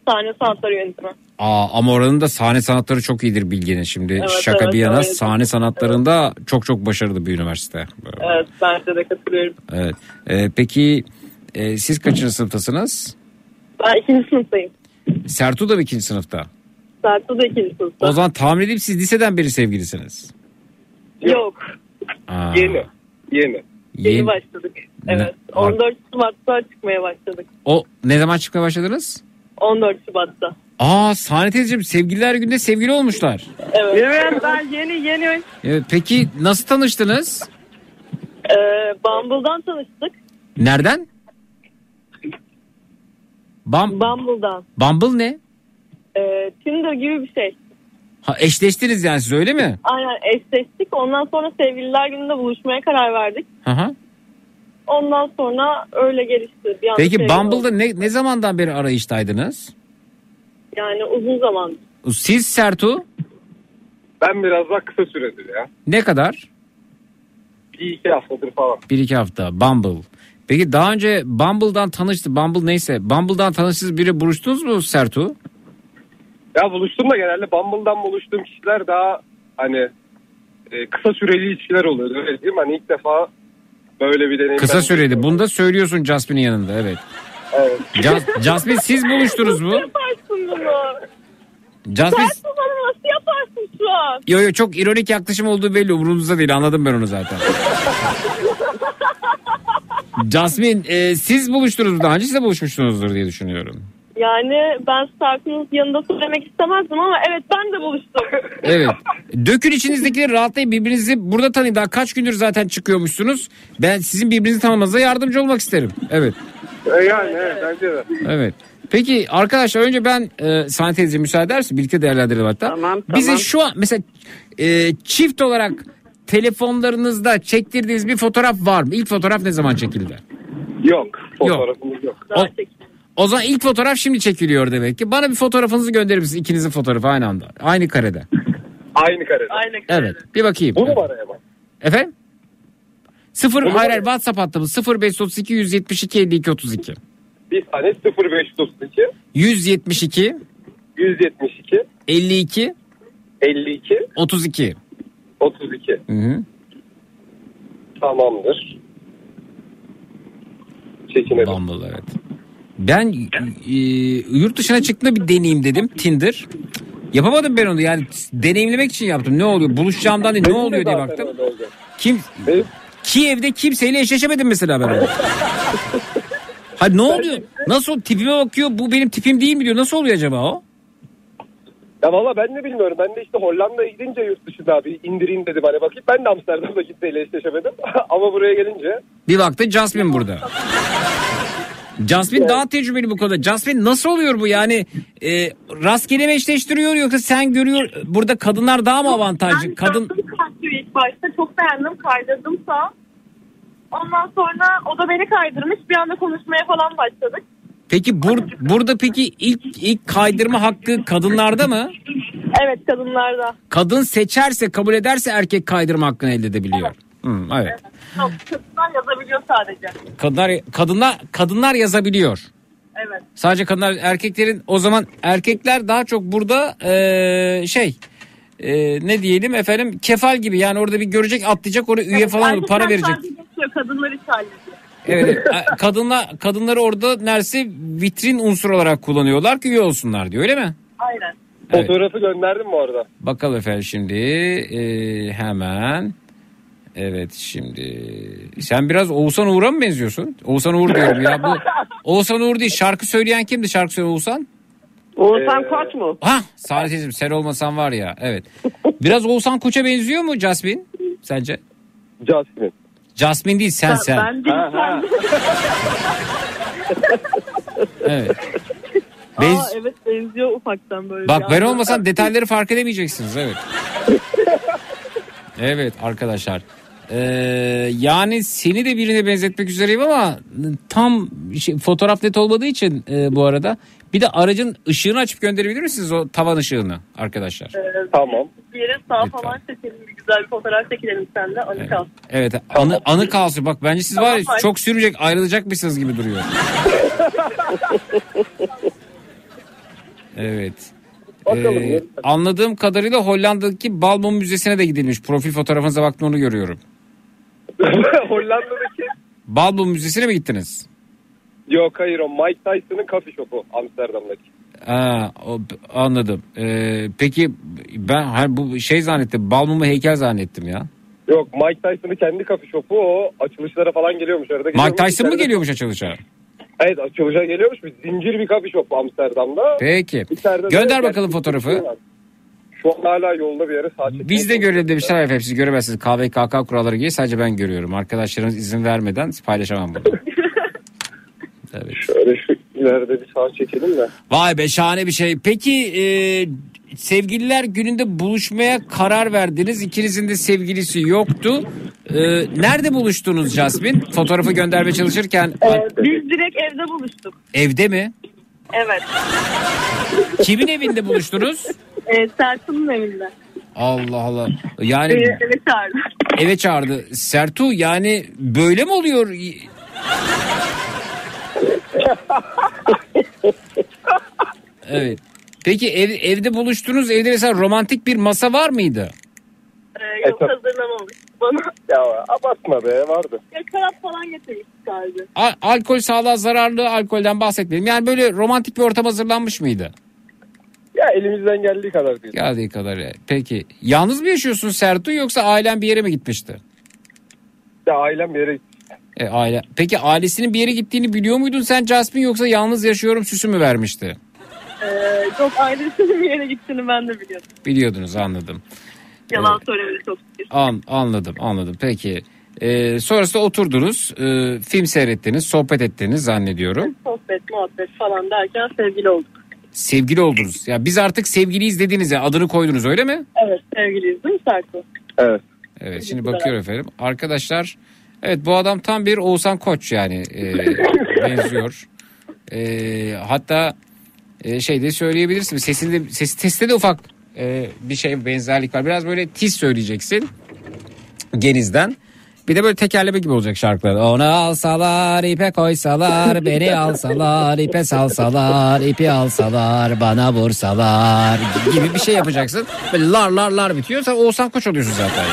Sahne sanatları yönetimi. Aa, ama oranın da sahne sanatları çok iyidir Bilge'nin şimdi. Evet, Şaka evet, bir yana öyle. sahne sanatlarında çok çok başarılı bir üniversite. Evet bence de katılıyorum. Evet. Ee, peki e, siz kaçıncı sınıftasınız? Ben ikinci sınıftayım. Sertu da mı ikinci sınıfta? Sertu da ikinci sınıfta. O zaman tahmin edeyim siz liseden beri sevgilisiniz. Yok. Aa, Yeni. Yeni. Yeni Yeni. başladık. Evet. Ne- 14 Şubat'ta çıkmaya başladık. O ne zaman çıkmaya başladınız? 14 Şubat'ta. Aa Sahne teyzeciğim sevgililer günde sevgili olmuşlar. Evet. Evet ben yeni yeni. Evet, peki nasıl tanıştınız? Ee, Bumble'dan tanıştık. Nereden? Bam Bumble'dan. Bumble ne? Ee, Tinder gibi bir şey. Ha, eşleştiniz yani siz öyle mi? Aynen eşleştik. Ondan sonra sevgililer gününde buluşmaya karar verdik. Hı hı. Ondan sonra öyle gelişti. Bir anda Peki sevgili Bumble'da olduk. ne, ne zamandan beri arayıştaydınız? Yani uzun zaman. Siz Sertu Ben biraz daha kısa süredir ya. ne kadar? Bir iki haftadır falan. Bir iki hafta Bumble. Peki daha önce Bumble'dan tanıştı. Bumble neyse. Bumble'dan tanıştınız biri buluştunuz mu Sertu? Ya buluştum da genelde Bumble'dan buluştuğum kişiler daha hani e, kısa süreli ilişkiler oluyor. Öyle değil mi? Hani ilk defa böyle bir deneyim. Kısa süreli. Bunu da söylüyorsun Jasmine'in yanında evet. Evet. Jas- Jasmine siz buluştunuz mu? Yaparsın bunu. Jasmine Sen bana nasıl yaparsın şu an? yo yo çok ironik yaklaşım olduğu belli umurunuzda değil anladım ben onu zaten. Jasmine e, siz buluştunuz mu daha önce siz de buluşmuşsunuzdur diye düşünüyorum. Yani ben Stark'ın yanında söylemek istemezdim ama evet ben de buluştum. Evet. Dökün içinizdekileri rahatlayın birbirinizi burada tanıyın. Daha kaç gündür zaten çıkıyormuşsunuz. Ben sizin birbirinizi tanımanıza yardımcı olmak isterim. Evet. E, yani evet bence de. Evet. Peki arkadaşlar önce ben e, teyze müsaade edersin birlikte değerlendirelim hatta. Tamam, Bize tamam. şu an mesela e, çift olarak telefonlarınızda çektirdiğiniz bir fotoğraf var mı? İlk fotoğraf ne zaman çekildi? Yok. Fotoğrafımız yok. O, o zaman ilk fotoğraf şimdi çekiliyor demek ki. Bana bir fotoğrafınızı gönderir misiniz? İkinizin fotoğrafı aynı anda. Aynı karede. Aynı karede. Aynı Evet. Bir bakayım. Bu numaraya mı? Efendim? Sıfır, Bunu hayır hayır WhatsApp hattımız 0532 172 52 32. Bir tane 0532 172 172 52 52 32. 32. Hı hı. Tamamdır. Çekinelim. Bumble evet. Ben e, yurt dışına çıktığında bir deneyeyim dedim Tinder. Yapamadım ben onu yani deneyimlemek için yaptım. Ne oluyor? Buluşacağımdan değil ne Benim oluyor diye baktım. öyle oldu. Kiev'de kimseyle eşleşemedim mesela ben. Hayır ne oluyor? Nasıl tipime bakıyor? Bu benim tipim değil mi diyor. Nasıl oluyor acaba o? Ya valla ben de bilmiyorum. Ben de işte Hollanda'ya gidince yurt dışında bir indireyim dedim hani bakayım. Ben de Amsterdam'da kimseyle eşleşemedim. Ama buraya gelince Bir baktı Jasmine burada. Jasmine daha tecrübeli bu konuda. Jasmine nasıl oluyor bu yani e, rastgele mi eşleştiriyor yoksa sen görüyor burada kadınlar daha mı avantajlı? Kadın Kaçıyor ilk başta çok beğendim kaydırdım sağ. Ondan sonra o da beni kaydırmış bir anda konuşmaya falan başladık. peki bur, burada peki ilk ilk kaydırma hakkı kadınlarda mı? Evet kadınlarda. Kadın seçerse kabul ederse erkek kaydırma hakkını elde edebiliyor. Hı, evet. Yok kadınlar yazabiliyor sadece. Kadınlar kadınlar kadınlar yazabiliyor. Evet. Sadece kadınlar erkeklerin o zaman erkekler daha çok burada eee, şey eee, ne diyelim efendim kefal gibi yani orada bir görecek atlayacak oraya üye falan olup para verecek. geçiyor, kadınlar hiç hallediyor. Evet, evet. kadınlar kadınları orada neredeyse vitrin unsur olarak kullanıyorlar ki üye olsunlar diyor öyle mi? Aynen. Evet. fotoğrafı gönderdim bu arada. Bakalım efendim şimdi eee, hemen evet şimdi sen biraz Oğuzhan Uğur'a mı benziyorsun? Oğuzhan Uğur diyorum ya bu Oğuzhan Uğur değil şarkı söyleyen kimdi şarkı söyleyen Oğuzhan? Oğuzhan Ee, Koç mu? Ha Saadet'ciğim sen olmasan var ya evet. Biraz Oğuzhan Koç'a benziyor mu Jasmine sence? Jasmine. Jasmine değil sen sen. Ben değil sen. Evet. Aa, Benz- evet benziyor ufaktan böyle. Bak ben olmasam detayları fark edemeyeceksiniz evet. Evet arkadaşlar. Ee, yani seni de birine benzetmek üzereyim ama tam şey, fotoğraf net olmadığı için e, bu arada. Bir de aracın ışığını açıp gönderebilir misiniz o tavan ışığını arkadaşlar? Ee, Tamam. Bir yere sağ falan çekelim bir güzel bir fotoğraf çekelim sen de anı kalsın. Evet anı, anı kalsın bak bence siz var ya Tamam, çok sürecek ayrılacakmışsınız gibi duruyor. Evet. Bakalım. Ee, anladığım kadarıyla Hollanda'daki Balmum Müzesi'ne de gidilmiş. Profil fotoğrafınıza baktım onu görüyorum. Hollanda'daki Balmum Müzesi'ne mi gittiniz? yok hayır o Mike Tyson'ın kafe shopu Amsterdam'daki. O, anladım. Ee, peki ben hayır, bu şey zannettim. Balmum'u heykel zannettim ya. Yok Mike Tyson'ın kendi kafe shopu o açılışlara falan geliyormuş arada. Mike. Tyson mı İçeride- geliyormuş açılışa? Evet açılışa geliyormuş bir zincir bir kafe shop Amsterdam'da. Peki. İçeride de- Gönder bakalım fotoğrafı. Şu an hala yolda bir yere sağ çekmeye Biz de görelim demişler efendim siz göremezsiniz. KVKK kuralları gibi sadece ben görüyorum. Arkadaşlarınız izin vermeden paylaşamam bunu. Evet. Şöyle şu ileride bir sağ çekelim de. Vay be şahane bir şey. Peki e, sevgililer gününde buluşmaya karar verdiniz. İkinizin de sevgilisi yoktu. Ee, nerede buluştunuz Jasmine? Fotoğrafı göndermeye çalışırken Biz direkt evde buluştuk. evde mi? Evet. Kimin evinde buluştunuz? Ee, Sertun'un evinde. Allah Allah. Yani Ee, eve çağırdı. eve çağırdı. Sertu yani böyle mi oluyor? Evet. Peki ev, evde buluştunuz. Evde mesela romantik bir masa var mıydı? Ee, yok hazırlamamış. Bana Ya abartma be vardı. ya şarap falan getirmiştik sadece. Al- alkol sağlığa zararlı alkolden bahsetmeyelim. Yani böyle romantik bir ortam hazırlanmış mıydı? Ya elimizden geldiği kadar değil. Geldiği kadar. Peki. Yalnız mı yaşıyorsun Sertu yoksa ailen bir yere mi gitmişti? Ya ailem bir yere gitti. E, aile. Peki ailesinin bir yere gittiğini biliyor muydun sen Jasmine yoksa yalnız yaşıyorum süsü mü vermişti? Ee, çok ailesinin bir yere gittiğini ben de biliyordum. Biliyordunuz anladım. Yalan söylemedi çok şükür. An, anladım anladım. Peki. E, sonrasında oturdunuz. e, film seyrettiniz. Sohbet ettiniz zannediyorum. Sohbet, muhabbet falan derken sevgili olduk. Sevgili oldunuz. Ya biz artık sevgiliyiz dediniz ya adını koydunuz öyle mi? Evet sevgiliyiz değil mi Sertu? Evet. Evet şimdi bakıyorum efendim. Arkadaşlar evet bu adam tam bir Oğuzhan Koç yani e, benziyor. E, hatta e, şey de söyleyebilirsin. Sesinde, sesi teste de ufak e, bir şey benzerlik var. Biraz böyle tiz söyleyeceksin. Genizden. Bir de böyle tekerleme gibi olacak şarkılar. Onu alsalar, ipe koysalar, beni alsalar, ipe salsalar, ipi alsalar, bana vursalar gibi bir şey yapacaksın. Böyle lar lar lar bitiyor. Sen Oğuzhan Koç oluyorsun zaten.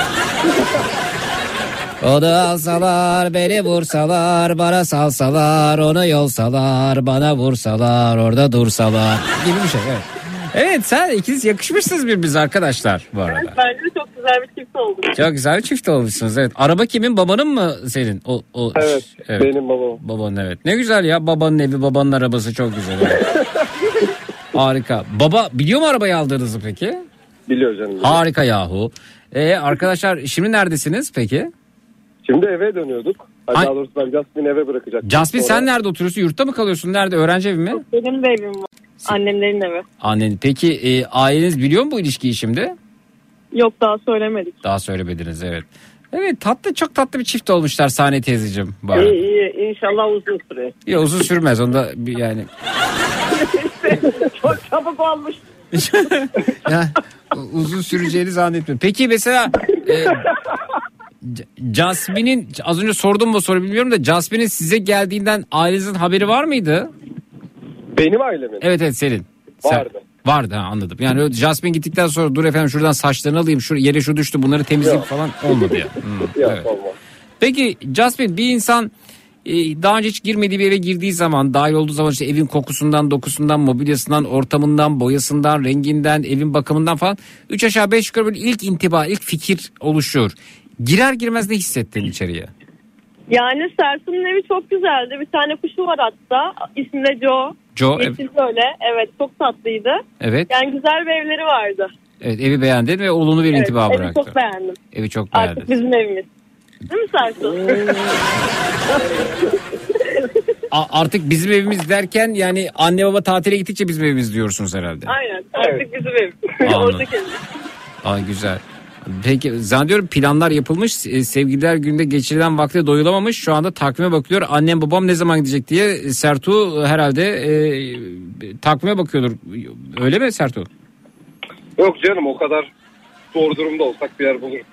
Onu alsalar, beni vursalar, bana salsalar, onu yolsalar, bana vursalar, orada dursalar gibi bir şey. Evet. Evet sen ikiniz yakışmışsınız birbirinize arkadaşlar bu arada. Bence de çok güzel bir çift olduk. Çok güzel bir çift olmuşsunuz evet. Araba kimin babanın mı senin? O, o, Evet, benim babam. Babanın evet. Ne güzel ya babanın evi babanın arabası çok güzel. evet. Harika. Baba biliyor mu arabayı aldığınızı peki? Biliyor canım. Harika yahu. Ee, arkadaşlar şimdi neredesiniz peki? Şimdi eve dönüyorduk. Ay, Ay- Daha doğrusu ben Jasmine'i eve bırakacaktım. Jasmine sen nerede oturuyorsun? Yurtta mı kalıyorsun? Nerede? Öğrenci evi mi? Benim de evim var. Annemlerin evi. Annen. Peki e, aileniz biliyor mu bu ilişkiyi şimdi? Yok daha söylemedik. Daha söylemediniz evet. Evet tatlı çok tatlı bir çift olmuşlar Sahne teyzeciğim. Bu arada. İyi iyi inşallah uzun süre. Ya uzun sürmez onda bir yani. Çok çabuk olmuş. ya, uzun süreceğini zannetmiyorum. Peki mesela e, C- Jasmine'in az önce sordum mu soru bilmiyorum da Jasmine'in size geldiğinden ailenizin haberi var mıydı? Benim ailemin. Evet evet senin. Vardı. Vardı ha, anladım. Yani Jasmine gittikten sonra dur efendim şuradan saçlarını alayım şu yere şu düştü bunları temizleyeyim Yok. falan olmadı ya. Hmm, Yok evet. olmaz. Peki Jasmine bir insan e, daha önce hiç girmediği bir eve girdiği zaman dahil olduğu zaman işte evin kokusundan, dokusundan, mobilyasından, ortamından, boyasından, renginden, evin bakımından falan 3 aşağı 5 yukarı böyle ilk intiba, ilk fikir oluşuyor. Girer girmez ne hissettin içeriye? Yani Sersun'un evi çok güzeldi. Bir tane kuşu var hatta. İsmi de Joe. Joe, ev- Yeşil böyle. Evet çok tatlıydı. Evet. Yani güzel bir evleri vardı. Evet evi beğendin ve oğlunu bir Evet, intiba evi bıraktı. çok beğendim. Evi çok Artık beğendin. bizim evimiz. Değil mi Sersun? A- artık bizim evimiz derken yani anne baba tatile gittikçe bizim evimiz diyorsunuz herhalde. Aynen. Artık bizim evimiz. Oradaki evimiz. Ay güzel. Peki zannediyorum planlar yapılmış. E, Sevgililer günde geçirilen vakte doyulamamış. Şu anda takvime bakıyor. Annem babam ne zaman gidecek diye Sertu herhalde e, takvime bakıyordur. Öyle mi Sertu? Yok canım o kadar zor durumda olsak bir yer buluruz.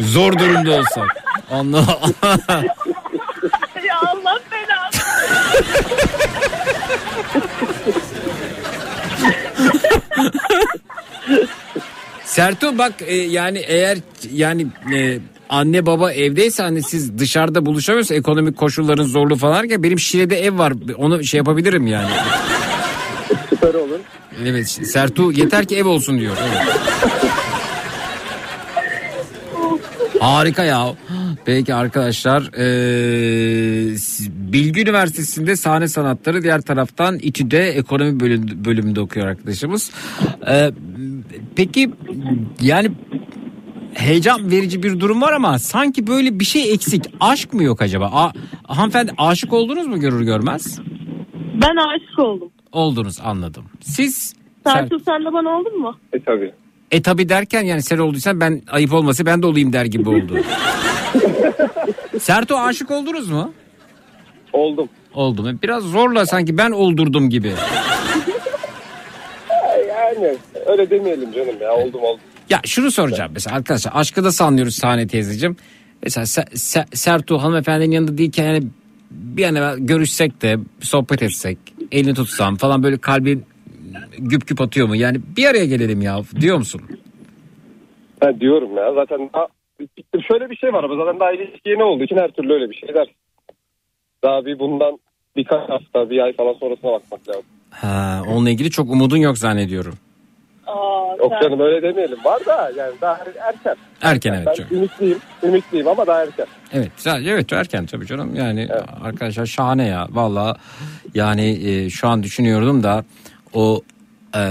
Zor durumda olsak. Allah ya Allah belanı. Sertu bak e, yani eğer yani e, anne baba evdeyse hani siz dışarıda buluşamıyorsa ekonomik koşulların zorluğu falan ki benim Şile'de ev var onu şey yapabilirim yani. Süper olur. Evet Sertu yeter ki ev olsun diyor. Evet. Harika ya. Peki arkadaşlar eee, Bilgi Üniversitesi'nde sahne sanatları diğer taraftan İTÜ'de ekonomi bölüm, bölümünde okuyor arkadaşımız. Eee, peki yani heyecan verici bir durum var ama sanki böyle bir şey eksik. Aşk mı yok acaba? A, hanımefendi aşık oldunuz mu görür görmez? Ben aşık oldum. Oldunuz anladım. Siz Sertu sen de bana oldun mu? E tabi. E tabi derken yani sen olduysan ben ayıp olması ben de olayım der gibi oldu. Serto aşık oldunuz mu? Oldum. Oldum. Biraz zorla sanki ben oldurdum gibi. Yani öyle demeyelim canım ya oldum oldum. Ya şunu soracağım mesela arkadaşlar aşkı da sanıyoruz sahne teyzeciğim. Mesela Se- Se- Sertu hanımefendinin yanında değilken yani bir an görüşsek de sohbet etsek elini tutsam falan böyle kalbin güp güp atıyor mu? Yani bir araya gelelim ya diyor musun? Ben diyorum ya zaten daha, şöyle bir şey var ama zaten daha ilişki yeni olduğu için her türlü öyle bir şey der. Daha bir bundan birkaç hafta bir ay falan sonrasına bakmak lazım. Ha, onunla ilgili çok umudun yok zannediyorum. Aa, Yok canım öyle demeyelim var da yani daha erken. Erken evet Ben çok. ümitliyim, ümitliyim ama daha erken. Evet, evet erken tabii canım. Yani arkadaşlar şahane ya. Valla yani e, şu an düşünüyordum da o e,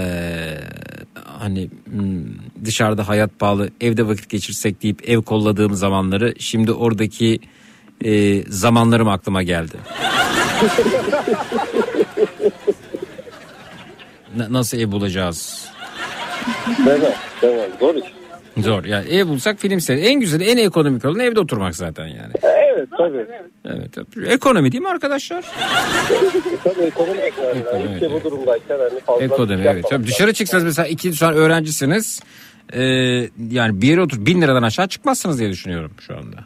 hani hmm, dışarıda hayat pahalı evde vakit geçirsek deyip ev kolladığım zamanları şimdi oradaki e, zamanlarım aklıma geldi. Na- nasıl ev bulacağız? Deme, deme. Zor iş. Zor. Yani ev bulsak film seyret. En güzeli en ekonomik olan evde oturmak zaten yani. Evet tabii. Evet. tabii. Ekonomi değil mi arkadaşlar? Tabii ekonomi. Ekonomi, Ülke bu durumdayken hani fazla Ekonomi evet. Tabii dışarı çıksanız mesela iki şu an öğrencisiniz. Ee, yani bir yere otur bin liradan aşağı çıkmazsınız diye düşünüyorum şu anda.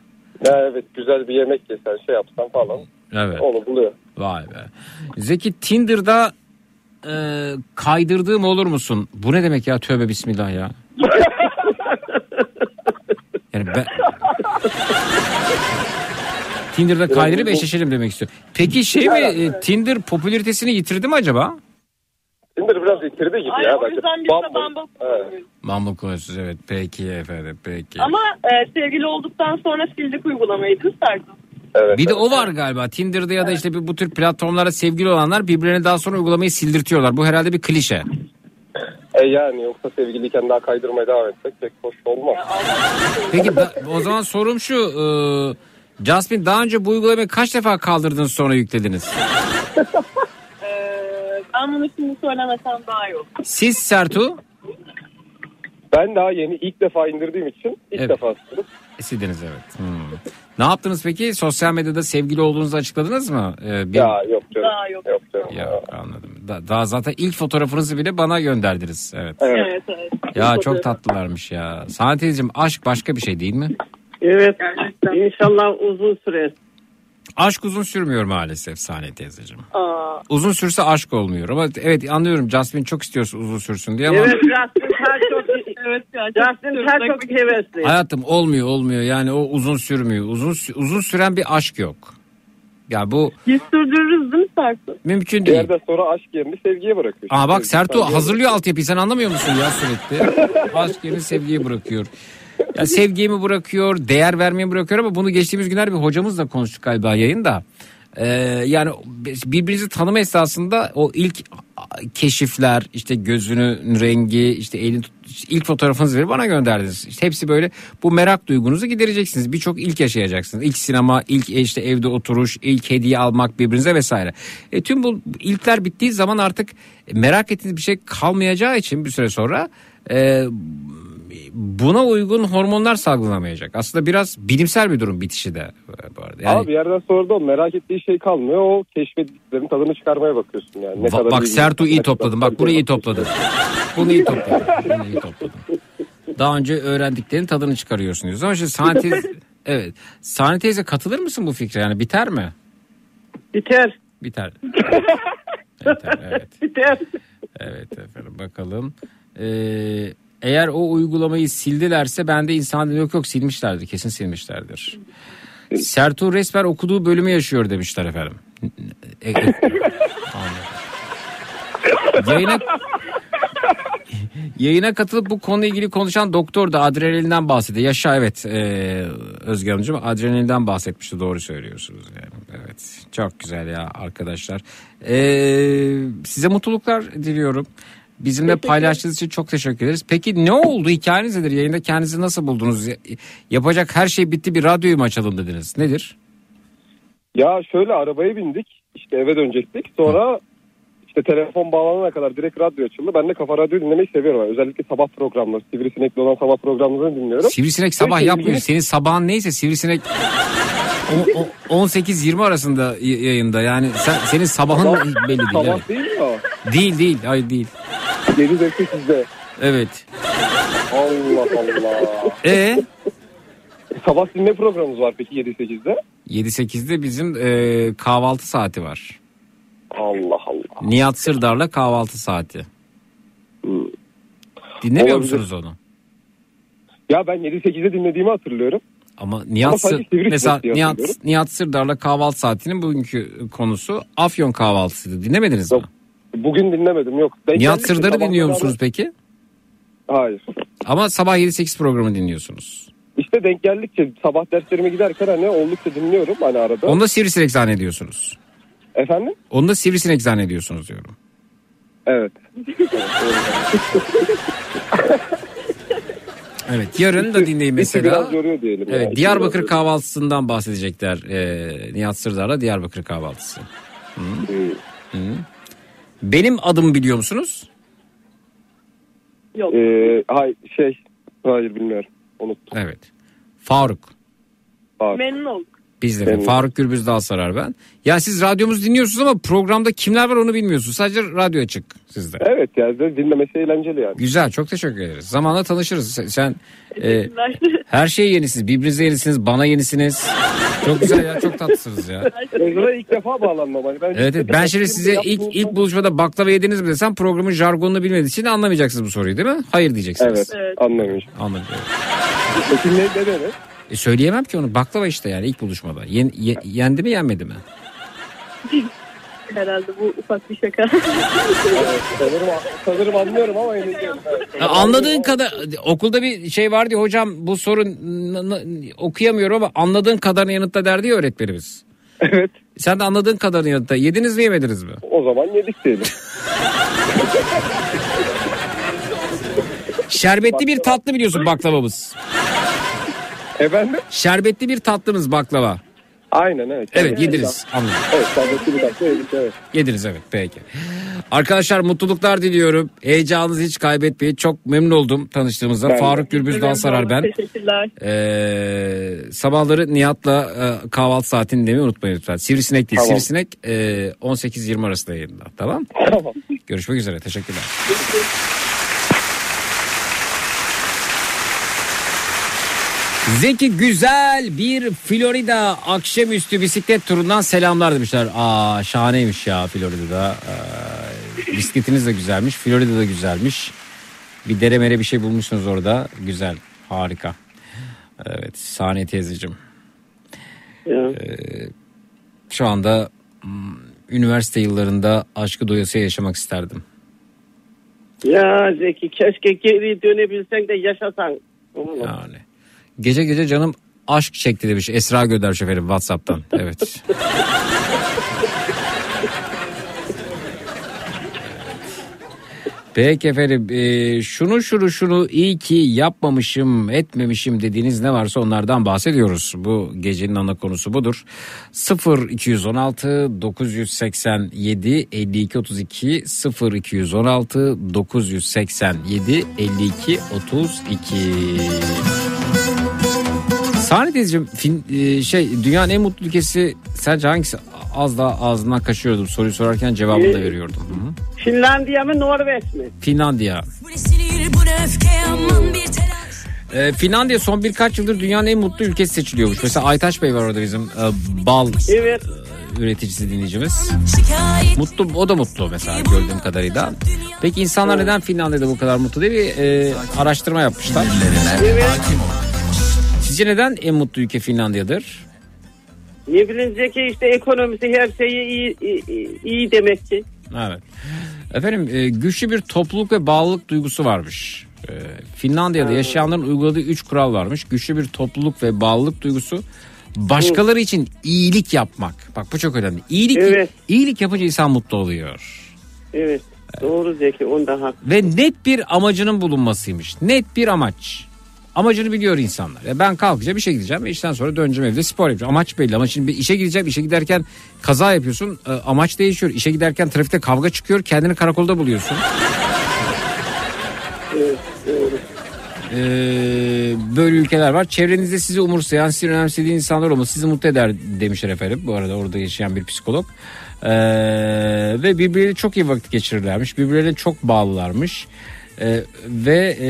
Ya evet güzel bir yemek yesen şey yapsan falan Evet. onu buluyor. Vay be. Zeki Tinder'da e, kaydırdığım olur musun? Bu ne demek ya tövbe bismillah ya. Yani ben... Tinder'da kaydırıp eşleşelim demek istiyor. Peki şey mi e, Tinder popülaritesini yitirdi mi acaba? Tinder biraz yitirdi gibi Aynen, ya. o bence. yüzden biz de Bumble. Bumble Evet. Mamul konuşuyoruz evet. Peki efendim peki. Ama e, sevgili olduktan sonra sildik uygulamayı kız Sertu. Evet, Bir de o var galiba. Tinder'da ya da işte bu, bu tür platformlara sevgili olanlar birbirlerine daha sonra uygulamayı sildirtiyorlar. Bu herhalde bir klişe. E yani yoksa sevgiliyken daha kaydırmaya devam etsek pek hoş olmaz. Peki da- o zaman sorum şu. E, Jasmine daha önce bu uygulamayı kaç defa kaldırdınız sonra yüklediniz? E, ben bunu şimdi söylemesem daha iyi olur. Siz Sertu? Ben daha yeni ilk defa indirdiğim için ilk Evet. defa sırf Sildiniz evet. Hmm. Ne yaptınız peki? Sosyal medyada sevgili olduğunuzu açıkladınız mı? Ee, bir- Ya yok canım. Daha yok. Yok canım. Ya anladım. Da- daha zaten ilk fotoğrafınızı bile bana gönderdiniz. Evet. Evet evet. Ya çok tatlılarmış ya. Sana teyzeciğim aşk başka bir şey değil mi? Evet. İnşallah uzun sürer. Aşk uzun sürmüyor maalesef Saniye teyzeciğim. Aa, Uzun sürse aşk olmuyor ama evet anlıyorum Jasmine çok istiyorsun uzun sürsün diye ama evet Justin her Evet ya. Justin her çok hevesli. hayatım olmuyor olmuyor yani o uzun sürmüyor. Uzun uzun süren bir aşk yok. Ya bu Biz sürdürürüz değil mi Sertu? mümkün Bir değil. yerden sonra aşk yerini sevgiye bırakıyor. Aa bak Sevgi- Sertu sevgiye hazırlıyor altyapıyı sen anlamıyor musun ya sürekli? Aşk yerini sevgiye bırakıyor. Ya sevgiyi mi bırakıyor, değer vermeyi mi bırakıyor ama bunu geçtiğimiz günler bir hocamızla konuştuk galiba yayında. Ee, yani birbirinizi tanıma esasında o ilk keşifler işte gözünün rengi işte elin ilk fotoğrafınızı verip bana gönderdiniz. İşte hepsi böyle bu merak duygunuzu gidereceksiniz. Birçok ilk yaşayacaksınız. İlk sinema, ilk işte evde oturuş, ilk hediye almak birbirinize vesaire. E, tüm bu ilkler bittiği zaman artık merak ettiğiniz bir şey kalmayacağı için bir süre sonra e, buna uygun hormonlar salgılamayacak. Aslında biraz bilimsel bir durum bitişi de e, bu arada. Yani, Ama bir yerden sonra da o merak ettiği şey kalmıyor. O keşfettiklerin tadını çıkarmaya bakıyorsun yani. Ne Va- kadar bak Sertu iyi topladın. Bak burayı iyi topladın. Bunu iyi topladın. Bunu iyi topladın. Daha önce öğrendiklerin tadını çıkarıyorsun diyorsun. Ama şimdi teyze, evet. Sahne teyze katılır mısın bu fikre? Yani biter mi? Biter. Biter. Biter evet. Biter. Evet efendim bakalım. Ee, eğer o uygulamayı sildilerse ben de insan yok yok silmişlerdir. Kesin silmişlerdir. Sertu resmen okuduğu bölümü yaşıyor demişler efendim. E- e-. Yayına Yayına katılıp bu konuyla ilgili konuşan doktor da adrenalinden bahsediyor. Yaşa evet e, Özge Hanımcığım adrenalinden bahsetmişti doğru söylüyorsunuz. Yani. Evet çok güzel ya arkadaşlar. E, size mutluluklar diliyorum. Bizimle paylaştığınız için çok teşekkür ederiz. Peki ne oldu hikayeniz nedir? Yayında kendinizi nasıl buldunuz? Ya- Yapacak her şey bitti bir radyoyu mu açalım dediniz? Nedir? Ya şöyle arabaya bindik. işte eve dönecektik. Sonra işte telefon bağlanana kadar direkt radyo açıldı. Ben de kafa radyo dinlemeyi seviyorum. Yani özellikle sabah programları, sivrisinekli olan sabah programlarını dinliyorum. Sivrisinek sabah Böyle yapmıyor. Senin sabahın neyse sivrisinek o- o- 18-20 arasında yayında. Yani sen, senin sabahın Sabah- belli değil. Sabah evet. değil mi o? Değil değil. Hayır değil. 7 de 8'de. Evet. Allah Allah. E Sabah dinle programımız var peki 7-8'de? 7-8'de bizim e, kahvaltı saati var. Allah. Nihat Sırdar'la kahvaltı saati. Dinlemiyor Olabilir. musunuz onu? Ya ben 7-8'de dinlediğimi hatırlıyorum. Ama Nihat, Ama Sır- mesela Nihat. Nihat Sırdar'la kahvaltı saatinin bugünkü konusu Afyon kahvaltısıydı. Dinlemediniz mi? Bugün dinlemedim yok. Denk Nihat Sırdar'ı dinliyor musunuz peki? Hayır. Ama sabah 7-8 programı dinliyorsunuz. İşte denk geldikçe sabah derslerime giderken hani oldukça dinliyorum hani arada. Onu da sivrisinek zannediyorsunuz. Efendim? Onu da sivrisinek zannediyorsunuz diyorum. Evet. Evet yarın da dinleyin mesela. biraz yoruyor diyelim. Evet İşte Diyarbakır biraz kahvaltısından bahsedecekler. Ee, Nihat Sırdar'la Diyarbakır kahvaltısı. Hı. Hı. Benim adımı biliyor musunuz? Yok. Ee, hay, şey hayır bilmiyorum. Unuttum. Evet. Faruk. Memnun olduk. Biz de Memnun. Faruk Gürbüz Dal Sarar ben. Ya siz radyomuzu dinliyorsunuz ama programda kimler var onu bilmiyorsunuz. Sadece radyo açık sizde. Evet ya dinlemesi eğlenceli yani. Güzel çok teşekkür ederiz. Zamanla tanışırız. Sen, sen, e, her şeye yenisiniz. Birbirinize yenisiniz. Bana yenisiniz. Çok güzel ya çok tatlısınız ya. Ezra ilk defa bağlanmam. Hani ben Evet, evet. ben şimdi size ilk ilk buluşmada baklava yediniz mi desem programın jargonunu bilmediğiniz için anlamayacaksınız bu soruyu değil mi? Hayır diyeceksiniz. Evet, evet. anlamayacağım. Anladım. Peki ne, ne demek? E söyleyemem ki onu. Baklava işte yani ilk buluşmada. Yen- ye- yendi mi yenmedi mi? Herhalde bu ufak bir şaka. sanırım, sanırım anlıyorum ama. Ya Anladığın kadar okulda bir şey vardı ya hocam bu soru n- n- okuyamıyorum ama anladığın kadarını yanıtla derdi ya öğretmenimiz. Evet. Sen de anladığın kadarını yanıtla. Yediniz mi yemediniz mi? O zaman yedik diyelim. Şerbetli bir tatlı biliyorsun baklavamız. Efendim? Şerbetli bir tatlımız baklava. Aynen evet. Evet yediniz. Anladım. Evet şerbetli bir tatlı yedik evet. Yediniz evet peki. Arkadaşlar mutluluklar diliyorum. Heyecanınızı hiç kaybetmeyin. Çok memnun oldum tanıştığımızda. Ben. Faruk Gürbüz Dalsarar ben. Teşekkürler. Ee, sabahları Nihat'la e, kahvaltı saatini dinlemeyi unutmayın lütfen. Sivrisinek değil. Tamam. Sivrisinek e, 18-20 arasında yayında. Tamam. Tamam. Görüşmek üzere. Teşekkürler. Zeki güzel bir Florida akşamüstü bisiklet turundan selamlar demişler. Aa şahaneymiş ya Florida'da. Ee, bisikletiniz de güzelmiş. Florida da güzelmiş. Bir dere mere bir şey bulmuşsunuz orada. Güzel. Harika. Evet Saniye teyzeciğim. Ee, şu anda mm, üniversite yıllarında aşkı doyasıya yaşamak isterdim. Ya Zeki keşke geri dönebilsen de yaşasan. Yani. Gece gece canım aşk çekti demiş Esra Göder şoförüm Whatsapp'tan. Evet. Peki efendim e, şunu şunu şunu iyi ki yapmamışım etmemişim dediğiniz ne varsa onlardan bahsediyoruz. Bu gecenin ana konusu budur. 0 216 987 52 32 0 216 987 52 32 Sahne teyzeciğim fin, e, şey dünyanın en mutlu ülkesi sence hangisi? Az daha ağzından kaçıyordum soruyu sorarken cevabını da Ee, veriyordum. Hı hı. Finlandiya mı Norveç mi? Finlandiya. Ee, Finlandiya son birkaç yıldır dünyanın en mutlu ülkesi seçiliyormuş. Mesela Aytaç Bey var orada bizim e, bal Evet. e, üreticisi dinleyicimiz. Mutlu o da mutlu mesela gördüğüm kadarıyla. Peki insanlar neden Finlandiya'da bu kadar mutlu diye bir e, araştırma yapmışlar. Sizce neden en mutlu ülke Finlandiya'dır? Ne bileyim Zeki işte ekonomisi her şeyi iyi, iyi, iyi demek ki. Evet. Efendim e, güçlü bir topluluk ve bağlılık duygusu varmış. E, Finlandiya'da yaşayanların uyguladığı üç kural varmış. Güçlü bir topluluk ve bağlılık duygusu. Başkaları için iyilik yapmak. Bak bu çok önemli. İyilik, Evet. iyilik yapınca insan mutlu oluyor. Evet. Doğru Zeki onda hak. Ve net bir amacının bulunmasıymış. Net bir amaç. Amacını biliyor insanlar. Ya ben kalkacağım işe gideceğim. işten sonra döneceğim evde spor yapacağım. Amaç belli ama şimdi bir işe gideceğim. işe giderken kaza yapıyorsun. e, Amaç değişiyor. İşe giderken trafikte kavga çıkıyor. Kendini karakolda buluyorsun. Ee, böyle ülkeler var. Çevrenizde sizi umursayan, sizi önemsediği insanlar olması sizi mutlu eder demişler efendim. Bu arada orada yaşayan bir psikolog. Ee, ve birbirleriyle çok iyi vakit geçirirlermiş. Birbirlerine çok bağlılarmış. Ee, ve e,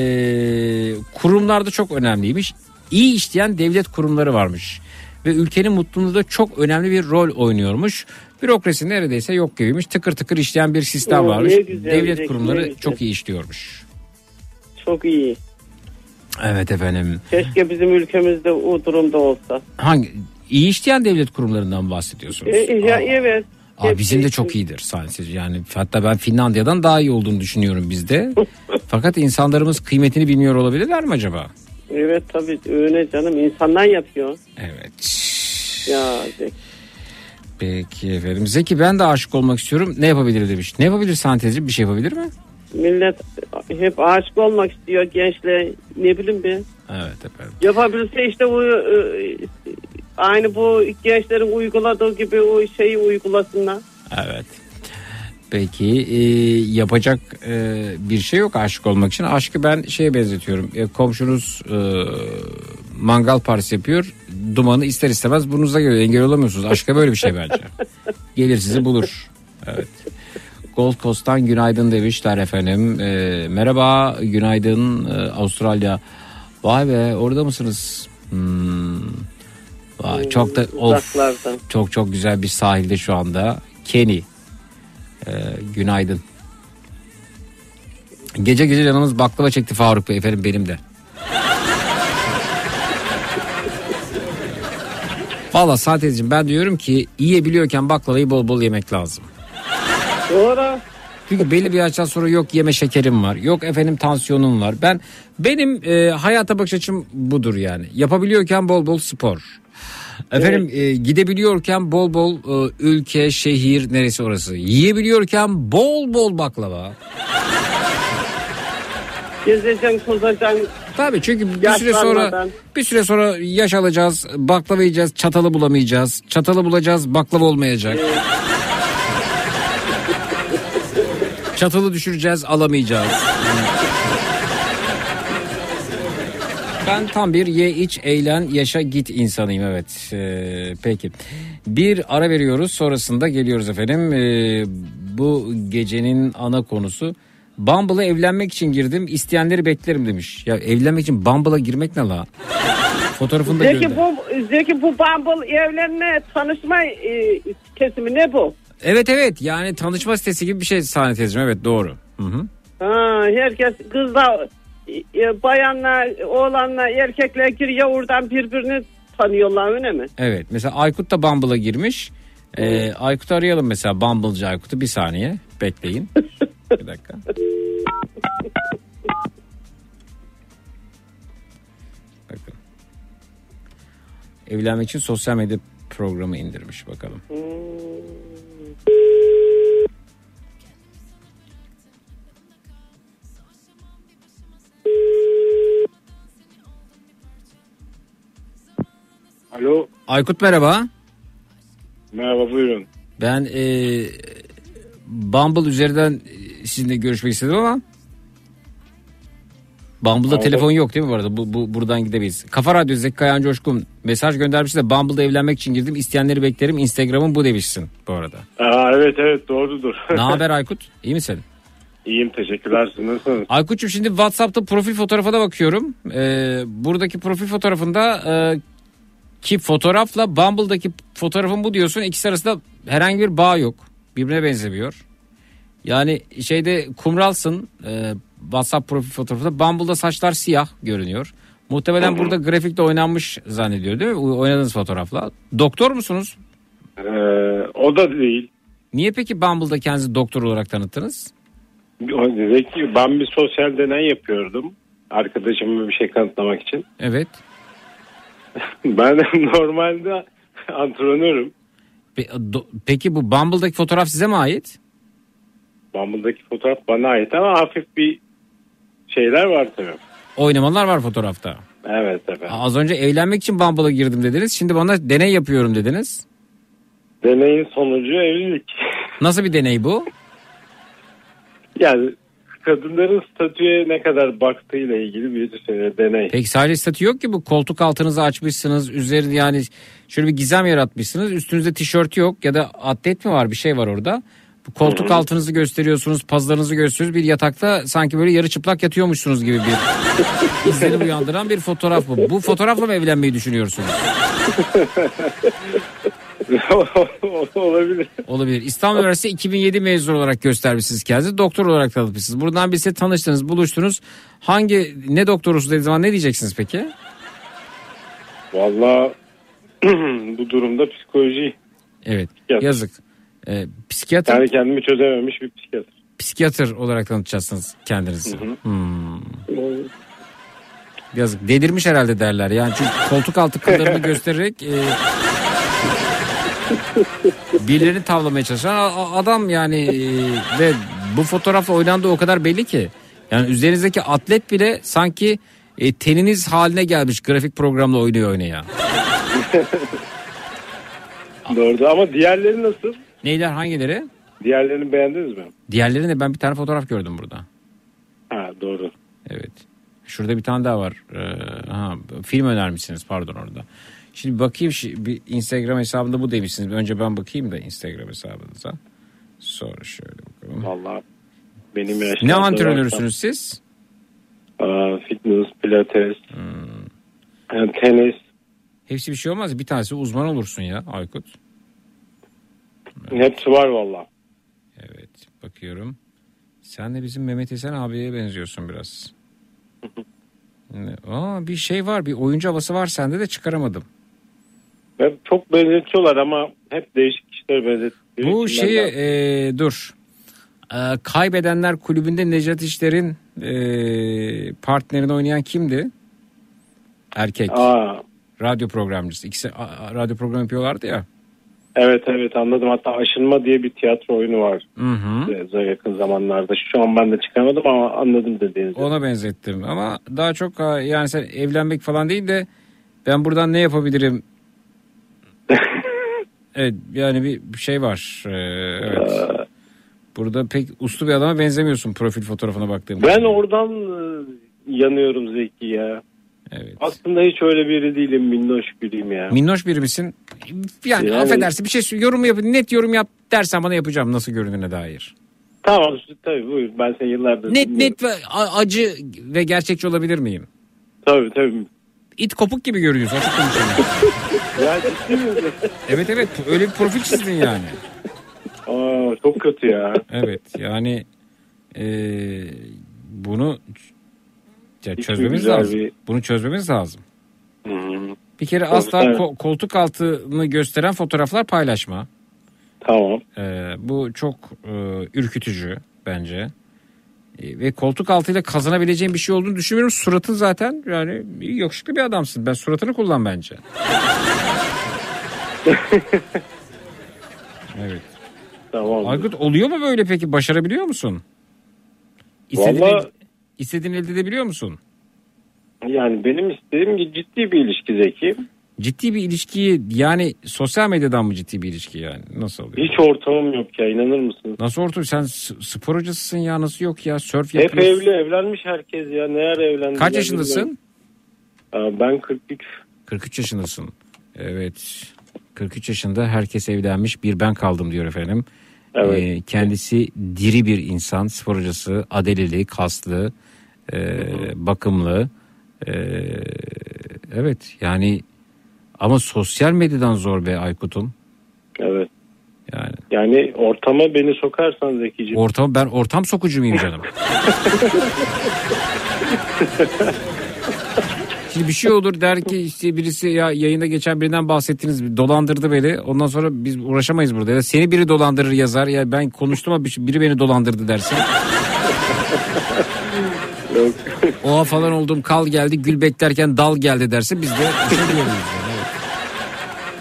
kurumlarda çok önemliymiş. İyi işleyen devlet kurumları varmış. Ve ülkenin mutluluğunda çok önemli bir rol oynuyormuş. Bürokrasi neredeyse yok gibiymiş. Tıkır tıkır işleyen bir sistem Oo, varmış. güzel, devlet Zeki, kurumları güzel. çok iyi işliyormuş. Çok iyi. Evet efendim. Keşke bizim ülkemizde o durumda olsa. Hangi iyi işleyen devlet kurumlarından bahsediyorsunuz? E, ya, evet. Aa, bizim de çok iyidir sahnesiz yani hatta ben Finlandiya'dan daha iyi olduğunu düşünüyorum bizde. Fakat insanlarımız kıymetini bilmiyor olabilirler mi acaba? Evet tabii öyle canım insanlar yapıyor. Evet. Ya Zeki. Peki efendim. Zeki ben de aşık olmak istiyorum. Ne yapabilir demiş. Ne yapabilir santezi? Bir şey yapabilir mi? millet hep aşık olmak istiyor gençler ne bileyim ben. Evet efendim. Yapabilse işte o e, aynı bu gençlerin uyguladığı gibi o şeyi uygulasınlar. Evet. Peki e, yapacak e, bir şey yok aşık olmak için. Aşkı ben şeye benzetiyorum. E, komşunuz e, mangal partisi yapıyor. Dumanı ister istemez burnunuza geliyor. Engel olamıyorsunuz. Aşka böyle bir şey bence. Gelir sizi bulur. Evet. Gold Coast'tan günaydın demişler efendim. E, merhaba günaydın e, Avustralya. Vay be orada mısınız? Hmm. Çok da of, çok çok güzel bir sahilde şu anda. Kenny. Ee, günaydın. Gece gece canımız baklava çekti Faruk Bey efendim benim de. Valla Saadetciğim ben diyorum ki yiyebiliyorken baklavayı bol bol yemek lazım. Doğru. Çünkü belli bir yaştan sonra yok yeme şekerim var. Yok efendim tansiyonum var. Ben benim e, hayata bakış açım budur yani. Yapabiliyorken bol bol spor. Efendim e, gidebiliyorken bol bol e, ülke, şehir neresi orası. Yiyebiliyorken bol bol baklava. Gezeceksin, tozacaksın. Tabii çünkü bir süre sonra bir süre sonra yaş alacağız, baklava yiyeceğiz, çatalı bulamayacağız. Çatalı bulacağız, baklava olmayacak. Çatalı düşüreceğiz, alamayacağız. Ben tam bir ye iç eğlen yaşa git insanıyım evet. Ee, peki. Bir ara veriyoruz sonrasında geliyoruz efendim. Ee, bu gecenin ana konusu Bumble'a evlenmek için girdim isteyenleri beklerim demiş. Ya evlenmek için Bumble'a girmek ne la? Fotoğrafını da Zeki gönder. bu, Zeki bu Bumble evlenme tanışma e, kesimi ne bu? Evet evet yani tanışma sitesi gibi bir şey sahne teyzeciğim evet doğru. Hı hı. Ha, herkes kızla bayanla oğlanla erkekler giriyor oradan birbirini tanıyorlar öyle mi? Evet mesela Aykut da Bumble'a girmiş. Ee, Aykut'u arayalım mesela Bumble'cı Aykut'u bir saniye bekleyin. bir dakika. Bakın. Evlenmek için sosyal medya programı indirmiş bakalım. Alo. Aykut merhaba. Merhaba buyurun. Ben e, Bumble üzerinden e, sizinle görüşmek istedim ama Bumble'da Bumble- telefon yok değil mi bu arada? Bu, bu buradan gidemeyiz. Kafa Radyo Zeki Kayan Coşkun mesaj göndermiş de Bumble'da evlenmek için girdim. İsteyenleri beklerim. Instagram'ın bu demişsin bu arada. Aa, evet evet doğrudur. Ne haber Aykut? İyi misin? İyiyim teşekkürler siz nasılsınız? Aykut'cum şimdi WhatsApp'ta profil fotoğrafına bakıyorum. Ee, buradaki profil fotoğrafında e, ki fotoğrafla Bumble'daki fotoğrafın bu diyorsun. İkisi arasında herhangi bir bağ yok. Birbirine benzemiyor. Yani şeyde kumralsın e, WhatsApp profil fotoğrafında. Bumble'da saçlar siyah görünüyor. Muhtemelen burada grafikte oynanmış zannediyor değil mi? Oynadığınız fotoğrafla. Doktor musunuz? Ee, o da değil. Niye peki Bumble'da kendinizi doktor olarak tanıttınız? Zeki ben bir sosyal deney yapıyordum. Arkadaşıma bir şey kanıtlamak için. Evet. Ben normalde antrenörüm. Peki bu Bumble'daki fotoğraf size mi ait? Bumble'daki fotoğraf bana ait ama hafif bir şeyler var tabii. Oynamalar var fotoğrafta. Evet efendim. Az önce evlenmek için Bumble'a girdim dediniz. Şimdi bana deney yapıyorum dediniz. Deneyin sonucu evlilik. Nasıl bir deney bu? Yani kadınların statüye ne kadar baktığıyla ilgili bir şey, deney. Peki sadece statü yok ki bu koltuk altınızı açmışsınız. Üzerinde yani şöyle bir gizem yaratmışsınız. Üstünüzde tişört yok ya da atlet mi var bir şey var orada. Bu koltuk altınızı gösteriyorsunuz, pazlarınızı gösteriyorsunuz. Bir yatakta sanki böyle yarı çıplak yatıyormuşsunuz gibi bir izlenim uyandıran bir fotoğraf bu. Bu fotoğrafla mı evlenmeyi düşünüyorsunuz? Olabilir. Olabilir. İstanbul Üniversitesi 2007 mezunu olarak göstermişsiniz kendinizi. Doktor olarak tanıtmışsınız. Buradan bir tanıştınız, buluştunuz. Hangi, ne doktorusu dediği zaman ne diyeceksiniz peki? Valla bu durumda psikoloji Evet. Psikiyatr. Yazık. Ee, psikiyatr, yani kendimi çözememiş bir psikiyatr. psikiyatr olarak tanıtacaksınız kendinizi. Hmm. Yazık. Delirmiş herhalde derler. Yani çünkü koltuk altı kıllarını göstererek e, birilerini tavlamaya çalışan adam yani e, ve bu fotoğrafla oynandığı o kadar belli ki. Yani üzerinizdeki atlet bile sanki e, teniniz haline gelmiş grafik programla oynuyor oynaya. Doğru ama diğerleri nasıl? Neyler hangileri? Diğerlerini beğendiniz mi? Diğerlerini ben bir tane fotoğraf gördüm burada. Ha doğru. Evet. Şurada bir tane daha var. Ee, ha, film önermişsiniz pardon orada. Şimdi bakayım bir Instagram hesabında bu demişsiniz. Önce ben bakayım da Instagram hesabınıza. Sonra şöyle bakalım. Valla benim Ne antrenörüsünüz siz? Aa, fitness, pilates, Hmm. yani tenis. Hepsi bir şey olmaz. Bir tanesi uzman olursun ya Aykut. Hepsi var valla. Evet bakıyorum. Sen de bizim Mehmet Esen abiye benziyorsun biraz. Aa, bir şey var bir oyuncu havası var sende de çıkaramadım. Ve çok benzetiyorlar ama hep değişik kişiler benzetiyor. Bu şeyi e, dur. E, Kaybedenler kulübünde Necdet İşler'in e, partnerini oynayan kimdi? Erkek. Aa, Radyo programcısı. İkisi a- radyo programı yapıyorlardı ya. evet evet anladım. Hatta Aşınma diye bir tiyatro oyunu var. Hı hı. Yakın zamanlarda. Şu an ben de çıkamadım ama anladım dediğinizi. Ona benzettim ama daha çok ha, yani sen evlenmek falan değil de ben buradan ne yapabilirim? evet yani bir şey var. Ee, evet. Burada pek uslu bir adama benzemiyorsun profil fotoğrafına baktığım. Ben oradan e, yanıyorum Zeki ya. Evet. Aslında hiç öyle biri değilim. Minnoş biriyim ya. Minnoş biri misin? Yani, Yani- affedersin bir şey yorum yap net yorum yap dersen bana yapacağım nasıl göründüğüne dair. Tamam tabii buyur. Ben seni yıllardır Net dinliyorum. net ve acı ve gerçekçi olabilir miyim? Tabii tabii. İt kopuk gibi görünüyorsun açık konuşayım. Ya ciddi misin? evet evet öyle bir profil çizdin yani. Aa, çok kötü ya. Evet yani eee, bunu ya çözmemiz lazım. bir- Bunu çözmemiz lazım. Hı. Bir kere Tabii, asla evet. ko- koltuk altını gösteren fotoğraflar paylaşma. Tamam. Ee, bu çok e, ürkütücü bence. E, ve koltuk altıyla kazanabileceğin bir şey olduğunu düşünmüyorum. Suratın zaten yani yakışıklı bir adamsın. Ben suratını kullan bence. evet. Tamam. Aykut oluyor mu böyle peki? Başarabiliyor musun? İstediğini, Vallahi- istediğini elde edebiliyor musun? Yani benim istediğim ki ciddi bir ilişki Zeki. Ciddi bir ilişkiyi yani sosyal medyadan mı ciddi bir ilişki yani? Nasıl oluyor? Hiç ortamım yok ya inanır mısınız? Nasıl ortam? Sen s- spor hocasısın ya nasıl yok ya? Sörf Hep yapıyorsun. evli evlenmiş herkes ya. Ne ara evlendi? Kaç yaşındasın? Ben 43. 43 yaşındasın. Evet. 43 yaşında herkes evlenmiş bir ben kaldım diyor efendim. Evet. Ee, kendisi diri bir insan, spor hocası, adeleli, kaslı, e, bakımlı. E, evet yani ama sosyal medyadan zor be Aykut'um. Evet. Yani. Yani ortama beni sokarsan Zeki'ciğim. Ortam ben ortam sokucu muyum canım? Şimdi bir şey olur der ki işte birisi ya yayında geçen birinden bahsettiniz dolandırdı beni. Ondan sonra biz uğraşamayız burada. Ya seni biri dolandırır yazar. Ya ben konuştum ama bir- biri beni dolandırdı dersin. Yok. Oha falan oldum kal geldi gül beklerken dal geldi derse biz de şey diyemeyiz yani.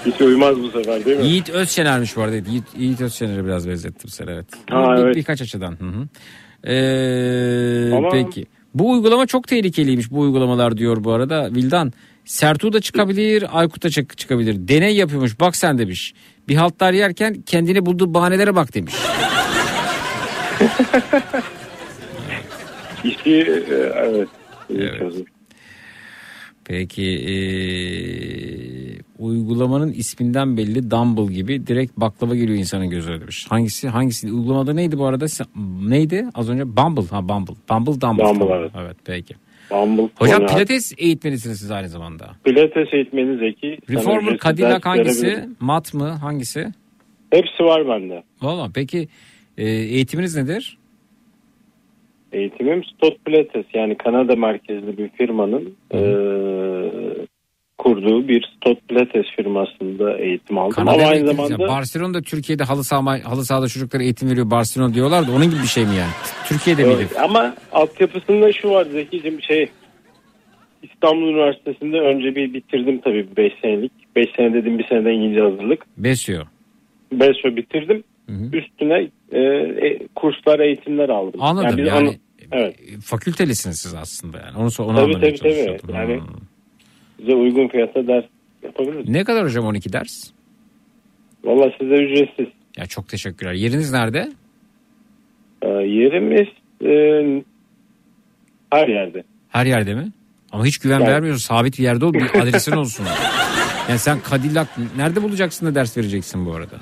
Hiç uymaz bu sefer değil mi? Yiğit Özşener'miş bu arada. Yiğit, Yiğit Özşener'e biraz benzettim seni evet. Ha, Bir- evet. Birkaç açıdan. Hı hı. Ee, Ama- Peki. Bu uygulama çok tehlikeliymiş bu uygulamalar diyor bu arada. Vildan Sertu da çıkabilir, Aykut da çık- çıkabilir. Deney yapıyormuş bak sen demiş. Bir haltlar yerken kendini bulduğu bahanelere bak demiş. İşi e, evet. çözüm. Peki eee, uygulamanın isminden belli Dumble gibi direkt baklava geliyor insanın gözüne demiş. Hangisi hangisi uygulamada neydi bu arada neydi az önce Bumble ha Bumble Bumble Dumble. Bumble, Tamam. evet. evet peki. Bumble, Hocam Konya- pilates eğitmenisiniz siz aynı zamanda. Pilates eğitmeni Zeki. Reformer, Cadillac hangisi? Mat mı? Hangisi? Hepsi var bende. Valla peki e, eğitiminiz nedir? Eğitimim Stott Pilates yani Kanada merkezli bir firmanın e, kurduğu bir Stott Pilates firmasında eğitim aldım. Kanada Ama aynı zamanda Barcelona'da Türkiye'de halı, saha, halı sahada çocuklara eğitim veriyor Barcelona diyorlar da onun gibi bir şey mi yani? Türkiye'de miydi? Evet, ama altyapısında şu var Zeki'cim şey İstanbul Üniversitesi'nde önce bir bitirdim tabii 5 senelik. 5 sene dedim bir senede İngilizce hazırlık. Besliyor. BESO bitirdim. Üstüne e, e, kurslar eğitimler aldım. Anladım biz yani. onu- evet. Fakültelisiniz siz aslında yani. Onu, onu Tabii tabii tabii. Yani Hmm. Bize uygun fiyata ders yapabiliriz. Ne kadar hocam 12 ders? Valla size ücretsiz. Ya çok teşekkürler. Yeriniz nerede? Ee, yerimiz e, her yerde. Her yerde mi? Ama hiç güven Yani- vermiyorsun. Sabit bir yerde ol. Bir adresin olsun. Yani sen Cadillac nerede bulacaksın da ders vereceksin bu arada?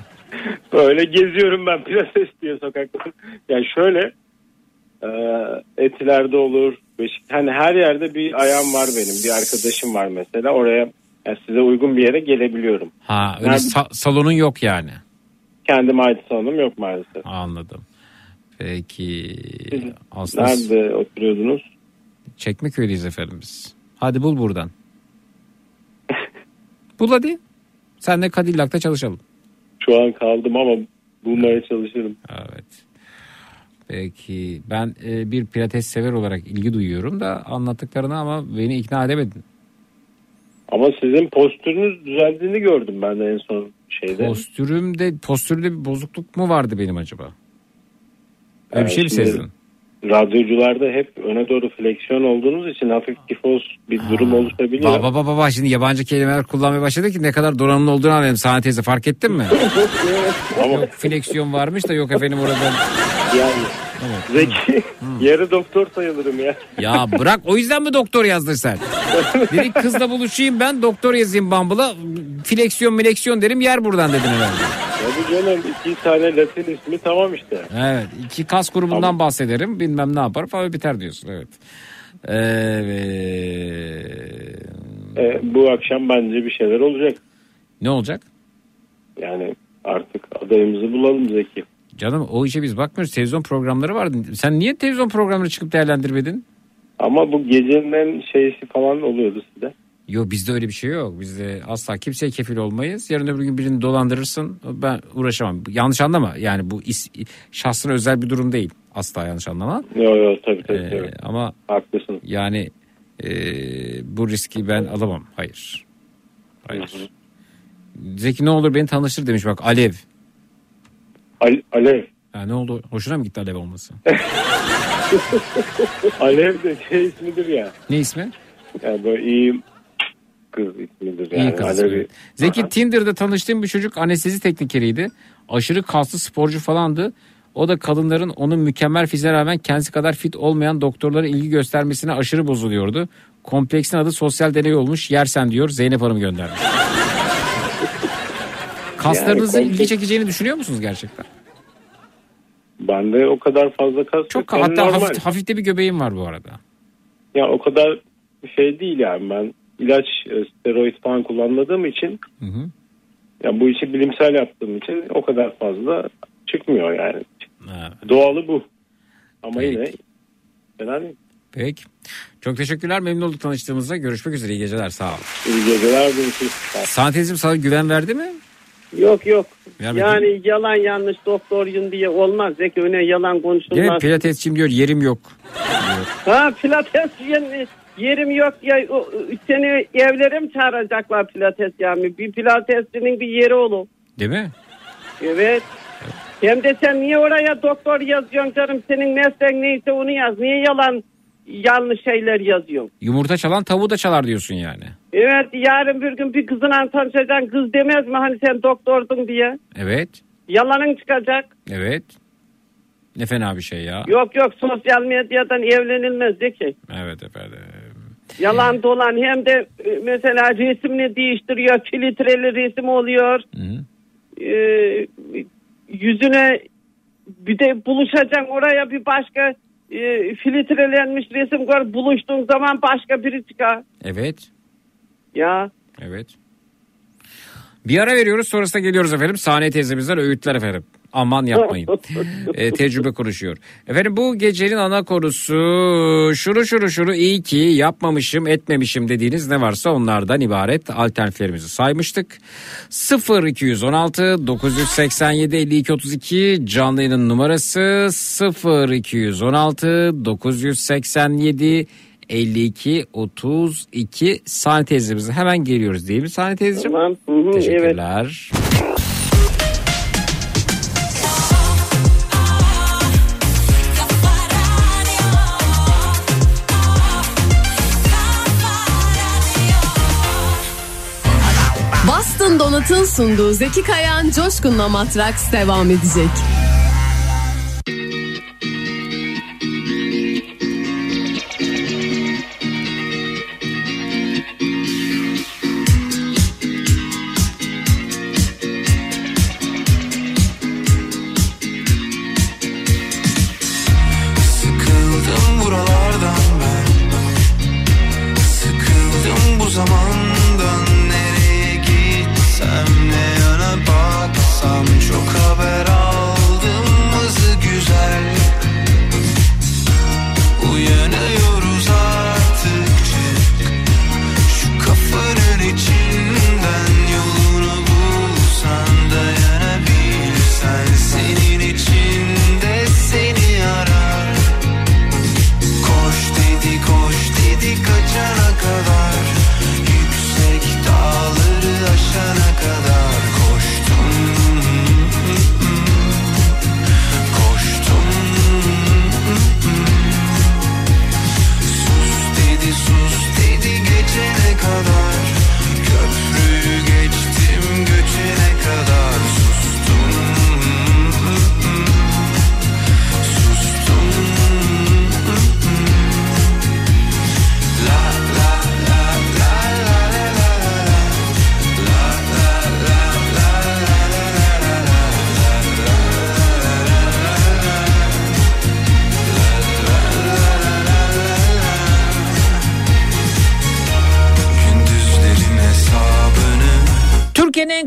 Öyle geziyorum ben pilates diye sokakta. Yani şöyle e, etilerde olur. Hani her yerde bir ayağım var benim. Bir arkadaşım var mesela. Oraya yani size uygun bir yere gelebiliyorum. Ha öyle Nerede- sa- salonun yok yani. Kendime ait salonum yok maalesef. Anladım. Peki. Aslında Nerede oturuyordunuz? Çekmeköy'deyiz efendim biz. Hadi bul buradan. bul hadi. Sen de Cadillac'ta çalışalım. Şu an kaldım ama bulmaya çalışırım. Evet. Peki ben e, bir pilates sever olarak ilgi duyuyorum da anlattıklarına ama beni ikna edemedin. Ama sizin postürünüz düzeldiğini gördüm ben de en son şeyde. Postürümde postürde bir bozukluk mu vardı benim acaba? Öyle bir Ee, şey mi sezdin? Radyocularda hep öne doğru fleksiyon olduğunuz için hafif kifoz bir durum oluşabiliyor. Baba baba baba şimdi yabancı kelimeler kullanmaya başladı ki ne kadar donanımlı olduğunu anlayalım. Sana teyze fark ettin mi? Yok fleksiyon varmış da yok efendim orada. Yani Zeki yarı doktor sayılırım ya. Ya bırak o yüzden mi doktor yazdın sen? Dedik kızla buluşayım ben doktor yazayım Bumble'a. Fleksiyon mileksiyon derim yer buradan dedin herhalde. Bu canım iki tane latin ismi tamam işte. Evet iki kas grubundan bahsederim bilmem ne yapar falan biter diyorsun evet. Evet. Ee, bu akşam bence bir şeyler olacak. Ne olacak? Yani artık adayımızı bulalım Zeki. Canım o işe biz bakmıyoruz. Televizyon programları vardı. Sen niye televizyon programları çıkıp değerlendirmedin? Ama bu gecenin şeysi falan oluyordu size. Yok bizde öyle bir şey yok. Bizde asla kimseye kefil olmayız. Yarın öbür gün birini dolandırırsın. Ben uğraşamam. Yanlış anlama. Yani bu is, şahsına özel bir durum değil. Asla yanlış anlama. Yok yok tabii tabii. Ee, tabii. ama Haklısın. yani e, bu riski ben alamam. Hayır. Hayır. Zeki ne olur beni tanıştır demiş bak Alev. Al- Alev. Ha, ne oldu? Hoşuna mı gitti Alev olması? Alev de şey ismidir ya. ne ismi? Yani böyle iyi kız ismidir yani. İyi kız. Zeki Tinder'da tanıştığım bir çocuk anestezi teknikeriydi. Aşırı kaslı sporcu falandı. O da kadınların onun mükemmel fiziğe rağmen kendisi kadar fit olmayan doktorlara ilgi göstermesine aşırı bozuluyordu. Kompleksin adı sosyal deney olmuş. Yersen diyor Zeynep Hanım göndermiş. Kaslarınızın Yani kompleks- ilgi çekeceğini düşünüyor musunuz gerçekten? Bende o kadar fazla kas Çok yok. Hatta normal. hafif, hafif de bir göbeğim var bu arada. Ya o kadar şey değil yani ben ilaç e, steroid falan kullanmadığım için Hı hı. ya bu işi bilimsel yaptığım için o kadar fazla çıkmıyor yani. Evet. Doğalı bu. Ama Peki. yine fena değil. Peki. Çok teşekkürler. Memnun olduk tanıştığımızda. Görüşmek üzere. İyi geceler. Sağ ol. İyi geceler. görüşürüz. Santezim sana güven verdi mi? Yok yok. Vermedi. Yani yalan yanlış doktorun diye olmaz. Zeki öne yalan konuşulmaz. pilatesçim diyor yerim yok. Ha pilates yer- yerim yok ya seni evlere mi çağıracaklar pilates yani? Bir pilatesçinin bir yeri olur. Değil mi? Evet. Hem de sen niye oraya doktor yazıyorsun canım? Senin mesleğin neyse onu yaz. Niye yalan yanlış şeyler yazıyorsun. Yumurta çalan tavuğu da çalar diyorsun yani. Evet yarın bir gün bir kızına tanışacaksın kız demez mi hani sen doktordun diye. Evet. Yalanın çıkacak. Evet. Ne fena bir şey ya. Yok yok sosyal medyadan evlenilmez de ki. Evet efendim. Yalan dolan hem de e, mesela resmini değiştiriyor filtreli resim oluyor. Ee, yüzüne bir de buluşacaksın oraya bir başka e, filtrelenmiş resim gör buluştuğun zaman başka biri çıkar. Evet. Ya Evet. Bir ara veriyoruz sonrasında geliyoruz efendim. Sahne teyzemizden öğütler efendim. Aman yapmayın. E, tecrübe konuşuyor. Efendim bu gecenin ana konusu şuru şuru şuru iyi ki yapmamışım etmemişim dediğiniz ne varsa onlardan ibaret alternatiflerimizi saymıştık. 0 216 987 52 32 canlı yayının numarası 0 216 987 52 32 Sahne teyzemize hemen geliyoruz değil mi Sahne teyzeciğim? Tamam. Hı hı, Teşekkürler. Boston Donat'ın sunduğu Zeki Kayan Coşkun'la Matraks devam edecek.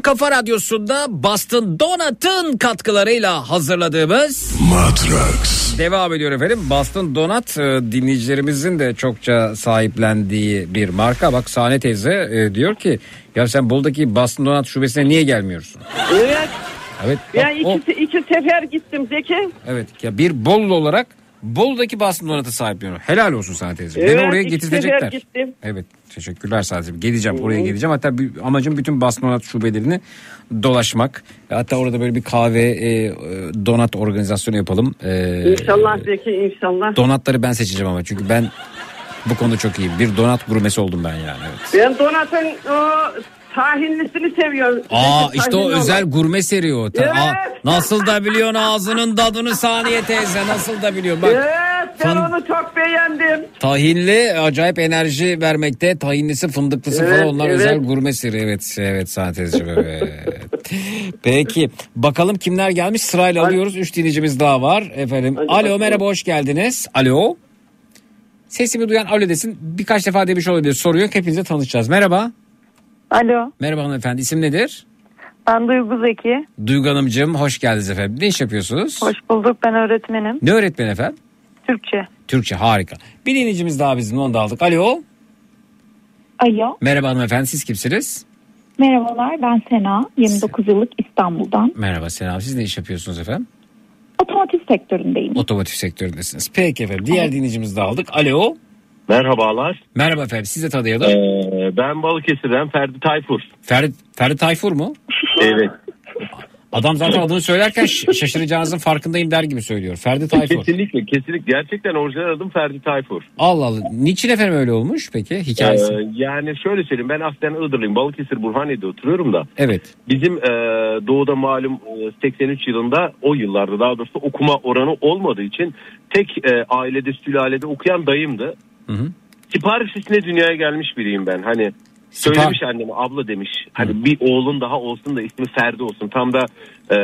Kafa radyosunda Boston Donat'ın katkılarıyla hazırladığımız Matrax devam ediyor efendim. Boston Donat e, dinleyicilerimizin de çokça sahiplendiği bir marka. Bak Sahne teyze e, diyor ki ya sen Bolu'daki Boston Donat şubesine niye gelmiyorsun? evet Evet. bak ben o- iki, iki sefer gittim Zeki. Evet ya bir Bollu olarak Bolu'daki Boston Donat'a sahipleniyor. Helal olsun sana teyzeciğim. Evet, Beni oraya getirecekler. Evet teşekkürler sadece. Geleceğim oraya geleceğim. Hatta bir, amacım bütün Boston Donat şubelerini dolaşmak. Hatta orada böyle bir kahve e, donat organizasyonu yapalım. E, İnşallah Zeki inşallah. Donatları ben seçeceğim ama çünkü ben bu konuda çok iyiyim. Bir donat gurmesi oldum ben yani. Evet. Ben Donat'ın o tahinlisini seviyorum. Aa Zeki, işte o olan. özel gurme seri o. Evet. Aa, nasıl da biliyorsun ağzının tadını saniye teyze nasıl da biliyor. Bak Evet ben Fın- onu çok beğendim. Tahinli acayip enerji vermekte. Tahinlisi fındıklısı Evet, falan onlar evet. özel gurme seri. Evet evet Santezciğim evet. Peki bakalım kimler gelmiş sırayla alıyoruz. Üç dinleyicimiz daha var efendim. Hadi alo bakalım. merhaba hoş geldiniz. Alo. Sesimi duyan alo desin. Birkaç defa demiş olabilir. Soruyor. Hepinize tanışacağız. Merhaba. Alo, Merhaba hanımefendi. İsim nedir? ben Duygu Zeki. Duygu Hanımcığım hoş geldiniz efendim. Ne iş yapıyorsunuz? Hoş bulduk, ben öğretmenim. Ne öğretmen efendim? Türkçe. Türkçe harika. Bir dinleyicimiz daha bizim onu da aldık. Alo. Alo, Merhaba hanımefendi siz kimsiniz? merhabalar ben Sena, 29 yıllık İstanbul'dan. Merhaba Selam. Siz ne iş yapıyorsunuz efendim? Otomotiv sektöründeyim. Otomotiv sektöründesiniz. Peki efendim. Diğer dinleyicimizi de aldık. Alo. Merhabalar. Merhaba efendim. Siz de tanıyalım. Ee, ben Balıkesir'den Ferdi Tayfur. Ferdi, Ferdi Tayfur mu? Evet. Adam zaten adını söylerken şaşıracağınızın farkındayım der gibi söylüyor. Ferdi Tayfur. Kesinlikle kesinlikle gerçekten orijinal adım Ferdi Tayfur. Allah Allah. Niçin efendim öyle olmuş peki hikayesi? Ee, yani şöyle söyleyeyim ben aslen Iğdırlıyım Balıkesir Burhaniye'de oturuyorum da. Evet. Bizim e, doğuda malum e, 83 yılında o yıllarda daha doğrusu okuma oranı olmadığı için tek e, ailede sülalede okuyan dayımdı. Hı hı. Sipariş üstüne dünyaya gelmiş biriyim ben. Hani Sipar- söylemiş anneme abla demiş. Hani bir oğlun daha olsun da ismi Ferdi olsun. Tam da e,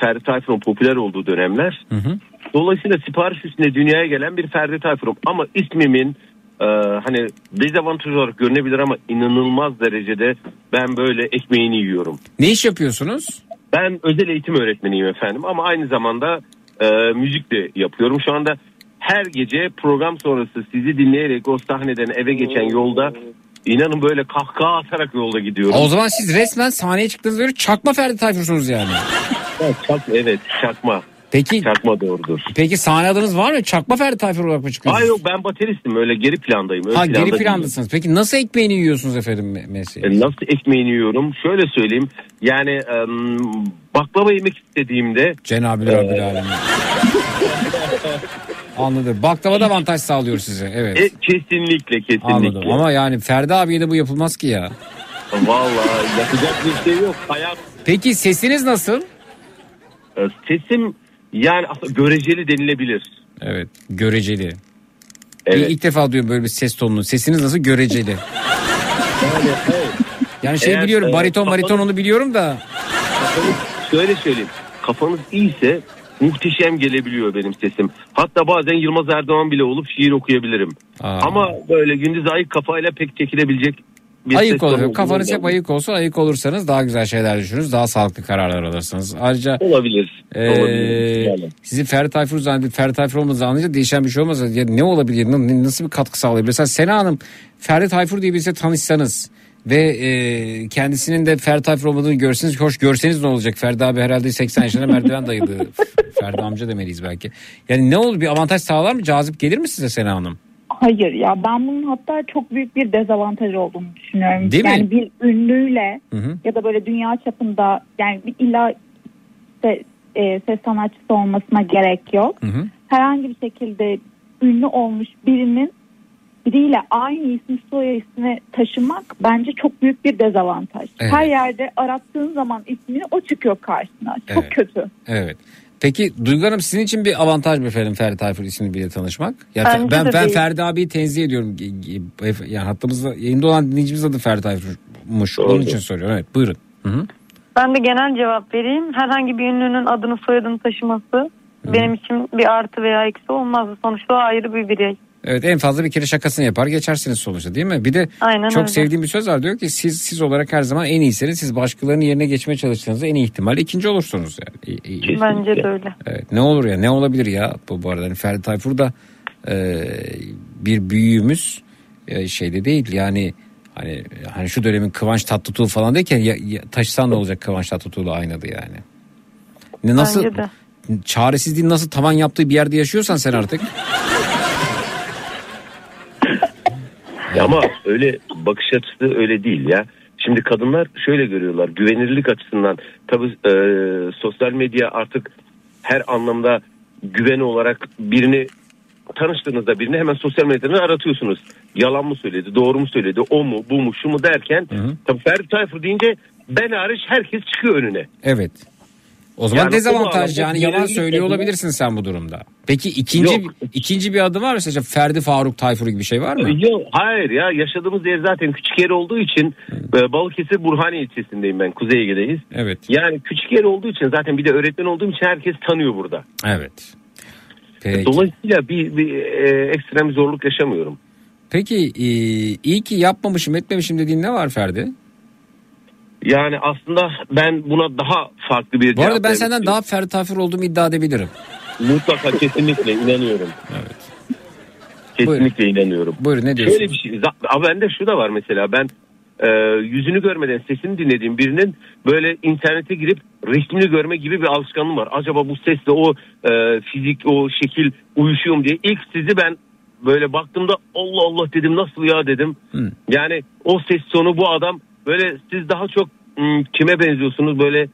Ferdi Tayfur'un popüler olduğu dönemler. Hı hı. Dolayısıyla sipariş üstüne dünyaya gelen bir Ferdi Tayfur'um. Ama ismimin e, hani dezavantaj olarak görünebilir ama inanılmaz derecede ben böyle ekmeğini yiyorum. Ne iş yapıyorsunuz? Ben özel eğitim öğretmeniyim efendim ama aynı zamanda e, müzik de yapıyorum. Şu anda her gece program sonrası sizi dinleyerek o sahneden eve geçen yolda inanın böyle kahkaha atarak yolda gidiyorum. O zaman siz resmen sahneye çıktığınızda göre çakma Ferdi Tayfur'sunuz yani. Evet, çak, evet çakma. Peki Çakma doğrudur. Peki sahne adınız var mı? Çakma Ferdi Tayfur olarak mı çıkıyorsunuz? Hayır yok ben bateristim öyle geri plandayım. ön Ha geri planda plandasınız. Peki nasıl ekmeğini yiyorsunuz efendim me- mesleği? E, Nasıl ekmeğini yiyorum? Şöyle söyleyeyim. Yani em, baklava yemek istediğimde Cenab-ı Rabbil Alemin. Anladım. Baklava da avantaj sağlıyor size. Evet. e, kesinlikle kesinlikle. Anladım. Ama yani Ferdi abiye de bu yapılmaz ki ya. Vallahi yapacak bir şey yok. Hayat Peki sesiniz nasıl? e, sesim yani göreceli denilebilir. Evet. Göreceli. Evet. İlk defa duyuyorum böyle bir ses tonunu. Sesiniz nasıl? Göreceli. Yani, evet. Yani şey Eğer, biliyorum e, bariton bariton onu biliyorum da. Kafanız, şöyle söyleyeyim. Kafanız iyiyse muhteşem gelebiliyor benim sesim. Hatta bazen Yılmaz Erdoğan bile olup şiir okuyabilirim. Aa. Ama böyle gündüz ayık kafayla pek çekilebilecek bir ses Ayık olur. Kafanız hep ayık olsun. Ayık olursanız daha güzel şeyler düşünürüz. Daha sağlıklı kararlar alırsınız. Ayrıca Olabilir. Olabilir. Yani. Sizin Ferdi Tayfur zannedip Ferdi Tayfur olmadığınızı anlayınca değişen bir şey olmaz. Ya ne olabilir? Nasıl bir katkı sağlayabilir? Mesela Sena Hanım Ferdi Tayfur diye birisiyle tanışsanız ve e, kendisinin de Ferdi Tayfur olmadığını görseniz hoş görseniz ne olacak? Ferdi abi herhalde 80 yaşında merdiven dayadı. Ferdi amca demeliyiz belki. Yani ne olur bir avantaj sağlar mı? Cazip gelir mi size Sena Hanım? Hayır ya ben bunun hatta çok büyük bir dezavantaj olduğunu düşünüyorum. Değil mi? yani bir ünlüyle Hı hı. ya da böyle dünya çapında yani bir illa işte, e, ses sanatçısı olmasına gerek yok. Hı hı. Herhangi bir şekilde ünlü olmuş birinin biriyle aynı isim soy ismi taşımak bence çok büyük bir dezavantaj. Evet. Her yerde arattığın zaman ismini o çıkıyor karşına. Çok Evet. kötü. Evet. Peki Duygu Hanım sizin için bir avantaj mı efendim Ferdi Tayfur isimli biriyle tanışmak? Ya Bence ben ben değil. Ferdi abiyi tenzih ediyorum. Yani hattımızda yayında olan dinleyicimiz adı Ferdi Tayfur'muş. Onun için soruyorum. Evet buyurun. Hı hı. Ben de genel cevap vereyim. Herhangi bir ünlünün adını soyadını taşıması benim için bir artı veya eksi olmazdı. Sonuçta ayrı bir birey. Evet en fazla bir kere şakasını yapar geçersiniz sonuçta değil mi? Bir de Aynen çok öyle. sevdiğim bir söz var diyor ki siz siz olarak her zaman en iyisiniz. Siz başkalarının yerine geçmeye çalıştığınızda en iyi ihtimalle ikinci olursunuz yani. İyi- Bence de öyle. Evet, ne olur ya ne olabilir ya bu, bu arada hani Ferdi Tayfur da e, bir büyüğümüz e, şeyde değil yani hani hani şu dönemin Kıvanç Tatlıtuğ falan derken ya, ya, taşısan ne olacak Kıvanç Tatlıtuğ'la aynadı yani. Ne, nasıl Bence de. çaresizliğin nasıl tavan yaptığı bir yerde yaşıyorsan sen artık. Ya Ama öyle bakış açısı öyle değil ya. Şimdi kadınlar şöyle görüyorlar güvenirlik açısından tabii e, sosyal medya artık her anlamda güven olarak birini tanıştığınızda birini hemen sosyal medyadan aratıyorsunuz. Yalan mı söyledi, doğru mu söyledi, o mu, bu mu, şu mu derken tabii Ferdi Tayfur deyince ben hariç herkes çıkıyor önüne. Evet. O zaman Yani dezavantaj yani yalan söylüyor olabilirsin sen bu durumda. Peki ikinci Yok. ikinci bir adı var mı? Mesela Ferdi Faruk Tayfur gibi bir şey var mı? Yok hayır ya yaşadığımız yer zaten küçük yer olduğu için e, Balıkesir Burhaniye ilçesindeyim ben Kuzey Ege'deyiz. Evet. Yani küçük yer olduğu için zaten bir de öğretmen olduğum için herkes tanıyor burada. Evet. Peki. Dolayısıyla bir, bir e, ekstrem zorluk yaşamıyorum. Peki e, iyi ki yapmamışım etmemişim dediğin ne var Ferdi? Yani aslında ben buna daha farklı bir Bu arada ben senden istiyorum. daha Ferdi Tayfur olduğumu iddia edebilirim. Mutlaka kesinlikle inanıyorum. Kesinlikle inanıyorum. Buyurun ne diyorsunuz? Şöyle bir şey. Ama bende şu da var mesela ben e, yüzünü görmeden sesini dinlediğim birinin böyle internete girip resmini görme gibi bir alışkanlığım var. Acaba bu sesle o e, fizik o şekil uyuşuyor mu diye. İlk sizi ben böyle baktığımda Allah Allah dedim nasıl ya dedim. Yani o ses tonu bu adam böyle siz daha çok hmm, kime benziyorsunuz böyle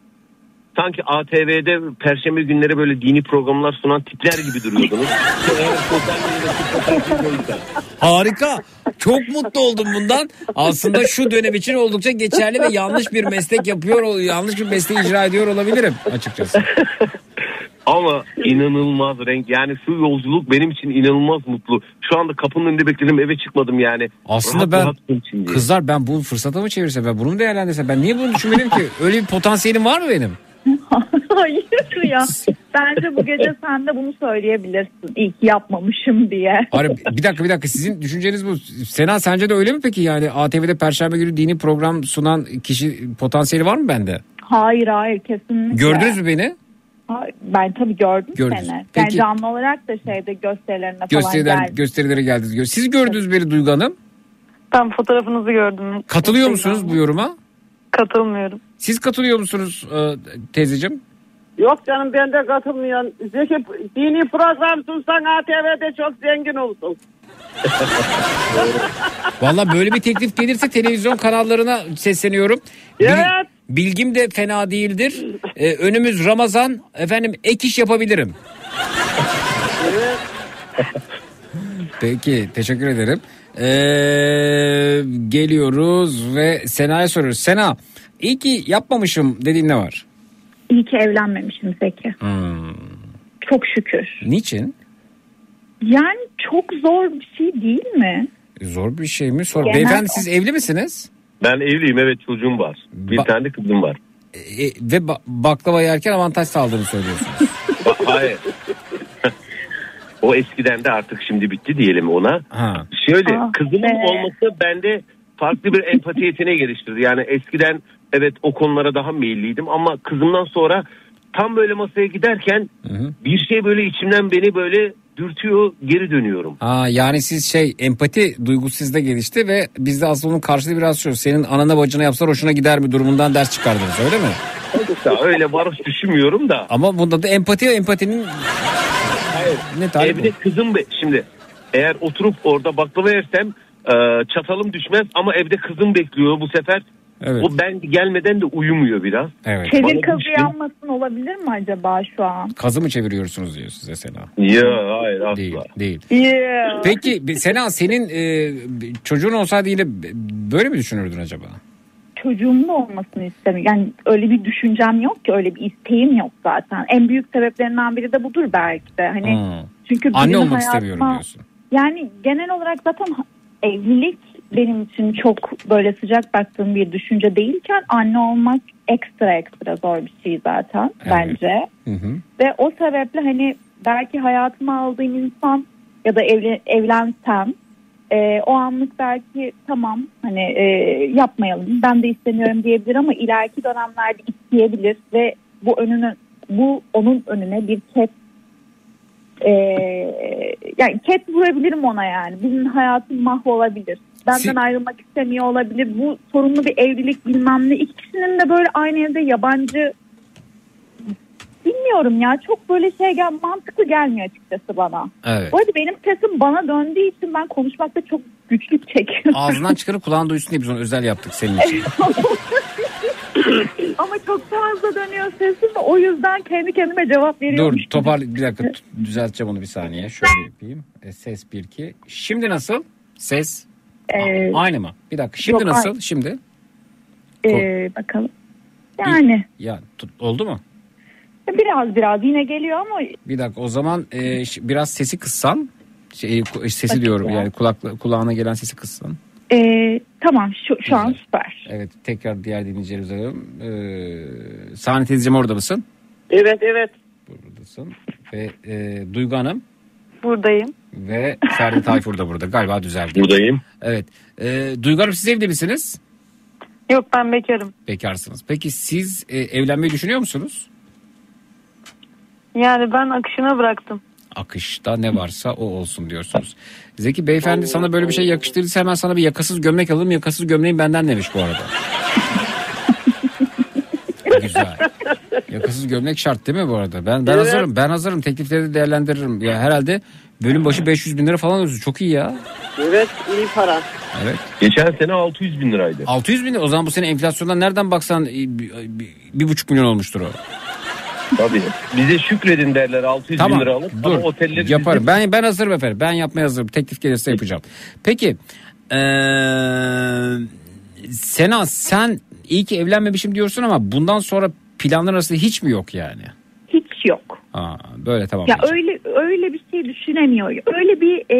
sanki ATV'de perşembe günleri böyle dini programlar sunan tipler gibi duruyordunuz. Harika. Çok mutlu oldum bundan. Aslında şu dönem için oldukça geçerli ve yanlış bir meslek yapıyor, yanlış bir mesleği icra ediyor olabilirim açıkçası. Ama inanılmaz renk. Yani şu yolculuk benim için inanılmaz mutlu. Şu anda kapının önünde bekledim eve çıkmadım yani. Aslında Rahat ben rahat kızlar ben bu fırsata mı çevirsem ben bunu mu değerlendirsem ben niye bunu düşünmedim ki? Öyle bir potansiyelim var mı benim? Hayır ya. Bence bu gece sen de bunu söyleyebilirsin. İyi ki yapmamışım diye. Hayır, bir dakika bir dakika sizin düşünceniz bu. Sena sence de öyle mi peki yani ATV'de Perşembe günü dini program sunan kişi potansiyeli var mı bende? Hayır hayır kesinlikle. Gördünüz mü beni? Ben tabii gördüm Gördünüz. seni. Yani Peki. canlı olarak da şeyde gösterilerine falan Gösteriler, geldim. gösterilere geldiniz. Siz gördünüz beni Duygu Hanım. Ben fotoğrafınızı gördüm. Katılıyor musunuz bu yoruma? Katılmıyorum. Siz katılıyor musunuz e, teyzeciğim? Yok canım ben de katılmıyorum. Zeki dini program sunsan ATV'de çok zengin olsun. Valla böyle bir teklif gelirse televizyon kanallarına sesleniyorum. Bil- bilgim de fena değildir. Ee, önümüz Ramazan. Efendim ek iş yapabilirim. Peki teşekkür ederim. Ee, geliyoruz ve Sena'ya soruyoruz. Sena iyi ki yapmamışım dediğin ne var? İyi ki evlenmemişim Zeki. Hmm. Çok şükür. Niçin? Yani çok zor bir şey değil mi? Zor bir şey mi? Sor. Genel- Beyefendi siz evli misiniz? Ben evliyim evet çocuğum var. Bir tane de kızım var. E, ve ba- baklava yerken avantaj sağladığını söylüyorsunuz. Ba- Hayır. o eskiden de artık şimdi bitti diyelim ona. Ha. Şöyle Ah kızımın be. olması bende farklı bir empati yeteneği geliştirdi. Yani eskiden evet o konulara daha meyilliydim ama kızımdan sonra tam böyle masaya giderken bir şey böyle içimden beni böyle dürtüyor geri dönüyorum. Ha, yani siz şey empati duygusu sizde gelişti ve bizde aslında onun karşılığı biraz şu. Senin anana bacına yapsalar hoşuna gider mi durumundan ders çıkardınız öyle mi? Ya öyle varoş düşünmüyorum da. Ama bunda da empati empatinin ne tarifi Evde kızım be- şimdi eğer oturup orada baklava yersem e, çatalım düşmez ama evde kızım bekliyor bu sefer. Evet. O ben gelmeden de uyumuyor biraz. Evet. Çevir kazı yanmasın olabilir mi acaba şu an? Kazı mı çeviriyorsunuz diyor size Sena. Ya hayır asla. Değil, değil. Yeah. Peki Sena senin e, çocuğun olsaydı yine böyle mi düşünürdün acaba? Çocuğumun da olmasını istemiyorum. Yani öyle bir düşüncem yok ki öyle bir isteğim yok zaten. En büyük sebeplerinden biri de budur belki de. Hani Hmm. çünkü Anne olmak hayatıma- istemiyorum diyorsun. Yani genel olarak zaten evlilik benim için çok böyle sıcak baktığım bir düşünce değilken anne olmak ekstra ekstra zor bir şey zaten bence. Hı hı. Ve o sebeple hani belki hayatıma aldığım insan ya da evli, evlensem e, o anlık belki tamam hani e, yapmayalım ben de istemiyorum diyebilir ama ileriki dönemlerde isteyebilir ve bu önüne bu onun önüne bir ket e, yani ket vurabilirim ona yani. Benim hayatım mahvolabilir. Benden Si- ayrılmak istemiyor olabilir. Bu sorunlu bir evlilik bilmem ne. İkisinin de böyle aynı evde yabancı bilmiyorum ya çok böyle şey gel mantıklı gelmiyor açıkçası bana. Evet. Bu arada benim sesim bana döndüğü için ben konuşmakta çok güçlük çekiyorum. Ağzından çıkarıp kulağın duysun diye biz onu özel yaptık senin için. Ama çok fazla dönüyor sesim o yüzden kendi kendime cevap veriyorum. Dur topar bir dakika düzelteceğim onu bir saniye. Şöyle yapayım. E, ses 1 2. Şimdi nasıl? Ses Ee, aynı mı? Bir dakika. Şimdi Yok, nasıl? aynı. Şimdi? ee, bakalım. Yani Ya tut- oldu mu? biraz biraz yine geliyor ama Bir dakika o zaman e, biraz sesi kıssan. Şey, ku- sesi Bakayım diyorum ya. yani kulakla, kulağına gelen sesi kıssan. Ee, tamam şu, şu an süper. Evet tekrar diğer dinleyicilerimize alalım. Ee, Sahne teyzeciğim orada mısın? Evet evet. Buradasın. Ve e, Duygu Hanım Buradayım. ve Ferdi Tayfur da burada. Galiba düzeldi. Buradayım. Evet. E, Duygu Hanım siz evli misiniz? Yok ben bekarım. Bekarsınız. Peki siz e, evlenmeyi düşünüyor musunuz? Yani ben akışına bıraktım. Akışta ne varsa o olsun diyorsunuz. Zeki beyefendi sana böyle bir şey yakıştırdıysa hemen sana bir yakasız gömlek alalım. Yakasız gömleğin benden demiş bu arada. Güzel. Yakasız gömlek şart değil mi bu arada? Ben ben Evet. hazırım. Ben hazırım. Teklifleri de değerlendiririm. Ya herhalde bölüm başı 500 bin lira falan ödüyorsun. Çok iyi ya. Evet iyi para. Evet. Geçen sene 600 bin liraydı. 600 bin lira. O zaman bu sene enflasyondan nereden baksan bir, bir, bir buçuk milyon olmuştur o. Tabii. Bize şükredin derler 600 Tamam bin lira alıp dur ama otelleri yaparım. bizim- Ben ben hazırım efendim. Ben yapmaya hazırım. Teklif gelirse yapacağım. Peki eee, Sena sen iyi ki evlenmemişim diyorsun ama bundan sonra planlar arasında hiç mi yok yani? Hiç yok. Aa, böyle tamam. Ya öyle öyle bir şey düşünemiyorum. Öyle bir e,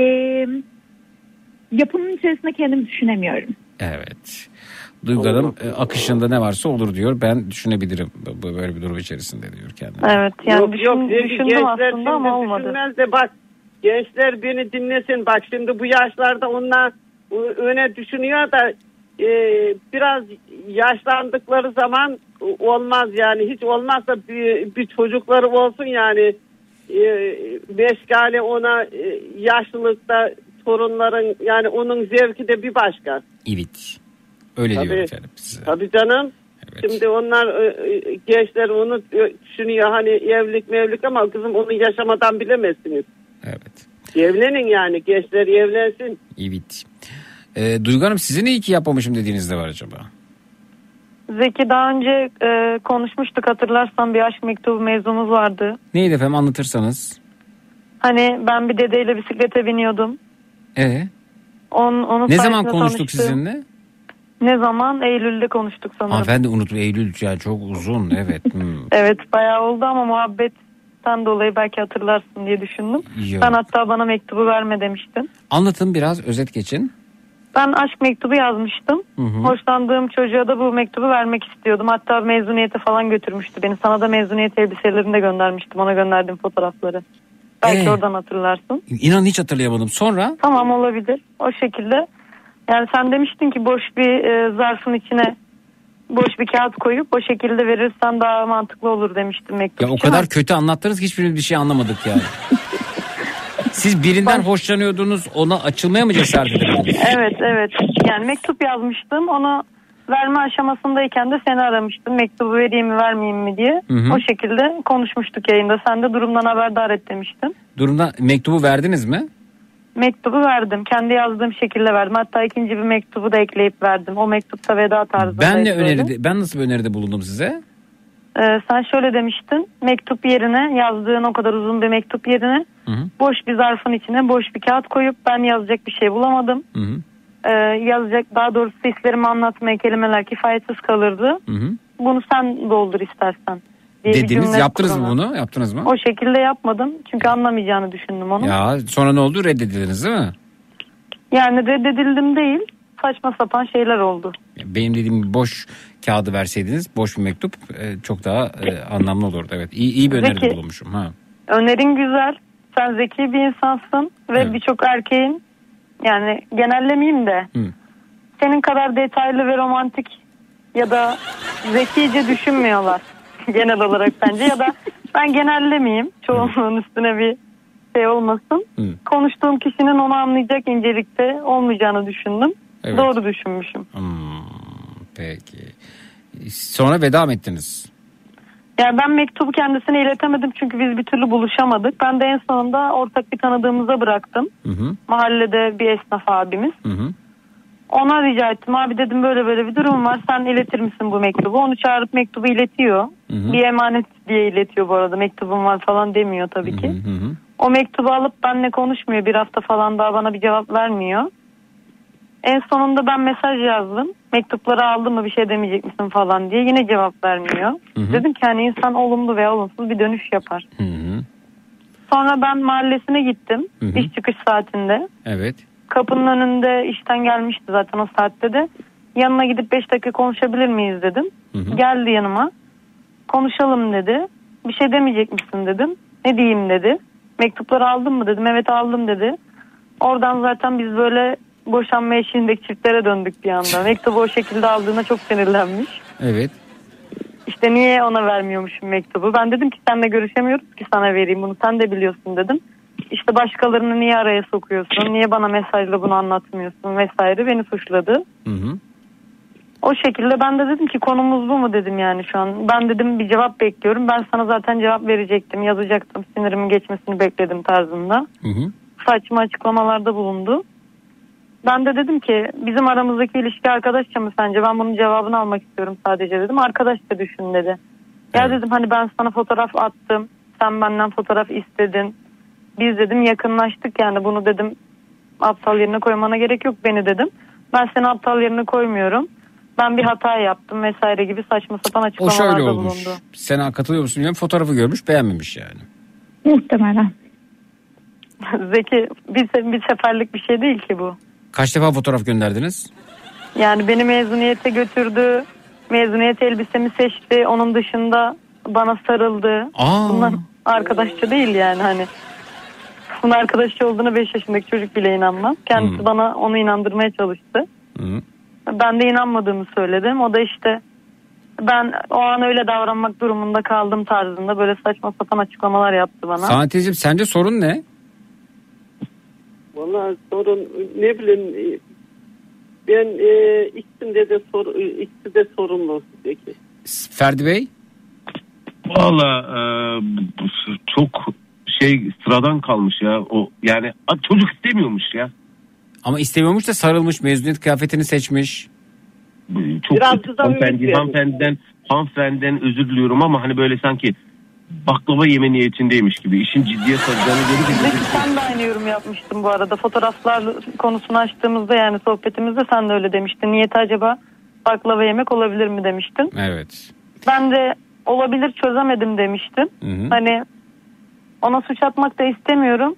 yapının içerisinde kendimi düşünemiyorum. Evet. Duygu Hanım e, akışında ne varsa olur diyor. Ben düşünebilirim böyle bir durum içerisinde diyor kendine. Evet yani yok düşün- yok düşündüm gençler aslında ama olmadı. düşünmez de bak gençler beni dinlesin bak şimdi bu yaşlarda onlar ö- öne düşünüyor da e, biraz yaşlandıkları zaman olmaz yani hiç olmazsa bir, bir çocukları olsun yani e, meşgale ona e, yaşlılıkta torunların yani onun zevki de bir başka. Evet. Öyle Tabii. diyor efendim size. Tabii canım. Şimdi onlar e, e, gençler onu e, düşünüyor hani evlilik mevlilik ama kızım onu yaşamadan bilemezsiniz. Evet. Evlenin yani gençler evlensin. Evet. E, Duygu Hanım sizin iyi ki yapmamışım dediğiniz de var acaba? Zeki daha önce e, konuşmuştuk hatırlarsan bir aşk mektubu mevzumuz vardı. Neydi efendim anlatırsanız. Hani ben bir dedeyle bisiklete biniyordum. E On, onun ne zaman konuştuk tanıştım. sizinle? Ne zaman? Eylül'de konuştuk sanırım. Hanımefendi unuttum Eylül yani çok uzun evet. Hmm. Evet bayağı oldu ama muhabbetten dolayı belki hatırlarsın diye düşündüm. Yok. Sen hatta bana mektubu verme demiştin. Anlatın biraz özet geçin. Ben aşk mektubu yazmıştım. Hı hı. Hoşlandığım çocuğa da bu mektubu vermek istiyordum. Hatta mezuniyete falan götürmüştü beni. Sana da mezuniyet elbiselerini de göndermiştim. Ona gönderdim fotoğrafları. Belki Ee? oradan hatırlarsın. İnan hiç hatırlayamadım. Sonra Tamam olabilir. O şekilde. Yani sen demiştin ki boş bir e, zarfın içine boş bir kağıt koyup o şekilde verirsen daha mantıklı olur demiştim mektup ya o kadar kötü anlattınız ki hiçbirimiz bir şey anlamadık yani. Siz birinden hoşlanıyordunuz ona açılmaya mı cesaret edemediniz? Evet evet. Yani mektup yazmıştım. Onu verme aşamasındayken de seni aramıştım. Mektubu vereyim mi vermeyeyim mi diye. Hı hı. O şekilde konuşmuştuk yayında. Sen de durumdan haberdar et demiştin. Durumda mektubu verdiniz mi? Mektubu verdim. Kendi yazdığım şekilde verdim. Hatta ikinci bir mektubu da ekleyip verdim. O mektupta veda tarzındaydı. Ben ne öneride ben nasıl bir öneride bulundum size? Ee, sen şöyle demiştin. Mektup yerine yazdığın o kadar uzun bir mektup yerine Hı hı. boş bir zarfın içine boş bir kağıt koyup ben yazacak bir şey bulamadım. Hı hı. Ee, yazacak daha doğrusu hislerimi anlatmaya kelimeler kifayetsiz kalırdı. Hı hı. Bunu sen doldur istersen. Diye bir Dediniz cümle yaptınız mı bunu? Yaptınız mı? O şekilde yapmadım. Çünkü anlamayacağını düşündüm onu. Ya sonra ne oldu? Reddedildiniz değil mi? Yani reddedildim değil. Saçma sapan şeyler oldu. Benim dediğim boş kağıdı verseydiniz boş bir mektup e, çok daha e, anlamlı olurdu. Evet iyi, iyi bir öneride Zeki. bulunmuşum. Ha. Önerin güzel. Sen zeki bir insansın ve birçok erkeğin yani genellemeyeyim de Hı. senin kadar detaylı ve romantik ya da zekice düşünmüyorlar genel olarak bence ya da ben genellemeyeyim çoğunluğun üstüne bir şey olmasın. Hı. Konuştuğum kişinin onu anlayacak incelikte olmayacağını düşündüm. Evet. Doğru düşünmüşüm. Hmm, peki. Sonra veda mı ettiniz? Yani ben mektubu kendisine iletemedim çünkü biz bir türlü buluşamadık. Ben de en sonunda ortak bir tanıdığımıza bıraktım. Hı hı. Mahallede bir esnaf abimiz. Hı hı. Ona rica ettim abi dedim böyle böyle bir durum var sen iletir misin bu mektubu? Onu çağırıp mektubu iletiyor. Hı hı. Bir emanet diye iletiyor bu arada mektubum var falan demiyor tabii ki. Hı hı. O mektubu alıp benimle konuşmuyor bir hafta falan daha bana bir cevap vermiyor. En sonunda ben mesaj yazdım. Mektupları aldın mı bir şey demeyecek misin falan diye yine cevap vermiyor. Hı hı. Dedim ki hani insan olumlu veya olumsuz bir dönüş yapar. Hı hı. Sonra ben mahallesine gittim Hı hı. iş çıkış saatinde. Evet. Kapının önünde işten gelmişti zaten o saatte de. Yanına gidip 5 dakika konuşabilir miyiz dedim. Hı hı. Geldi yanıma. Konuşalım dedi. Bir şey demeyecek misin dedim. Ne diyeyim dedi. Mektupları aldın mı dedim. Evet aldım dedi. Oradan zaten biz böyle boşanma eşiğindeki çiftlere döndük bir anda. Mektubu o şekilde aldığına çok sinirlenmiş. Evet. İşte niye ona vermiyormuşum mektubu. Ben dedim ki senle görüşemiyoruz ki sana vereyim bunu. Sen de biliyorsun dedim. İşte başkalarını niye araya sokuyorsun? Niye bana mesajla bunu anlatmıyorsun vesaire beni suçladı. Hı hı. O şekilde ben de dedim ki konumuz bu mu dedim yani şu an. Ben dedim bir cevap bekliyorum. Ben sana zaten cevap verecektim, yazacaktım. Sinirimin geçmesini bekledim tarzında. Hı hı. Saçma açıklamalarda bulundu. Ben de dedim ki bizim aramızdaki ilişki arkadaşça mı sence? Ben bunun cevabını almak istiyorum sadece dedim. Arkadaşça düşün dedi. Ya dedim hani ben sana fotoğraf attım. Sen benden fotoğraf istedin. Biz dedim yakınlaştık yani bunu dedim aptal yerine koymana gerek yok beni dedim. Ben seni aptal yerine koymuyorum. Ben bir hata yaptım vesaire gibi saçma sapan O açıklamalarda şöyle olmuş. bulundu. Sena katılıyor musun bilmiyorum. Fotoğrafı görmüş beğenmemiş yani. Muhtemelen. Zeki bir, bir seferlik bir şey değil ki bu. Kaç defa fotoğraf gönderdiniz? Yani beni mezuniyete götürdü. Mezuniyet elbisemi seçti. Onun dışında bana sarıldı. Aa. Bunlar arkadaşça değil yani hani. Bunun arkadaşça olduğunu 5 yaşındaki çocuk bile inanmaz. Kendisi Hmm. bana onu inandırmaya çalıştı. Hı. Ben de inanmadığımı söyledim. O da işte ben o an öyle davranmak durumunda kaldım tarzında böyle saçma sapan açıklamalar yaptı bana. Sanatizm sence sorun ne? Vallahi sorun ne bileyim e, ben e, ikisinde de sor, e, ikisi de sorumlu peki. Ferdi Bey? Valla e, çok şey sıradan kalmış ya. O yani çocuk istemiyormuş ya. Ama istemiyormuş da sarılmış mezuniyet kıyafetini seçmiş. Çok Biraz kıza hanımefendi, hanımefendiden, hanımefendiden özür diliyorum ama hani böyle sanki baklava yeme niyetindeymiş gibi. işin ciddiye saracağını görünce Zeki sen de aynı yorum yapmıştın bu arada. Fotoğraflar konusunu açtığımızda yani sohbetimizde sen de öyle demiştin. Niyeti acaba baklava yemek olabilir mi demiştin. Evet. Ben de olabilir çözemedim demiştim. Hı hı. Hani ona suç atmak da istemiyorum.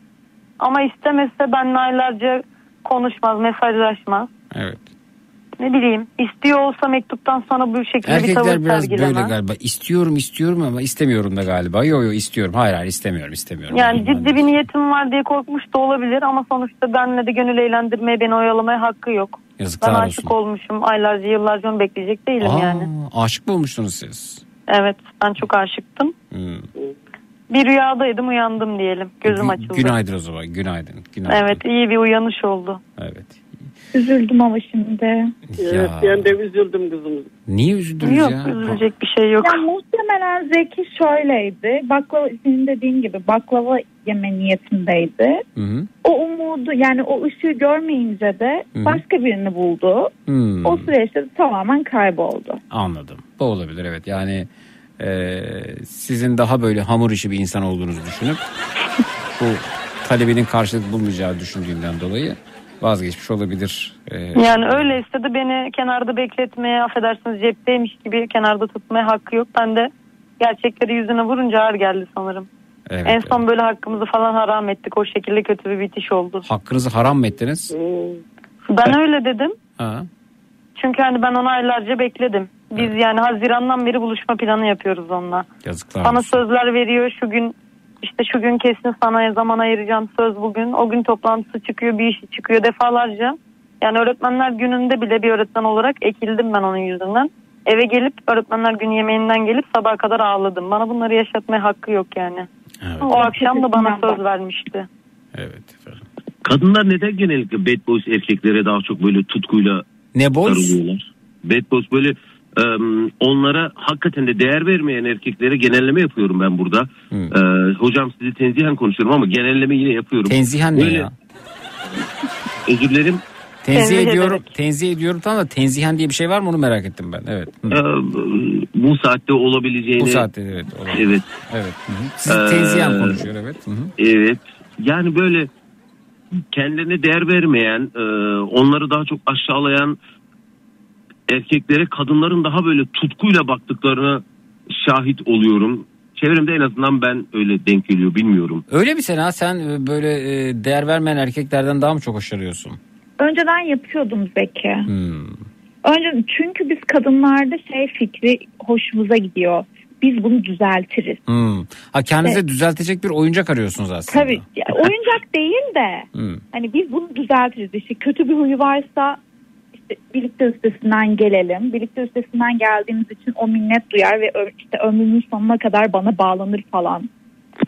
Ama istemezse benimle aylarca konuşmaz, mesajlaşmaz. Evet. Ne bileyim istiyor olsa mektuptan sonra bu şekilde bir tavır Erkekler biraz sergilemez. böyle galiba. İstiyorum istiyorum ama istemiyorum da galiba. Yo yo istiyorum. Hayır hayır istemiyorum istemiyorum. Yani ciddi bir niyetim var diye korkmuş da olabilir ama sonuçta benle de gönül eğlendirmeye beni oyalamaya hakkı yok. Yazıklar ben olsun. aşık olmuşum aylarca yıllarca onu bekleyecek değilim Aa, yani. Aşık mı olmuştunuz siz? Evet ben çok aşıktım. Hmm. Bir rüyadaydım uyandım diyelim gözüm Gü- açıldı. Günaydın o zaman günaydın. günaydın. Evet iyi bir uyanış oldu. Evet. Üzüldüm ama şimdi. Evet ben de üzüldüm kızım. Niye üzüldünüz Yok, ya? üzülecek bir şey yok. Ya muhtemelen Zeki şöyleydi. Baklava senin dediğin gibi baklava yeme niyetindeydi. Hı hı. O umudu yani o ışığı görmeyince de hı. başka birini buldu. Hmm. O süreçte de tamamen kayboldu. Anladım. Bu olabilir evet. Yani e, sizin daha böyle hamur işi bir insan olduğunuzu düşünüp bu talebinin karşılık bulmayacağı düşündüğünden dolayı vazgeçmiş olabilir. E, Yani öyleyse de beni kenarda bekletmeye affedersiniz cepteymiş gibi kenarda tutmaya hakkı yok. Ben de gerçekleri yüzüne vurunca ağır geldi sanırım. evet, en son böyle hakkımızı falan haram ettik. O şekilde kötü bir bitiş oldu. Hakkınızı haram mı ettiniz? Ben öyle dedim. Ha. Çünkü hani ben onu aylarca bekledim. Biz yani Haziran'dan beri buluşma planı yapıyoruz onunla. Yazıklar Bana olsun. sözler veriyor şu gün işte şu gün kesin sana zaman ayıracağım söz bugün. O gün toplantısı çıkıyor bir işi çıkıyor defalarca. Yani öğretmenler gününde bile bir öğretmen olarak ekildim ben onun yüzünden. Eve gelip öğretmenler gün yemeğinden gelip sabaha kadar ağladım. Bana bunları yaşatmaya hakkı yok yani. O akşam da bana söz vermişti. Evet efendim. Kadınlar neden genellikle bad boys erkeklere daha çok böyle tutkuyla ne boys? sarılıyorlar? Bad boys böyle e, onlara hakikaten de değer vermeyen erkeklere genelleme yapıyorum ben burada. E, hocam sizi tenzihen konuşuyorum ama genelleme yine yapıyorum. Tenzihen ne Böyle- ya? Özür dilerim. Tenzih Tenzih ediyorum. Tenzih ediyorum tamam da tenzihen diye bir şey var mı onu merak ettim ben. Evet. Hı. E, bu saatte olabileceğini. Bu saatte evet. olabilir. Evet. Evet. Hı hı. Siz Ee, tenzihen konuşuyor evet. Hı hı. Evet. Yani böyle kendilerine değer vermeyen, e, onları daha çok aşağılayan erkeklere kadınların daha böyle tutkuyla baktıklarına şahit oluyorum. Çevremde en azından ben öyle denk geliyor bilmiyorum. Öyle mi Sena sen e, böyle e, değer vermeyen erkeklerden daha mı çok hoşlanıyorsun? Önceden yapıyordum Zeki. Hmm. Önce çünkü biz kadınlarda şey fikri hoşumuza gidiyor. Biz bunu düzeltiriz. Hmm. Ha kendinize Evet. düzeltecek bir oyuncak arıyorsunuz aslında. Tabii ya, oyuncak değil de Hmm. hani biz bunu düzeltiriz. İşte kötü bir huyu varsa birlikte üstesinden gelelim. Birlikte üstesinden geldiğimiz için o minnet duyar ve işte ömrümün sonuna kadar bana bağlanır falan.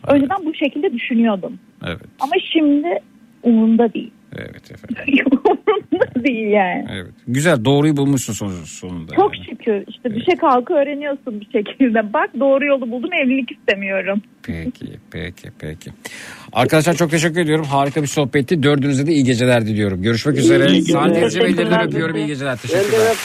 Önceden bu şekilde düşünüyordum. Evet. Ama şimdi umurumda değil. Evet efendim. umurumda değil yani. Evet. Güzel doğruyu bulmuşsun son- sonunda. Çok şükür. İşte düşe kalka öğreniyorsun bir şekilde. Bak doğru yolu buldum evlilik istemiyorum. Peki, peki, peki. Arkadaşlar çok teşekkür ediyorum. Harika bir sohbetti. Dördünüze de iyi geceler diliyorum. Görüşmek üzere. İyi geceler. Sahnenizi ve ellerinden Teşekkürler öpüyorum. İyi geceler. Ben de Teşekkürler.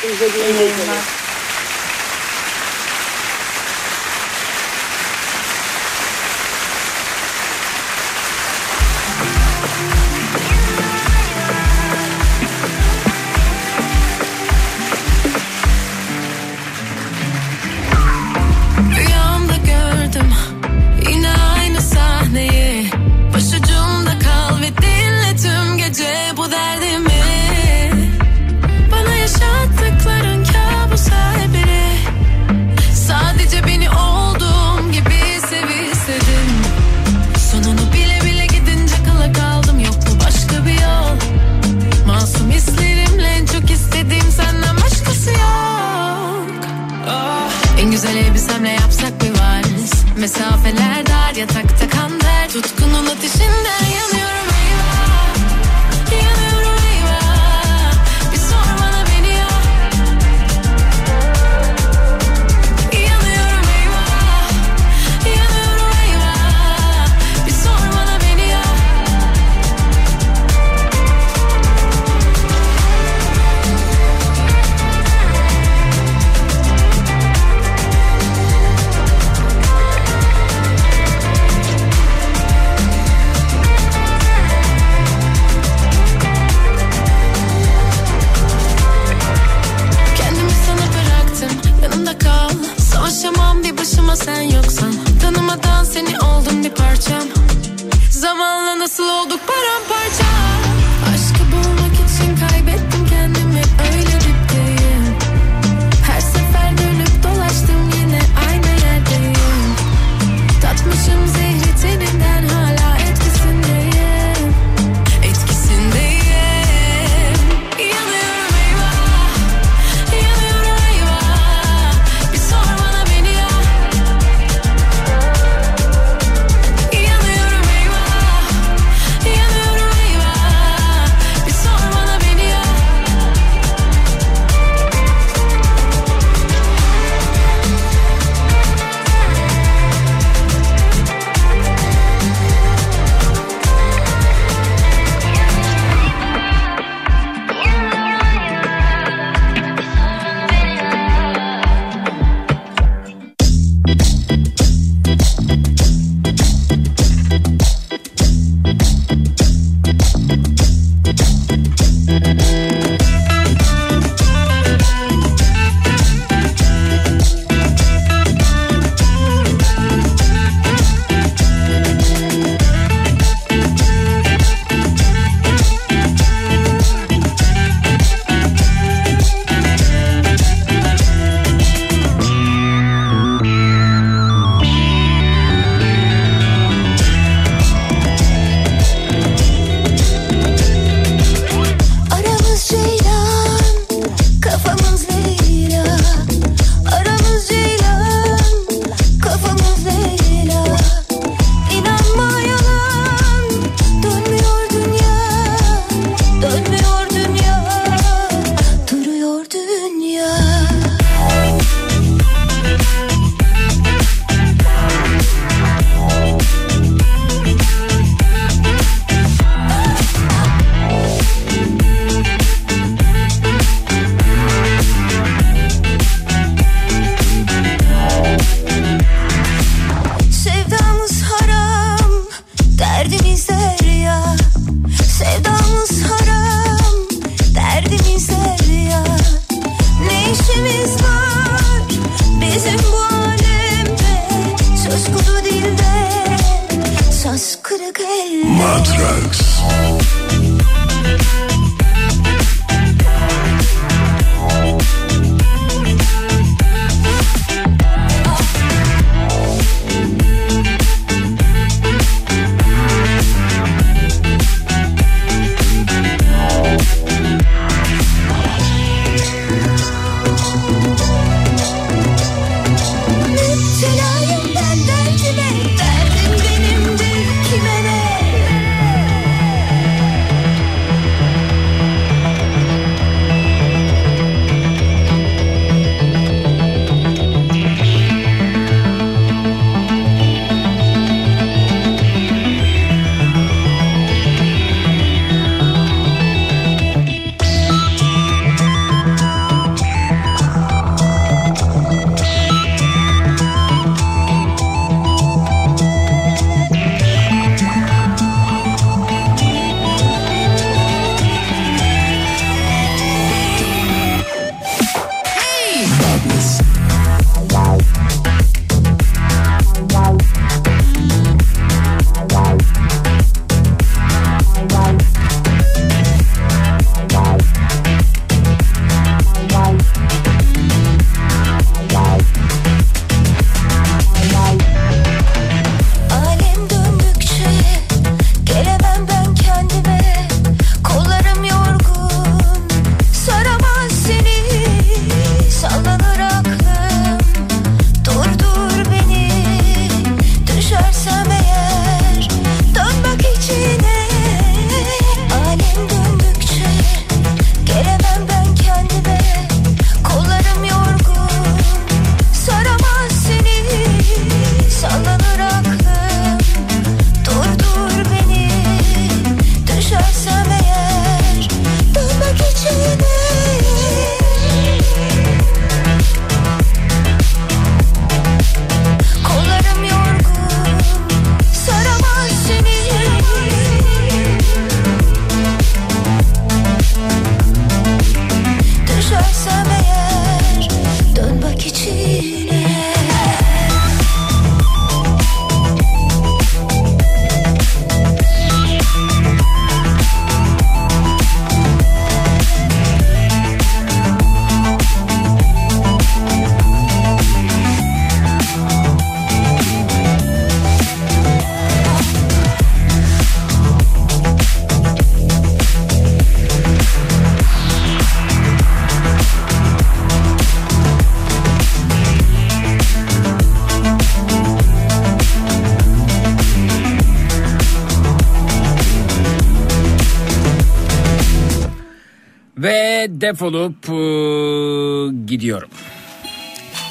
Defolup ıı, gidiyorum.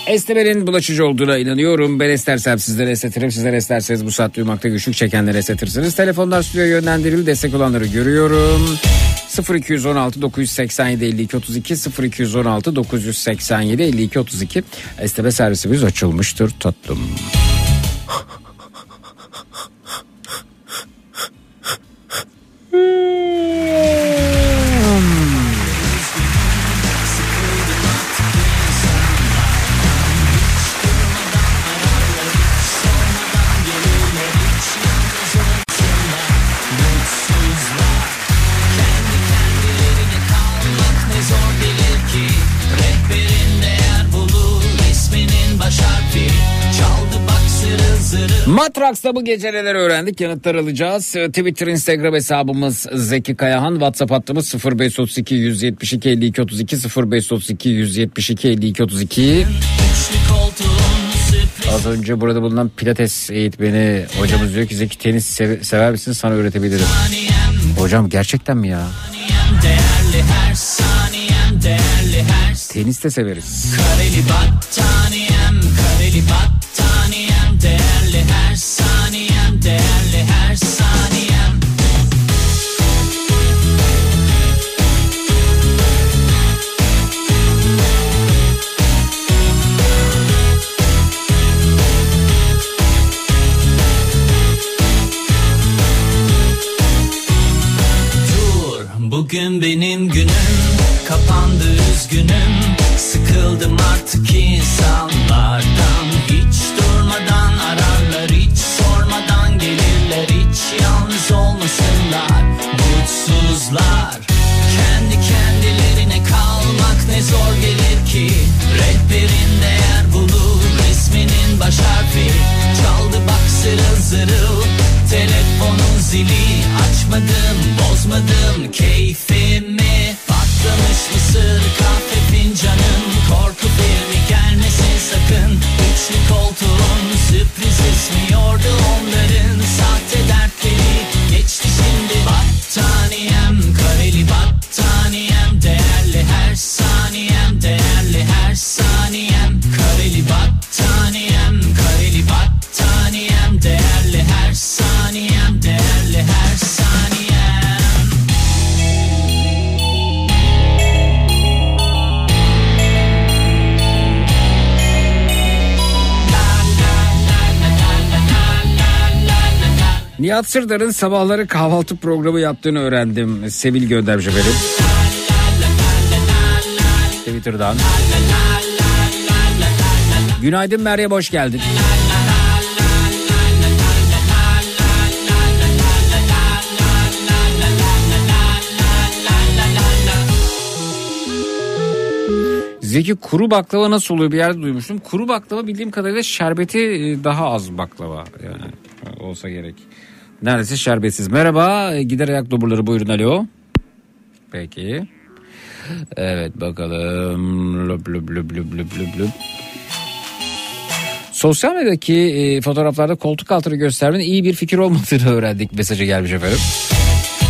Esnemenin bulaşıcı olduğuna inanıyorum. Ben estersem sizlere esnetirim. Sizler esterseniz bu saat duymakta güçlük çekenleri esnetirsiniz. Telefonlar stüdyoya yönlendirildi. Destek olanları görüyorum. 0216 987 52 32 0216 987 52 32 Esneme servisimiz açılmıştır tatlım. ne Matraks'ta bu gece neler öğrendik yanıtlar alacağız. Ee, Twitter, Instagram hesabımız Zeki Kayahan. WhatsApp hattımız 0532 172 52 32 0532 172 52 32. Üçlü koltuğun sürpriz Az önce burada bulunan pilates eğitmeni hocamız diyor ki Zeki tenis seve- sever misin sana öğretebilirim. Hocam gerçekten mi ya? Tenis de severiz. Kareli battaniyem bugün benim günüm kapandı üzgünüm. Sıkıldım artık insanlardan. Hiç durmadan ararlar hiç sormadan gelirler. Hiç yalnız olmasınlar mutsuzlar. Kendi kendilerine kalmak ne zor gelir ki. Rehberin değer bulur resminin baş harfi. Çaldı bak zırıl zırıl Telefonun zili açmadım bozmadım. Keyfimi Patlamış mısır kahve fincanım. Korku filmi gelmesin sakın. Üçlü koltuğun sürpriz esmiyordu onların Sahte dertleri. Geçti şimdi Battaniyem kareli battaniyem. Değerli her saniyem değerli her saniyem Nihat Sırdar'ın sabahları kahvaltı programı yaptığını öğrendim. Sevil göndermiş efendim. Twitter'dan. Günaydın Meryem hoş geldin. Zeki kuru baklava nasıl oluyor bir yerde duymuştum. Kuru baklava bildiğim kadarıyla şerbeti e, daha az baklava yani e, olsa gerek. Neredeyse şerbetsiz. Merhaba e, gider ayak doburları buyurun alo. Peki. Evet bakalım. Lüp lüp lüp lüp lüp lüp lüp. Sosyal medyadaki e, fotoğraflarda koltuk altını göstermenin iyi bir fikir olmadığını öğrendik. Mesajı gelmiş efendim.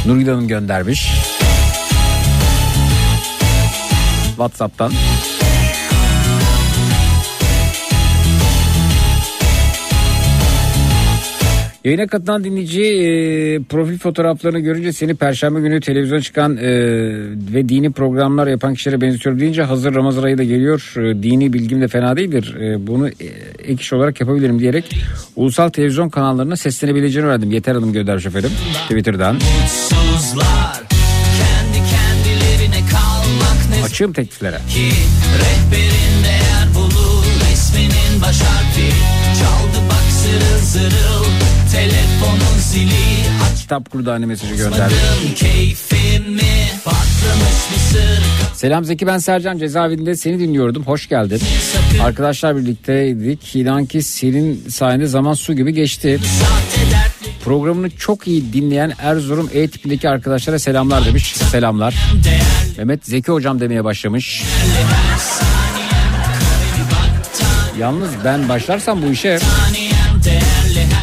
Nurgül Hanım göndermiş. Whatsapp'tan. Yayına katılan dinleyici e, profil fotoğraflarını görünce seni perşembe günü televizyon çıkan e, ve dini programlar yapan kişilere benzetiyorum deyince hazır Ramazan ayı da geliyor. E, dini bilgim de fena değildir. E, bunu e, ek iş olarak yapabilirim diyerek ulusal televizyon kanallarına seslenebileceğini öğrendim. Yeter Hanım göndermiş efendim Twitter'dan. Mutsuzlar kendi kendilerine kalmak ne Açığım tekliflere. ki Rehberin değer bulur resminin baş harfi Çaldı bak zırıl zırıl telefonun zili Kitap kurdane mesajı gönderdi. Açmadım keyfimi patlamış mısır Selam Zeki ben Sercan cezaevinde seni dinliyordum. Hoş geldin. Arkadaşlar birlikteydik. İnan ki senin sayende zaman su gibi geçti. Programını çok iyi dinleyen Erzurum E tipindeki arkadaşlara selamlar demiş. Selamlar. Mehmet Zeki hocam demeye başlamış. Yalnız ben başlarsam bu işe her,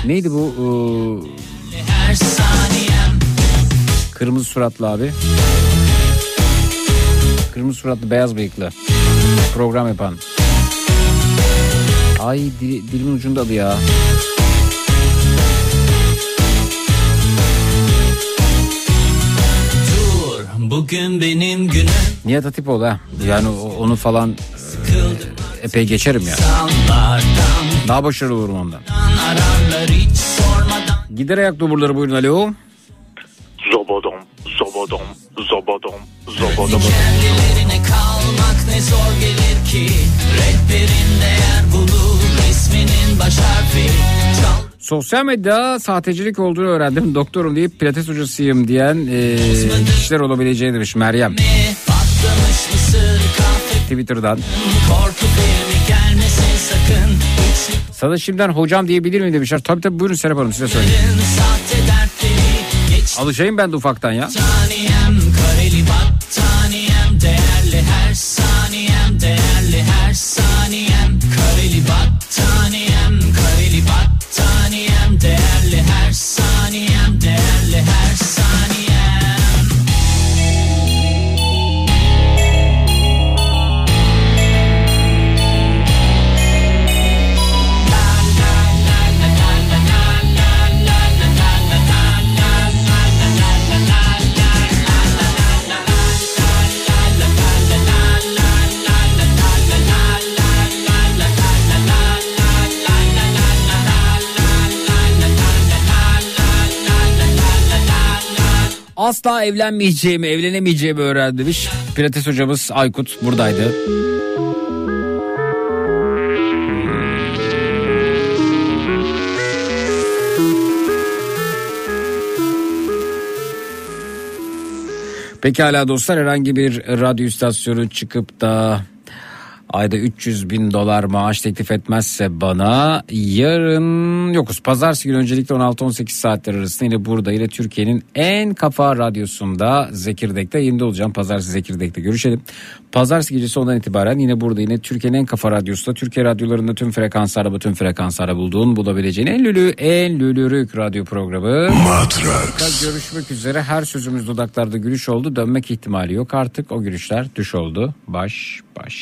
neydi bu Ee, kırmızı suratlı abi? Kırmızı suratlı beyaz bıyıklı. Program yapan. Ay dili- dilimin ucunda adı ya. Dur bugün benim günüm Nihat Hatipoğlu ha. Yani onu falan e, epey geçerim ya. Sallardan Daha başarılı olurum ondan. Gider ayak duburları buyurun alo. Zobodom, zobodom, zobodom, zobodom. Kendilerine kalmak ne zor gelir ki Rehberin değer bulur isminin baş harfi Çal Sosyal medyada sahtecilik olduğunu öğrendim. Doktorum deyip pilates hocasıyım diyen e, kişiler olabileceğini demiş Meryem. patlamış mısır kahve Twitter'dan. korku Sana şimdiden hocam diyebilir miyim demişler. Tabii tabii buyurun Serap Hanım size söyleyeyim. Alışayım ben de ufaktan ya. Saniyem Asla evlenmeyeceğimi, evlenemeyeceğimi öğrendim demiş. Pilates hocamız Aykut buradaydı. Pekala dostlar herhangi bir radyo istasyonu çıkıp da ayda 300 bin dolar maaş teklif etmezse bana yarın yokuz. Pazartesi günü öncelikle 16-18 saatler arasında yine burada yine Türkiye'nin en kafa radyosunda Zekirdek'te yayında olacağım. Pazartesi Zekirdek'te görüşelim. Pazartesi gecesi ondan itibaren yine burada yine Türkiye'nin en kafa radyosunda Türkiye radyolarında tüm frekanslarda bütün frekanslarda bulduğun bulabileceğin en lülü en lülürük radyo programı. Matrax. Görüşmek üzere her sözümüz dudaklarda gülüş oldu dönmek ihtimali yok artık o gülüşler düş oldu baş baş.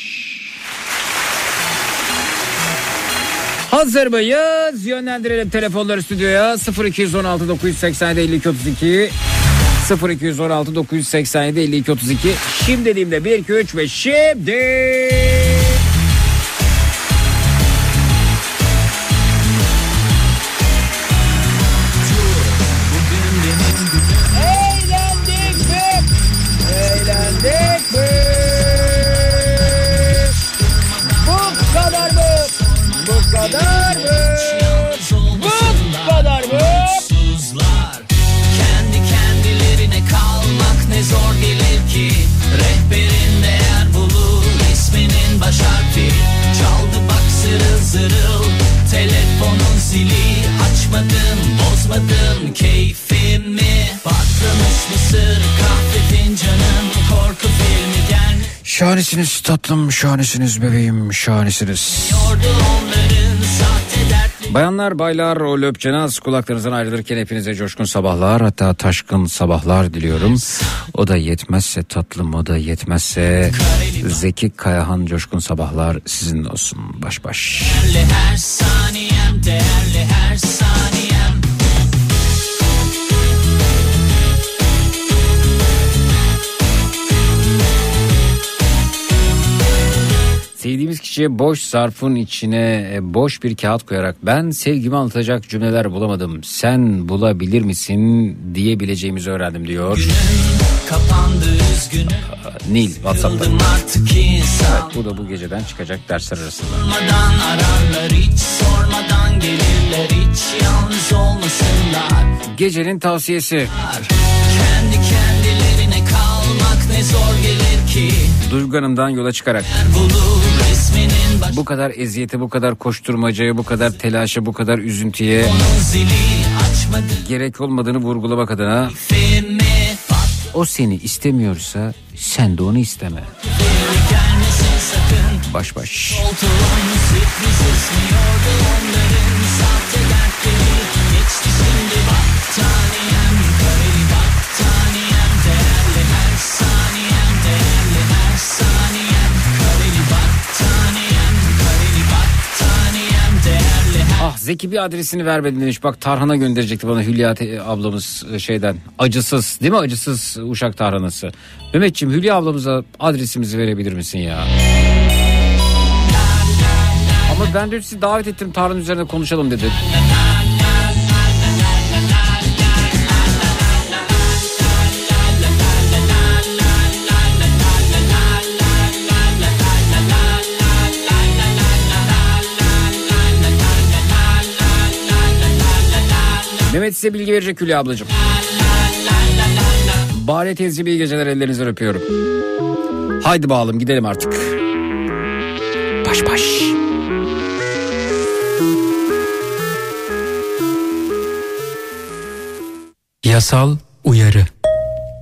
Hazır mıyız? Yönlendirelim telefonları stüdyoya 0216 987 52 32 0216 987 52 32 Şimdi dediğimde 1 2 3 ve şimdi bozmadın keyfimi Patlamış mısır kahve fincanın korku filmi gelmiyordu Şahanesiniz tatlım, şahanesiniz bebeğim, şahanesiniz. Bayanlar, baylar, o löpçenaz kulaklarınızdan ayrılırken hepinize coşkun sabahlar hatta taşkın sabahlar diliyorum. O da yetmezse tatlım, o da yetmezse Zeki Kayahan coşkun sabahlar sizin olsun baş baş. Değerli her saniyem değerli her saniyem Sevdiğimiz kişiye boş zarfın içine e, boş bir kağıt koyarak ben sevgimi anlatacak cümleler bulamadım. Sen bulabilir misin diyebileceğimizi öğrendim diyor. kapandı üzgünüm Nil WhatsApp'ta. Evet, bu da bu geceden çıkacak dersler arasında. Sormadan ararlar hiç sormadan gelirler hiç yalnız olmasınlar Gecenin tavsiyesi. Kendi kendilerine kalmak ne zor gelir Duygu Hanım'dan yola çıkarak bu kadar eziyete, bu kadar koşturmacaya, bu kadar telaşa, bu kadar üzüntüye gerek olmadığını vurgulamak adına o seni istemiyorsa sen de onu isteme. Baş baş. Ismıyordu Zeki bir adresini vermedin demiş. Bak tarhana gönderecekti bana Hülya ablamız e, şeyden. Acısız değil mi? Acısız uşak tarhanası. Mehmetciğim Hülya ablamıza adresimizi verebilir misin ya? Ama ben de sizi davet ettim tarhana üzerine konuşalım dedi. Mehmet size bilgi verecek Hülya ablacığım. Bari teyze iyi geceler ellerinizden öpüyorum. Haydi bağlım gidelim artık. Baş baş. Yasal uyarı.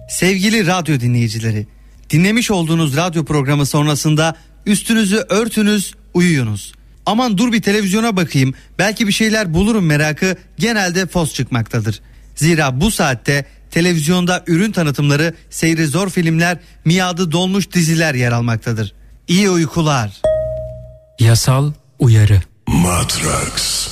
Sevgili radyo dinleyicileri, dinlemiş olduğunuz radyo programı sonrasında üstünüzü örtünüz, uyuyunuz. Aman dur bir televizyona bakayım, belki bir şeyler bulurum merakı genelde fos çıkmaktadır. Zira bu saatte televizyonda ürün tanıtımları, seyri zor filmler, miadı dolmuş diziler yer almaktadır. İyi uykular. Yasal uyarı. Matrax.